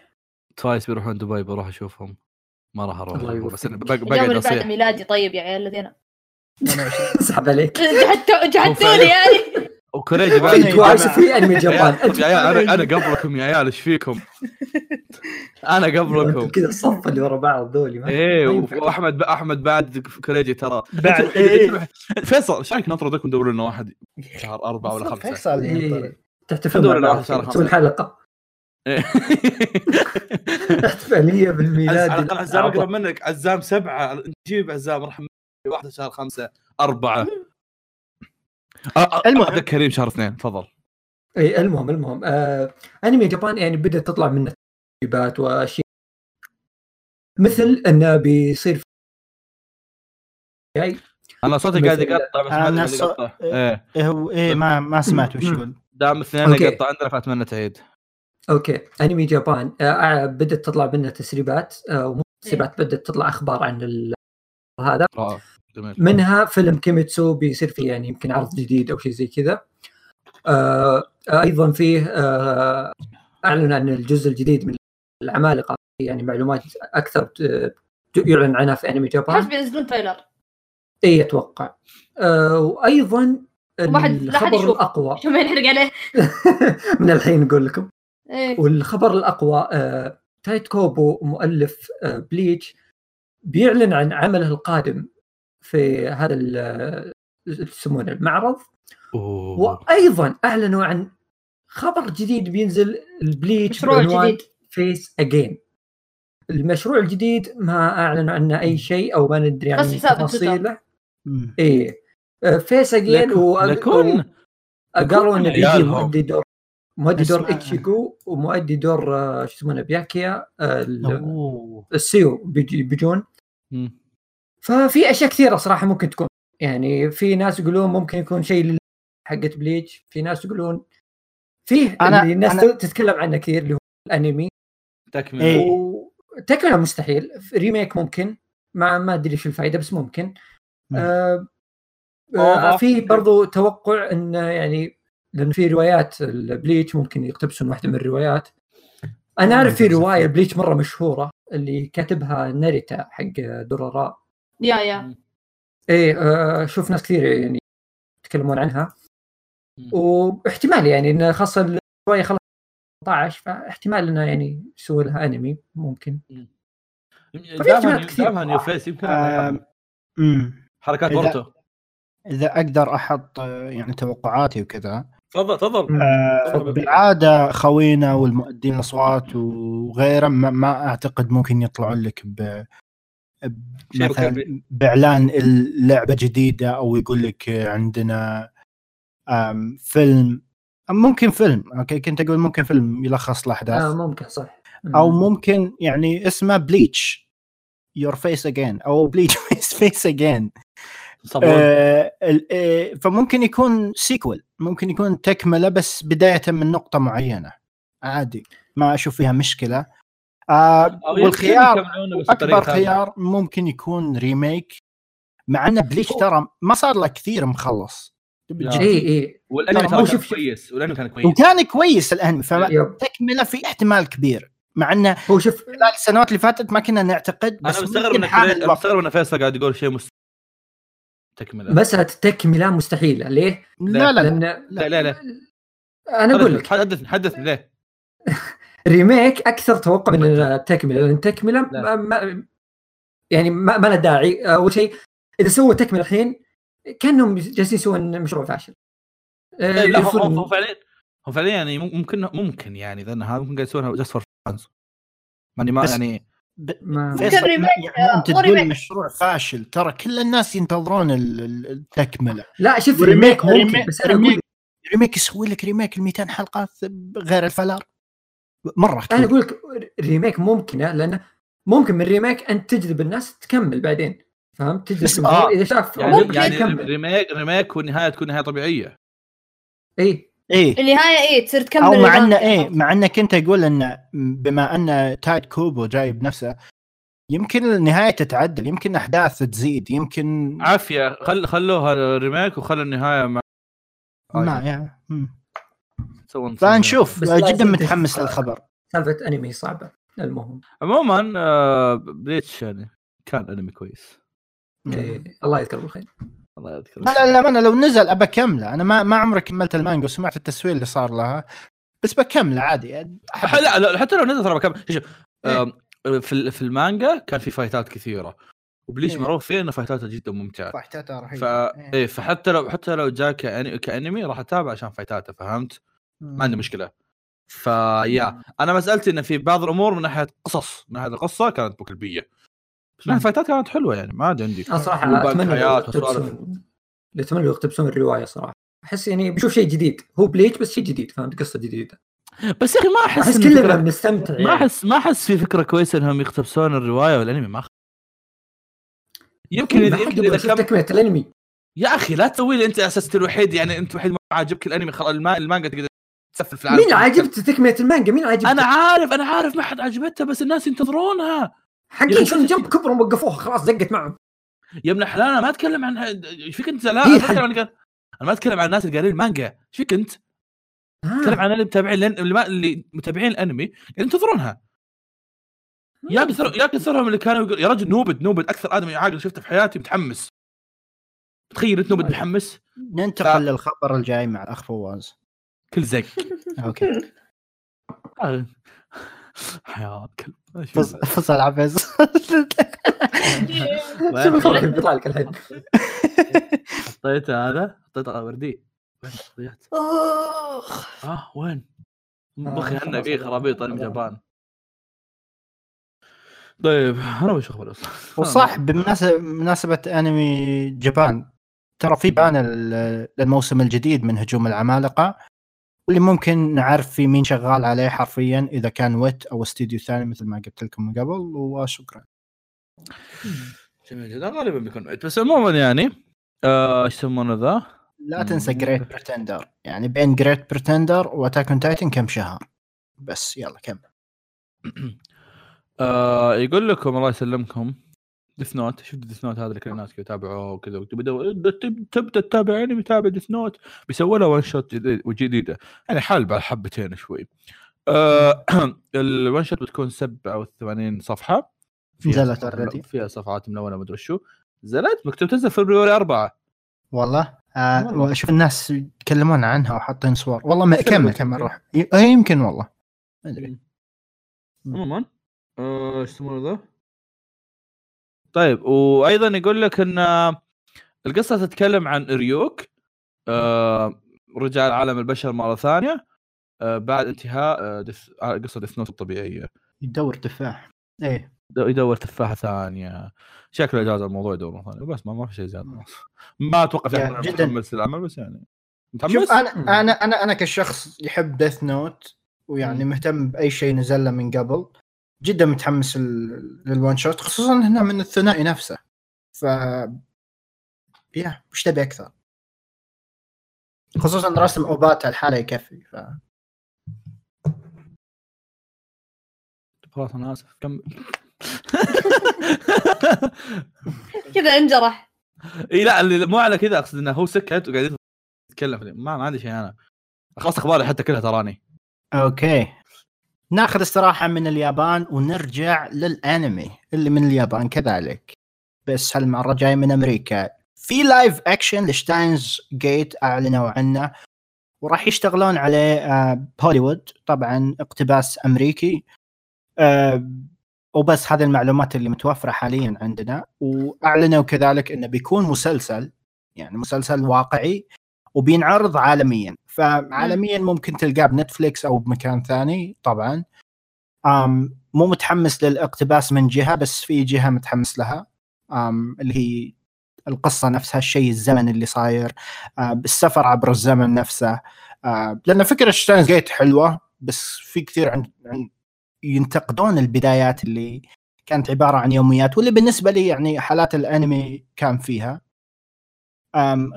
توايس بيروحون دبي بروح أشوفهم. ما راح أروح الله بس بقعد بعد ميلادي طيب يا عيال الذين. اسحب عليك. جحدتوني يعني. وكوريجي بعد في أنمي جابان. يا عيال أنا قبلكم يا عيال إيش فيكم؟ أنا قبلكم. كذا الصف اللي ورا بعض ذولي إيه وأحمد أحمد بعد كوريجي ترى. بعد إيه. فيصل إيش رأيك نطردك وندور لنا واحد؟ شهر أربعة ولا خمسة. فيصل إيه. تحتفل مع تسوي الحلقة. احتفالية بالميلاد. على الاقل عزام أقرب منك عزام سبعة. نجيب عزام رحم واحدة شهر خمسة أربعة. المهم. كريم شهر اثنين تفضل. إي المهم المهم. آه أنمي جابان يعني بدأت تطلع منه ترتيبات وأشياء. مثل انه بيصير جاي. أنا صوتي قاعد يقطع بس ما أدري صو... إيه إيه. هو إيه ما ما سمعت وش يقول. دام اثنين يقطع عندنا فاتمنى تعيد. okay. Anime Japan. آه بدأت تطلع منه تسريبات. آه تسريبات بدأت تطلع أخبار عن هذا. آه. جميل. منها فيلم كيميتسو بيصير فيه يعني يمكن عرض جديد أو شيء زي كذا. آه أيضا فيه آه أعلن عن الجزء الجديد من العمالقه يعني معلومات أكثر يعلن عنها في Anime Japan حسب ينزلون trailer. اي أتوقع. آه وأيضا الخبر الأقوى. شو ما ينحرق عليه. من الحين نقول لكم. إيه؟ والخبر الأقوى آه تايت كوبو مؤلف آه Bleach بيعلن عن عمله القادم في هذا يسمونه المعرض. أوه. وأيضا أعلنوا عن خبر جديد بينزل ال Bleach مشروع جديد. face again المشروع الجديد ما أعلنوا عنه أي شيء أو ما ندري عن تفاصيله. إيه. face again و... لكون قالوا إنه بيجي مؤدي دور مؤدي دور ايتشيجو ومؤدي دور آه، شو اسمه بياكيا ال seiyuu بيجون. ففي أشياء كثيرة صراحة ممكن تكون. يعني في ناس يقولون ممكن يكون شيء حقت Bleach. في ناس يقولون فيه أنا اللي الناس أنا... تتكلم عنه كثير اللي هو الأنمي. تكملة. إيه. و... تكملة مستحيل. remake ممكن. ما ما أدري إيش الفائده بس ممكن. آه آه في برضو توقع إن يعني لأن في روايات ال Bleach ممكن يقتبسون واحدة من الروايات. أنا أعرف في رواية Bleach مرة مشهورة اللي كاتبها ناريتا حق دورارا. يا يا. إيه آه شوف ناس كثير يعني يتكلمون عنها. واحتمال يعني ان خاصة الروايه خلص 18 فاحتمال إنه يعني يسوي لها انمي ممكن. ففي احتمال كثير. نيو فيس يمكن حركات بورتو. إذا أقدر أحط يعني توقعاتي وكذا. تفضل تفضل. آه بالعادة خوينا والمؤدين الأصوات وغيره ما, ما أعتقد ممكن يطلعون لك ب مثلا بإعلان اللعبه جديدة أو يقول لك عندنا فيلم. ممكن فيلم okay كنت أقول ممكن فيلم يلخص الأحداث. آه ممكن صح. أو ممكن يعني اسمه Bleach your face again أو Bleach face again فممكن يكون sequel ممكن يكون تكملة بس بداية من نقطة معينة. عادي. ما أشوف فيها مشكلة. آه والخيار أكبر خيار ممكن يكون remake مع ان Bleach ترى ما صار له كثير مخلص. اي اي والأنمي كان كويس والأنمي كان كويس. وكان كويس الأنمي فتكمله في احتمال كبير مع إنه هو شوف خلال السنوات اللي فاتت ما كنا نعتقد بس أنا مستغرب إن أنا مستغرب إن فيصل قاعد يقول شيء مست... تكملة. مساله تكمله مستحيلة ليه؟ لا لا لأن... لا لا لا. أنا أقول لك. حدثني حدثني ليه؟ remake أكثر توقع من التكمله لأن التكمله ما... ما... يعني ما, ما له داعي. أول شيء إذا سووا تكمله الحين كأنهم جالسين يسوون مشروع فاشل. آه لا هو فعليا هو فعليا يعني ممكن ممكن يعني لأن هذا ممكن قاعد يسوونها just for fans ماني ما يعني ب... ما يعني انت تقول مشروع فاشل. ترى كل الناس ينتظرون التكمله لا شوف remake ممكن remake بس remake, remake يسوي لك remake ال 200 حلقه غير ال filler. مرة كثير. أنا أقول لك remake ممكنة لأنه ممكن من remake انت تجذب الناس تكمل بعدين فهمت؟ تجلس آه. إذا شاف يعني, يعني remake remake والنهاية تكون نهاية طبيعية اي إيه النهاية إيه تصير تكمل أو مع إنه إيه مع إنك أنت تقول إن بما إن تايت كوبو جاي بنفسه يمكن النهاية تتعدل يمكن أحداث تزيد يمكن عافية خل خلوها ريميك وخلوا النهاية مع ما يعني فنشوف جدا متحمس للخبر. سالفة أنمي صعبة المهم. عموما آه بليتش يعني كان أنمي كويس. إيه. الله يذكره بالخير. الله يذكره لا لا أنا لو نزل أبى اكمله أنا ما ما عمري كملت المانجا وسمعت التسويق اللي صار لها بس بكملة عادي. لا لا حتى لو نزل ترى بكمل شوف إيه. في في المانجا كان في فايتات كثيرة. و Bleach إيه. معروف فيه إنه فايتاته جدا ممتعة. فايتاته رهيبة. ف... إيه. إيه فحتى لو حتى لو جاء كأني... كأنمي راح أتابع عشان فايتاته فهمت؟ ما عندي مشكلة. فيا أنا مسالتي انه في بعض الأمور من ناحية قصص من ناحية القصة كانت بكلبيه بس الفايتات كانت حلوة يعني ما عاد عندي أنا صراحة أتمنى اتمنى يقتبسون الرواية صراحة. أحس يعني بشوف شيء جديد. هو Bleach بس شيء جديد فهمت؟ قصة جديدة. بس يا أخي ما أحس أحس كلنا بنستمتع يعني. ما احس ما أحس في فكرة كويسة إنهم يقتبسون الرواية والأنمي ما يمكن اذا يمكن إذا كم... تكملة الأنمي. يا أخي لا تسوي لي أنت أساس الوحيد يعني أنت وحيد ما عاجبك الأنمي خلاص المانجا تقدر تسفل في العالم مين عاجبته تكملة المانجا؟ مين عاجبته أنا عارف أنا عارف ما حد عجبته بس الناس ينتظرونها. حقين شنو جنب كبروا وقفوها خلاص زقت معهم. يا ابن حلال أنا ما أتكلم عن إيش فيك أنت؟ لا أنا ما أتكلم عن أنا ما أتكلم عن الناس اللي قارين المانجا. إيش فيك أنت؟ آه. اتكلم عن اللي متابعين اللي, اللي متابعين الأنمي ينتظرونها. يا كثر يا كثرهم اللي كانوا يقول يا رجل نوبد نوبد. أكثر آدمي عاقل شفته في حياتي متحمس. تخيل أنت نوبد متحمس. ننتقل ف... للخبر الجاي مع الأخ فواز. كل زق okay. حياة كلب فصل عبز بيطلع لك الحين حطيت هذا حطيت وردي. وين؟ آه وين؟ مخي هنا في خرابيط أنا جبان. طيب أنا وش اخبر وصح بمناسبه بمناسبة أنمي جبان ترى في بان للموسم الجديد من هجوم العمالقة. واللي ممكن نعرف في مين شغال عليه حرفيا إذا كان ويت أو استديو ثاني مثل ما قلت لكم من قبل وشكرا. جميل جدا. غالبا بيكون Wit. بس عموما يعني آه، إيش يسمونه ذا؟ لا تنسى Great Pretender يعني بين Great Pretender و Attack on Titan كم شهر؟ بس يلا كمل. آه يقول لكم الله يسلمكم Death Note شفت Death Note هذا اللي كل الناس يتابعوه وكذا. تبدأ تتابع انمي تابع Death Note بيسووا له one shot جديدة. يعني حال بعد حبتين شوي. آه ال one shot بتكون 87 صفحة. نزلت already فيها صفحات ملونة مدري شو. نزلت مكتوب تنزل فبراير 4 والله؟ آه أشوف الناس يتكلمون عنها وحاطين صور. والله ما كمل كمل روح. يمكن والله. ما أدري. عموما آه، إيش يسمونه ذا؟ طيب وأيضا يقول لك إن القصة تتكلم عن ريوك آه رجع لعالم البشر مرة ثانية آه بعد انتهاء آه دف... قصة Death Note الطبيعية. يدور تفاح. إيه. يدور تفاحة ثانية. شكله جاز الموضوع يدور مرة ثانية بس ما, ما في شيء زيادة. ما أتوقع في جدا. متحمس للعمل بس يعني. متحمس؟ شوف أنا أنا أنا أنا كشخص يحب Death Note ويعني مهتم بأي شيء نزل له من قبل. جدا متحمس لل one shot خصوصا هنا من الثنائي نفسه. ف يا وش تبي أكثر؟ خصوصا رسم أوباتا الحالة يكفي ف خلاص أنا آسف. كمل كذا انجرح. إي لا اللي مو على كذا أقصد إنه هو سكت وقاعد يتكلم. ما, ما عندي شيء أنا. خلاص أخباري حتى كلها تراني. أوكي. ناخذ استراحة من اليابان ونرجع للأنمي اللي من اليابان كذلك. بس هالمرة جاي من أمريكا. في live action ل Steins Gate أعلنوا عنه وراح يشتغلون عليه بهوليوود آه، طبعا اقتباس أمريكي. آه، وبس هذه المعلومات اللي متوفرة حاليا عندنا. وأعلنوا كذلك إنه بيكون مسلسل يعني مسلسل واقعي وبينعرض عالميا. فعالميا ممكن تلقاه ب Netflix أو بمكان ثاني طبعا. أم مو متحمس للاقتباس من جهة بس في جهة متحمس لها. أم اللي هي القصة نفسها الشيء الزمن اللي صاير السفر عبر الزمن نفسه. لأن فكرة Steins Gate حلوة بس في كثير عن ينتقدون البدايات اللي كانت عبارة عن يوميات واللي بالنسبة لي يعني حلاة الأنمي كان فيها.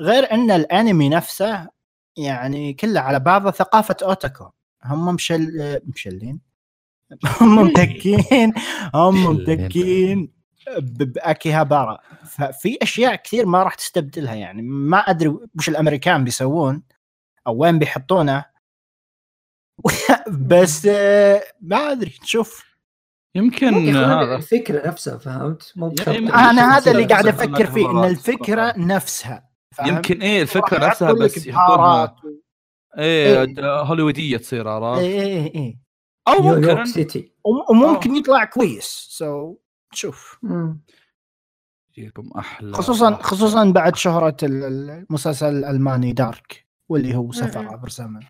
غير إن الأنمي نفسه يعني كله على بعضه ثقافة أوتاكو. هم مشل مشلين هم متكين هم متكين باكيهابارا ففي أشياء كثير ما راح تستبدلها يعني. ما أدري وش الأمريكان بيسوون أو وين بيحطونه. بس ما أدري. نشوف يمكن هذا الفكرة نفسها فهمت؟ أنا هذا اللي قاعد أفكر فيه إن الفكرة نفسها. يمكن إيه الفكرة نفسها بس يحطونها إيه, إيه. هوليوودية تصير عرفت؟ إيه إيه إيه أو ممكن سيتي. وممكن يطلع كويس سو so, شوف. يجيكم أحلى خصوصا خصوصا بعد شهرة المسلسل الألماني دارك واللي هو سفر عبر زمن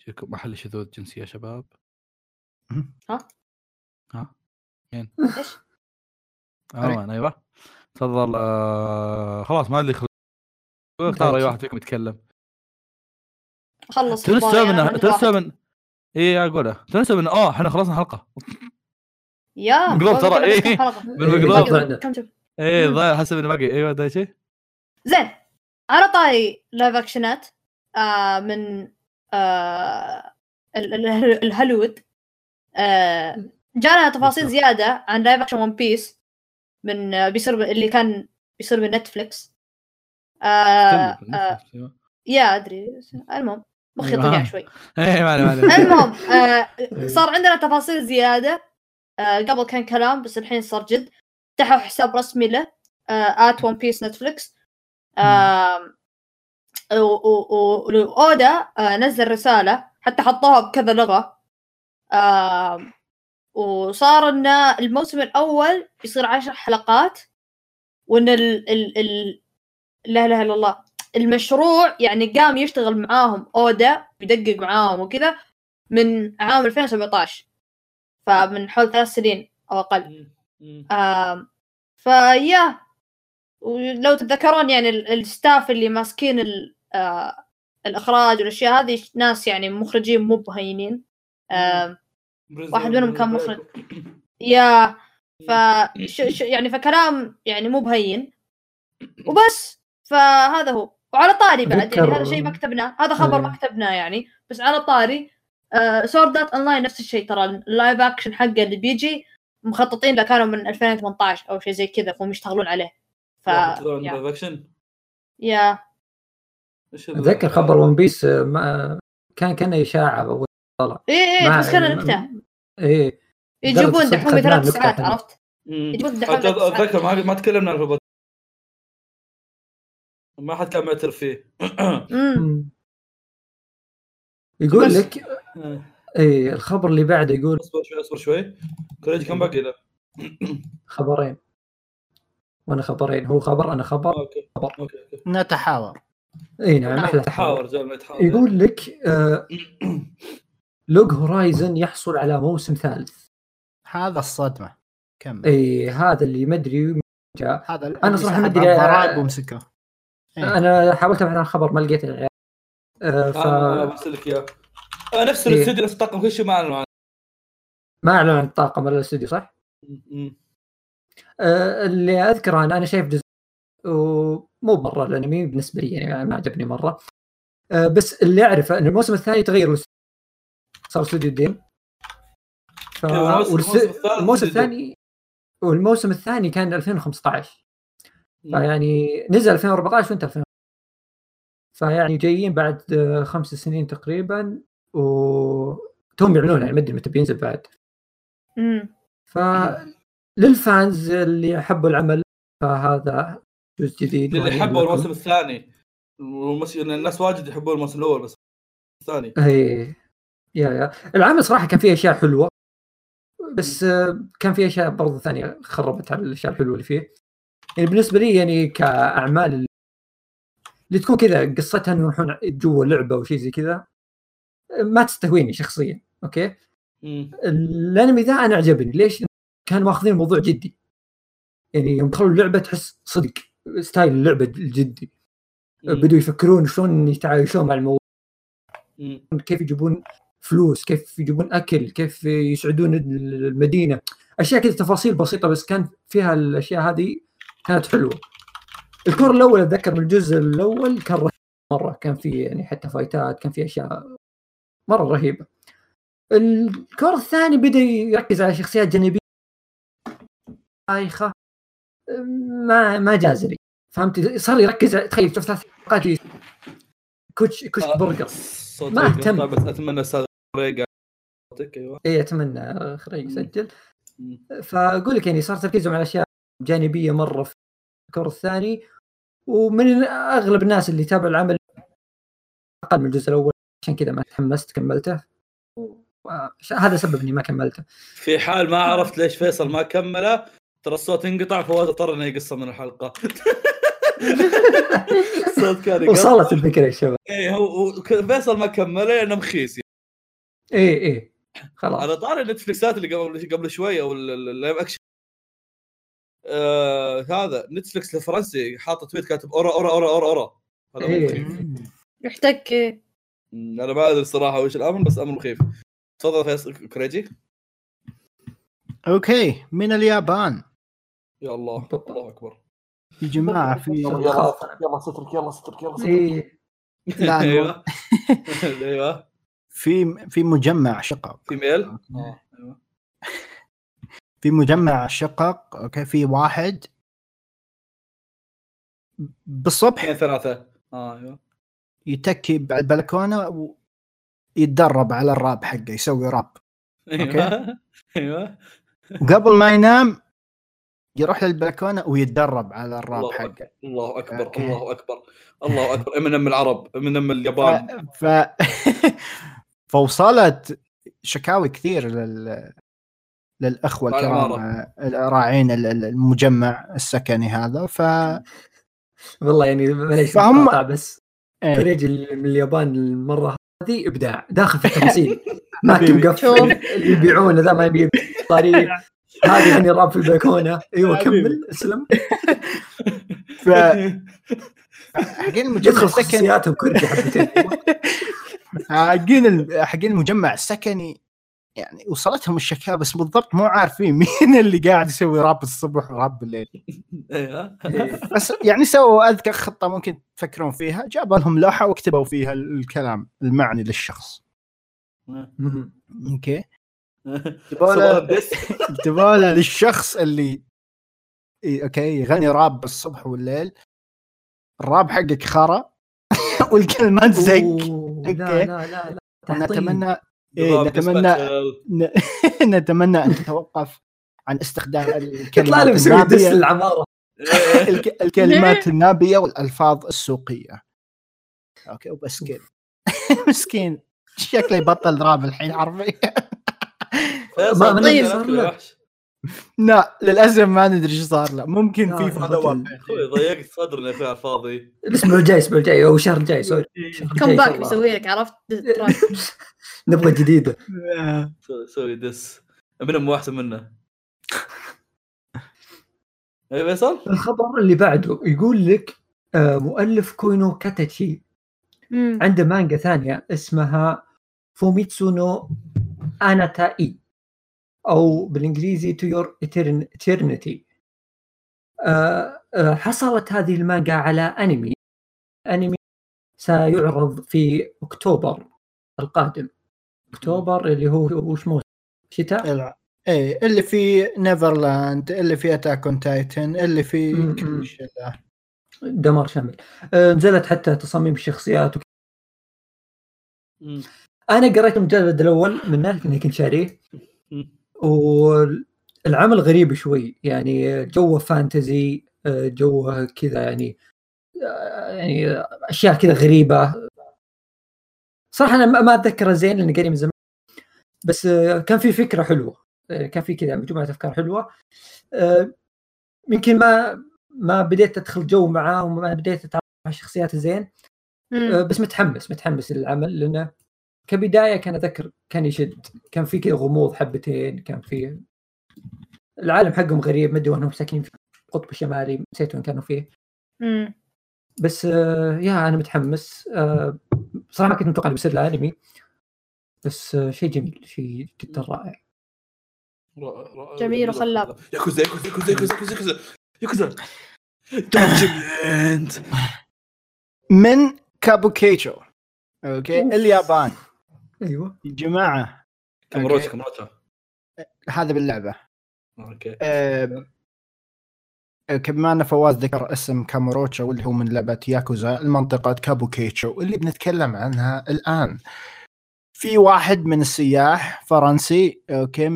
يجيكم أحلى شذوذ جنسي يا شباب. ها؟ ها؟ مين؟ إيش؟ أيوه. تفضل آه خلاص ما ادري اختار أي واحد فيكم يتكلم. خلص Chainsaw Man Chainsaw Man اي اقولها Chainsaw Man آه إحنا خلصنا حلقة. يا بالمقلوب ترى. اي بالمقلوب اي الظاهر حسب إنه باقي. أيوه ده شيء. زين. على طاري live action ات آه من آه الهوليوود آه جانا تفاصيل زيادة عن live action One Piece من آه بيصير اللي كان بيصير من Netflix آه آه يا أدري. المهم مخي طلع شوي. إيه المهم آه صار عندنا تفاصيل زيادة. آه قبل كان كلام بس الحين صار جد. فتحوا حساب رسمي له at One Piece Netflix واودا نزل رسالة حتى حطوها بكذا لغة. آه وصار إن الموسم الأول يصير عشر حلقات وإن ال ال ال لا إله إلا الله. المشروع يعني قام يشتغل معاهم أودا يدقق معاهم وكذا من عام 2017 فمن حول ثلاث سنين أو أقل. آه فيا ولو تتذكرون يعني ال staff اللي ماسكين الإخراج والأشياء هذه ناس يعني مخرجين مو بهينين. آه واحد منهم كان مخرج. يا ف. يعني فكلام يعني مو بهين. وبس. فهذا هو. وعلى طاري بعد يعني هذا شيء ما كتبناه. هذا خبر ما كتبناه يعني. بس على طاري آه Sword Art Online نفس الشيء ترى. ال live action حقه اللي بيجي مخططين له كانوا من 2018 أو شيء زي كذا فهم يشتغلون عليه. ف live action يا أتذكر خبر One Piece ما كان كان اشاعه أول طلع. اي اي بس كان نكتة. إيه. يجيبون دحومي ثلاث ساعات عرفت؟ يجيبون دحومي أتذكر ما ما تكلمنا عن الروبوت ما حد كان معترف فيه. يقول لك اي الخبر اللي بعده يقول اصبر شوي اصبر شوي. كوريجي كم باقي له؟ خبرين. وأنا خبرين. هو خبر أنا خبر. أوكي. خبر. أوكي أوكي. نتحاور. اي نعم أحلى تحاور يقول لك آه Log Horizon يحصل على موسم ثالث. هذا الصدمة. كم اي هذا اللي ما أدري. جاء هذا أنا صراحة ما أدري. ضرائب ومسكه إيه. أنا حاولت أبحث عن الخبر ما لقيت العيال آه ف... آه برسل لك إياه. آه نفس إيه. الاستوديو نفس الطاقم كل شيء ما أعلنوا عنه. ما أعلنوا عن الطاقم ولا الاستوديو صح؟ آه اللي أذكره أنا أنا شايف جزء ومو مرة الأنمي بالنسبة لي يعني ما عجبني مرة. آه بس اللي أعرفه ان الموسم الثاني تغير صار استوديو الدين. ف... الموسم الثاني والموسم الثاني كان 2015 فيعني نزل 2014 وانت 2000 فيعني جايين بعد خمس سنين تقريبا وتهم يعلنون يعني ما أدري متى بينزل بعد. امم ف للفانز اللي يحبوا العمل فهذا جزء جديد اللي يحبوا الموسم الثاني. الناس واجد يحبون الموسم الأول بس الثاني. اي يا يا. العمل صراحة كان فيه أشياء حلوة بس كان في أشياء برضو ثانية خربت على الأشياء الحلوة اللي فيه. يعني بالنسبة لي يعني كأعمال اللي تكون كذا قصتها إنه يروحون جوا لعبة وشيء زي كذا ما تستهويني شخصيا أوكي؟ الانمي ذا أنا عجبني ليش؟ كانوا ماخذين الموضوع جدي. يعني يوم دخلوا اللعبة تحس صدق style اللعبة الجدي بدوا يفكرون شلون يتعايشون مع الموضوع. كيف يجيبون فلوس كيف يجيبون أكل كيف يسعدون المدينة. أشياء كذا تفاصيل بسيطة بس كان فيها الأشياء هذه كانت حلوة. الكور الأول أتذكر من الجزء الأول كان رهيب مرة. كان فيه يعني حتى فايتات كان فيه أشياء مرة رهيبة. الكور الثاني بدأ يركز على شخصيات جانبية. بايخه ما ما جاز لي. فهمت؟ صار يركز تخيل شوف ثلاث حلقات كوتش كوتش آه، برجر ما اهتم. بس أتمنى أستاذ خريج أيوه. اي أتمنى خريج يسجل. فأقول لك يعني صار تركيزهم على أشياء جانبية مرة في ال cour الثاني ومن أغلب الناس اللي تابعوا العمل أقل من الجزء الأول عشان كذا ما تحمست كملته. هذا سبب إني ما كملته. في حال ما عرفت ليش فيصل ما كمله ترى الصوت انقطع فواز اضطر إنه يقصه من الحلقة. الصوت كان وصلت الفكرة يا شباب. اي هو فيصل ما كمله لأنه مخيس. اي اي خلاص. على طاري نتفلكسات اللي قبل قبل شوي أو ال live action. آه هذا Netflix الفرنسي حاطط tweet كاتب أورا أورا أورا أورا أورا. هذا إيه. يحتك. أنا ما أدري الصراحه وش الأمر بس أمر مخيف. تفضل فيصل كريجي. أوكي من اليابان. يا الله الله أكبر. يا جماعة في يلا سترك يلا سترك يلا سترك. إيه. أيوه. أيوه. في في مجمع شقق. في ميل؟ آه. في مجمع شقق أوكي في واحد. بالصبح ثلاثة. آه أيوه. يتكي على البلكونة ويتدرب على الراب حقه يسوي راب. أيوه. أيوه. وقبل ما ينام يروح للبلكونة ويتدرب على الراب حقه. الله أكبر أوكي. الله أكبر الله أكبر. امينم العرب امينم اليابان. ف... ف... فوصلت شكاوي كثير لل للأخوة الكرام راعين المجمع السكني هذا. ف والله يعني معليش فهم بس إيه. فريج من اليابان المرة هذه إبداع. داخل في التفاصيل ما مقفل اللي يبيعونه ذا ما يبيع. طريق هذه هني راب في البلكونة. أيوه كمل اسلم. ف حقين المجمع السكني. حقين حقين المجمع السكني يعني وصلتهم الشكاوى بس بالضبط مو عارفين مين اللي قاعد يسوي راب الصبح وراب بالليل. أيوه بس يعني سووا أذكر خطة ممكن تفكرون فيها. جابوا لهم لوحة وكتبوا فيها الكلام المعني للشخص. أوكي. له للشخص اللي أوكي يغني راب الصبح والليل. الراب حقك خرا. والكلمات زق. لا لا لا لا. نتمنى إيه نتمنى نتمنى أن تتوقف عن استخدام الكلمات النابية. العماره الكلمات النابية والألفاظ السوقية. أوكي وبس كذا مسكين. شكله يبطل راب الحين حرفيا ما طيب. له لا للأسف ما ندري إيش صار له. ممكن في فضوات أخوي ضيقت صدرنا في الفاضي. الأسبوع الجاي الأسبوع الجاي. أو الشهر الجاي sorry. comeback بيسوي لك عرفت؟ نبغى جديدة. سوي diss. من مو أحسن منه. اي فيصل؟ الخبر اللي بعده يقول لك آه، مؤلف Koe no Katachi عنده مانجا ثانية اسمها Fumetsu no Anata e أو بالإنجليزي To Your Eternity. آه، آه، حصلت هذه المانجا على أنمي. أنمي سيعرض في أكتوبر القادم. أكتوبر اللي هو وش موسم شتاء؟ إيه اللي في Neverland اللي في Attack on Titan اللي في كل شيء دمار شامل. آه، نزلت حتى تصاميم الشخصيات. وك... أنا قريت المجلد الأول منه لاني كنت شاريه. والعمل غريب شوي. يعني جوه fantasy جوه كذا يعني يعني أشياء كذا غريبة. صراحة أنا ما اتذكر زين لاني قريب من زمان. بس كان في فكرة حلوة. كان في كذا مجموعة أفكار حلوة. يمكن ما ما بديت أدخل جو معاه وما بديت اتعرف على الشخصيات زين. بس متحمس متحمس للعمل لأنه كبداية كان أذكر كان يشد. كان في كذا غموض حبتين كان في العالم حقهم غريب ما أدري وين ساكنين في القطب الشمالي نسيت وين كانوا فيه. مم. بس آه يا أنا متحمس. آه صراحة ما كنت متوقع إنه بيصير الأنمي. بس آه شيء جميل شيء جدا رائع. جميل وخلاب ياكوزا ياكوزا ياكوزا ياكوزا ياكوزا ياكوزا. ياكوزا. من كابوكيتشو. okay؟ اليابان أيوه. يا جماعة كامروتشا كامروتشا هذا باللعبة. okay. أه بما ان فواز ذكر اسم كاموروتشا واللي هو من لعبة ياكوزا المنطقة كابوكيتشو اللي بنتكلم عنها الآن. في واحد من السياح فرنسي okay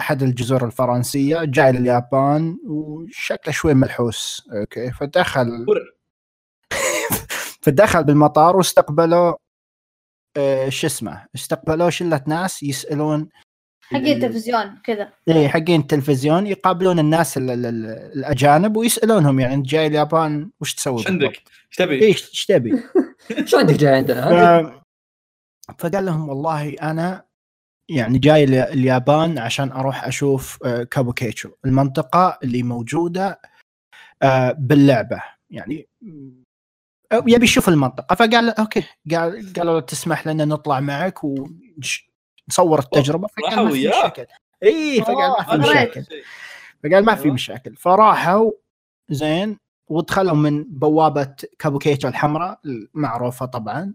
أحد الجزر الفرنسية جاي لليابان وشكله شوي ملحوس okay فدخل فدخل بالمطار واستقبلوا آه شو اسمه استقبلوه شله ناس يسألون حقين التلفزيون كذا اي حقين التلفزيون يقابلون الناس ال ال ال الأجانب ويسألونهم يعني إنت جاي اليابان وش تسوي؟ إيش عندك؟ إيش تبي؟ إيش تبي؟ شو عندك جاي عندنا؟ فقال لهم والله أنا يعني جاي اليابان عشان أروح أشوف كابوكيتشو المنطقة اللي موجودة باللعبة يعني يبي يشوف المنطقة. فقال okay. قال قالوا تسمح لنا نطلع معك ونصور التجربة. فقال ما في مشاكل. إي فقال ما في مشاكل. فقال ما في مشاكل. فراحوا زين ودخلوا من بوابة كابوكيتشو الحمراء المعروفة طبعا.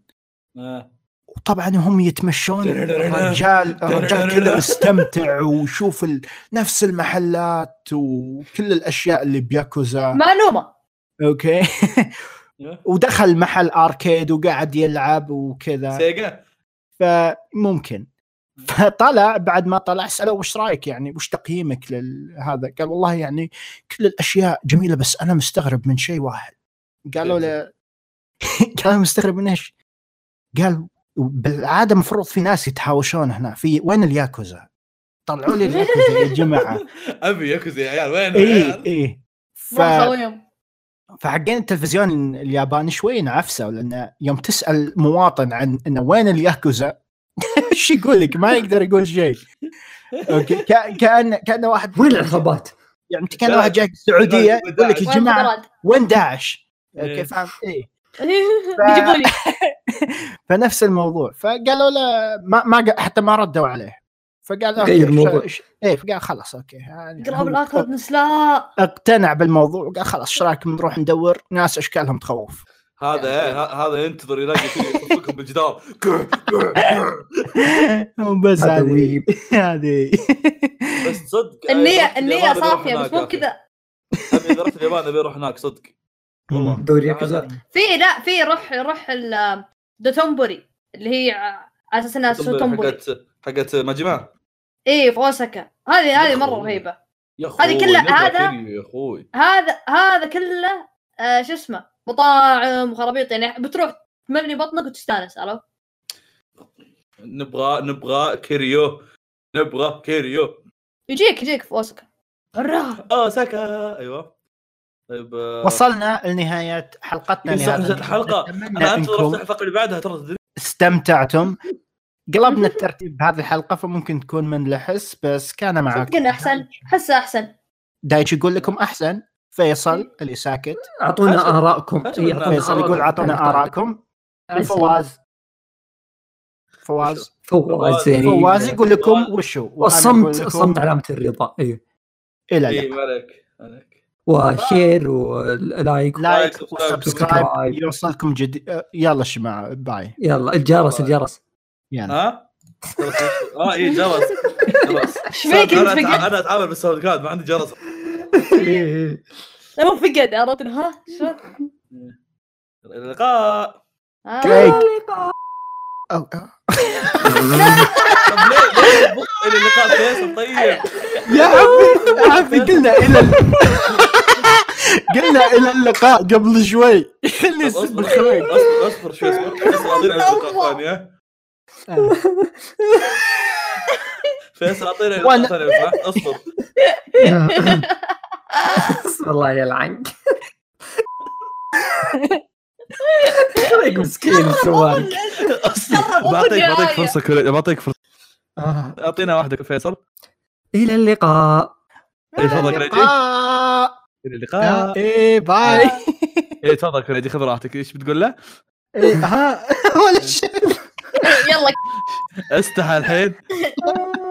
وطبعا هم يتمشون. الرجال الرجال كذا مستمتع ويشوف نفس المحلات وكل الاشياء اللي بياكوزا معلومه okay ودخل محل arcade وقاعد يلعب وكذا. سيجا. فممكن. فطلع بعد ما طلع سالوه وش رأيك يعني؟ وش تقييمك لهذا قال والله يعني كل الأشياء جميلة بس أنا مستغرب من شيء واحد. قالوا له قال مستغرب من إيش؟ قال بالعادة المفروض في ناس يتهاوشون هنا. في وين الياكوزا؟ طلعوا لي الياكوزا يا جماعة. أبي ياكوزا يا عيال وين اي اي ف... فحقين التلفزيون الياباني شوي نعفسوا لأن يوم تسأل مواطن عن انه وين الياكوزا إيش يقول لك؟ ما يقدر يقول شيء. okay. كان كأن واحد وين العصابات؟ يعني كأن واحد جاي السعودية يقول لك يا جماعة وين داعش؟ okay فاهم؟ إيه. بيجيبوا لي. فنفس الموضوع. فقالوا له ما, ما حتى ما ردوا عليه. فقال غير الموضوع. إيه فقال خلاص أوكي يعني قراب هو الآخر نسلا اقتنع بالموضوع وقال خلاص إيش رايكم نروح ندور؟ ناس أشكالهم تخوف. هذا إيه، ه- هذا ينتظر يلاقي شيء يصفكم بالجدار. بس هذه. هذه. بس صدق النية رحت النية أروح صافية بس مو. كذا. إذا رحت اليابان أبي أروح هناك صدق. والله. دوري ياكوزا في لا في روح روح ال- دوتومبوري اللي هي على أساس إنها سوتومبوري حقت حقت ماجما اي في اوساكا هذه هذه مرة رهيبة. يا أخوي هذه كلها- هذا- يا أخوي. هذا هذا كله آه شو اسمه مطاعم وخرابيط يعني بتروح تملي بطنك وتستانس عرفت؟ نبغى نبغى كيريو. نبغى كيريو. يجيك يجيك في اوساكا مرة اوساكا أيوه. طيب آه، وصلنا لنهاية حلقتنا الحلقة. أتمنى أنا انتظر الحلقة اللي بعدها ترى استمتعتم. قلبنا الترتيب بهذه الحلقة فممكن تكون من لحس بس كان معك. انه أحسن. حسه أحسن. دايتش يقول لكم أحسن. فيصل اللي ساكت. أعطونا آرائكم. إيه، فيصل يقول. أعطونا آرائكم. فواز. فواز. فواز. فواز. يقول لكم. وشو؟ الصمت الصمت علامة الرضا. أيوه إلى اي اللقاء. مالك مالك و share و like like subscribe. و subscribe subscribe. يوصلكم جديد يلا يا جماعة bye. يلا الجرس الجرس. يلا ها؟ آه اي جرس. خلاص إيش فيك أنا أتعامل بال sound card ما عندي جرس. هو فقد عرفت ها؟ شو؟ إلى اللقاء. كيك. أو- أو. طب ليه؟ ليه؟ تبط إلى اللقاء فيصل طيب. يا عمي يا عمي قلنا إلى ال- قلنا إلى اللقاء قبل شوي. خلي طب يصير أصبر بالخير أصبر أصبر شوي أصبر. فيصل سمحت أصبر. الله يلعنك خليك مسكين أصبر. بعطيك بعطيك فرصة كل بعطيك فرصة. أعطينا واحدة فيصل. إلى اللقاء. إيه، تفضل كريجي اللقاء. إلى اللقاء. إيه باي. إيه تفضل كريجي خذ راحتك. إيش بتقول له؟ إيه، ها ولا شيء. يلا. استحى الحين.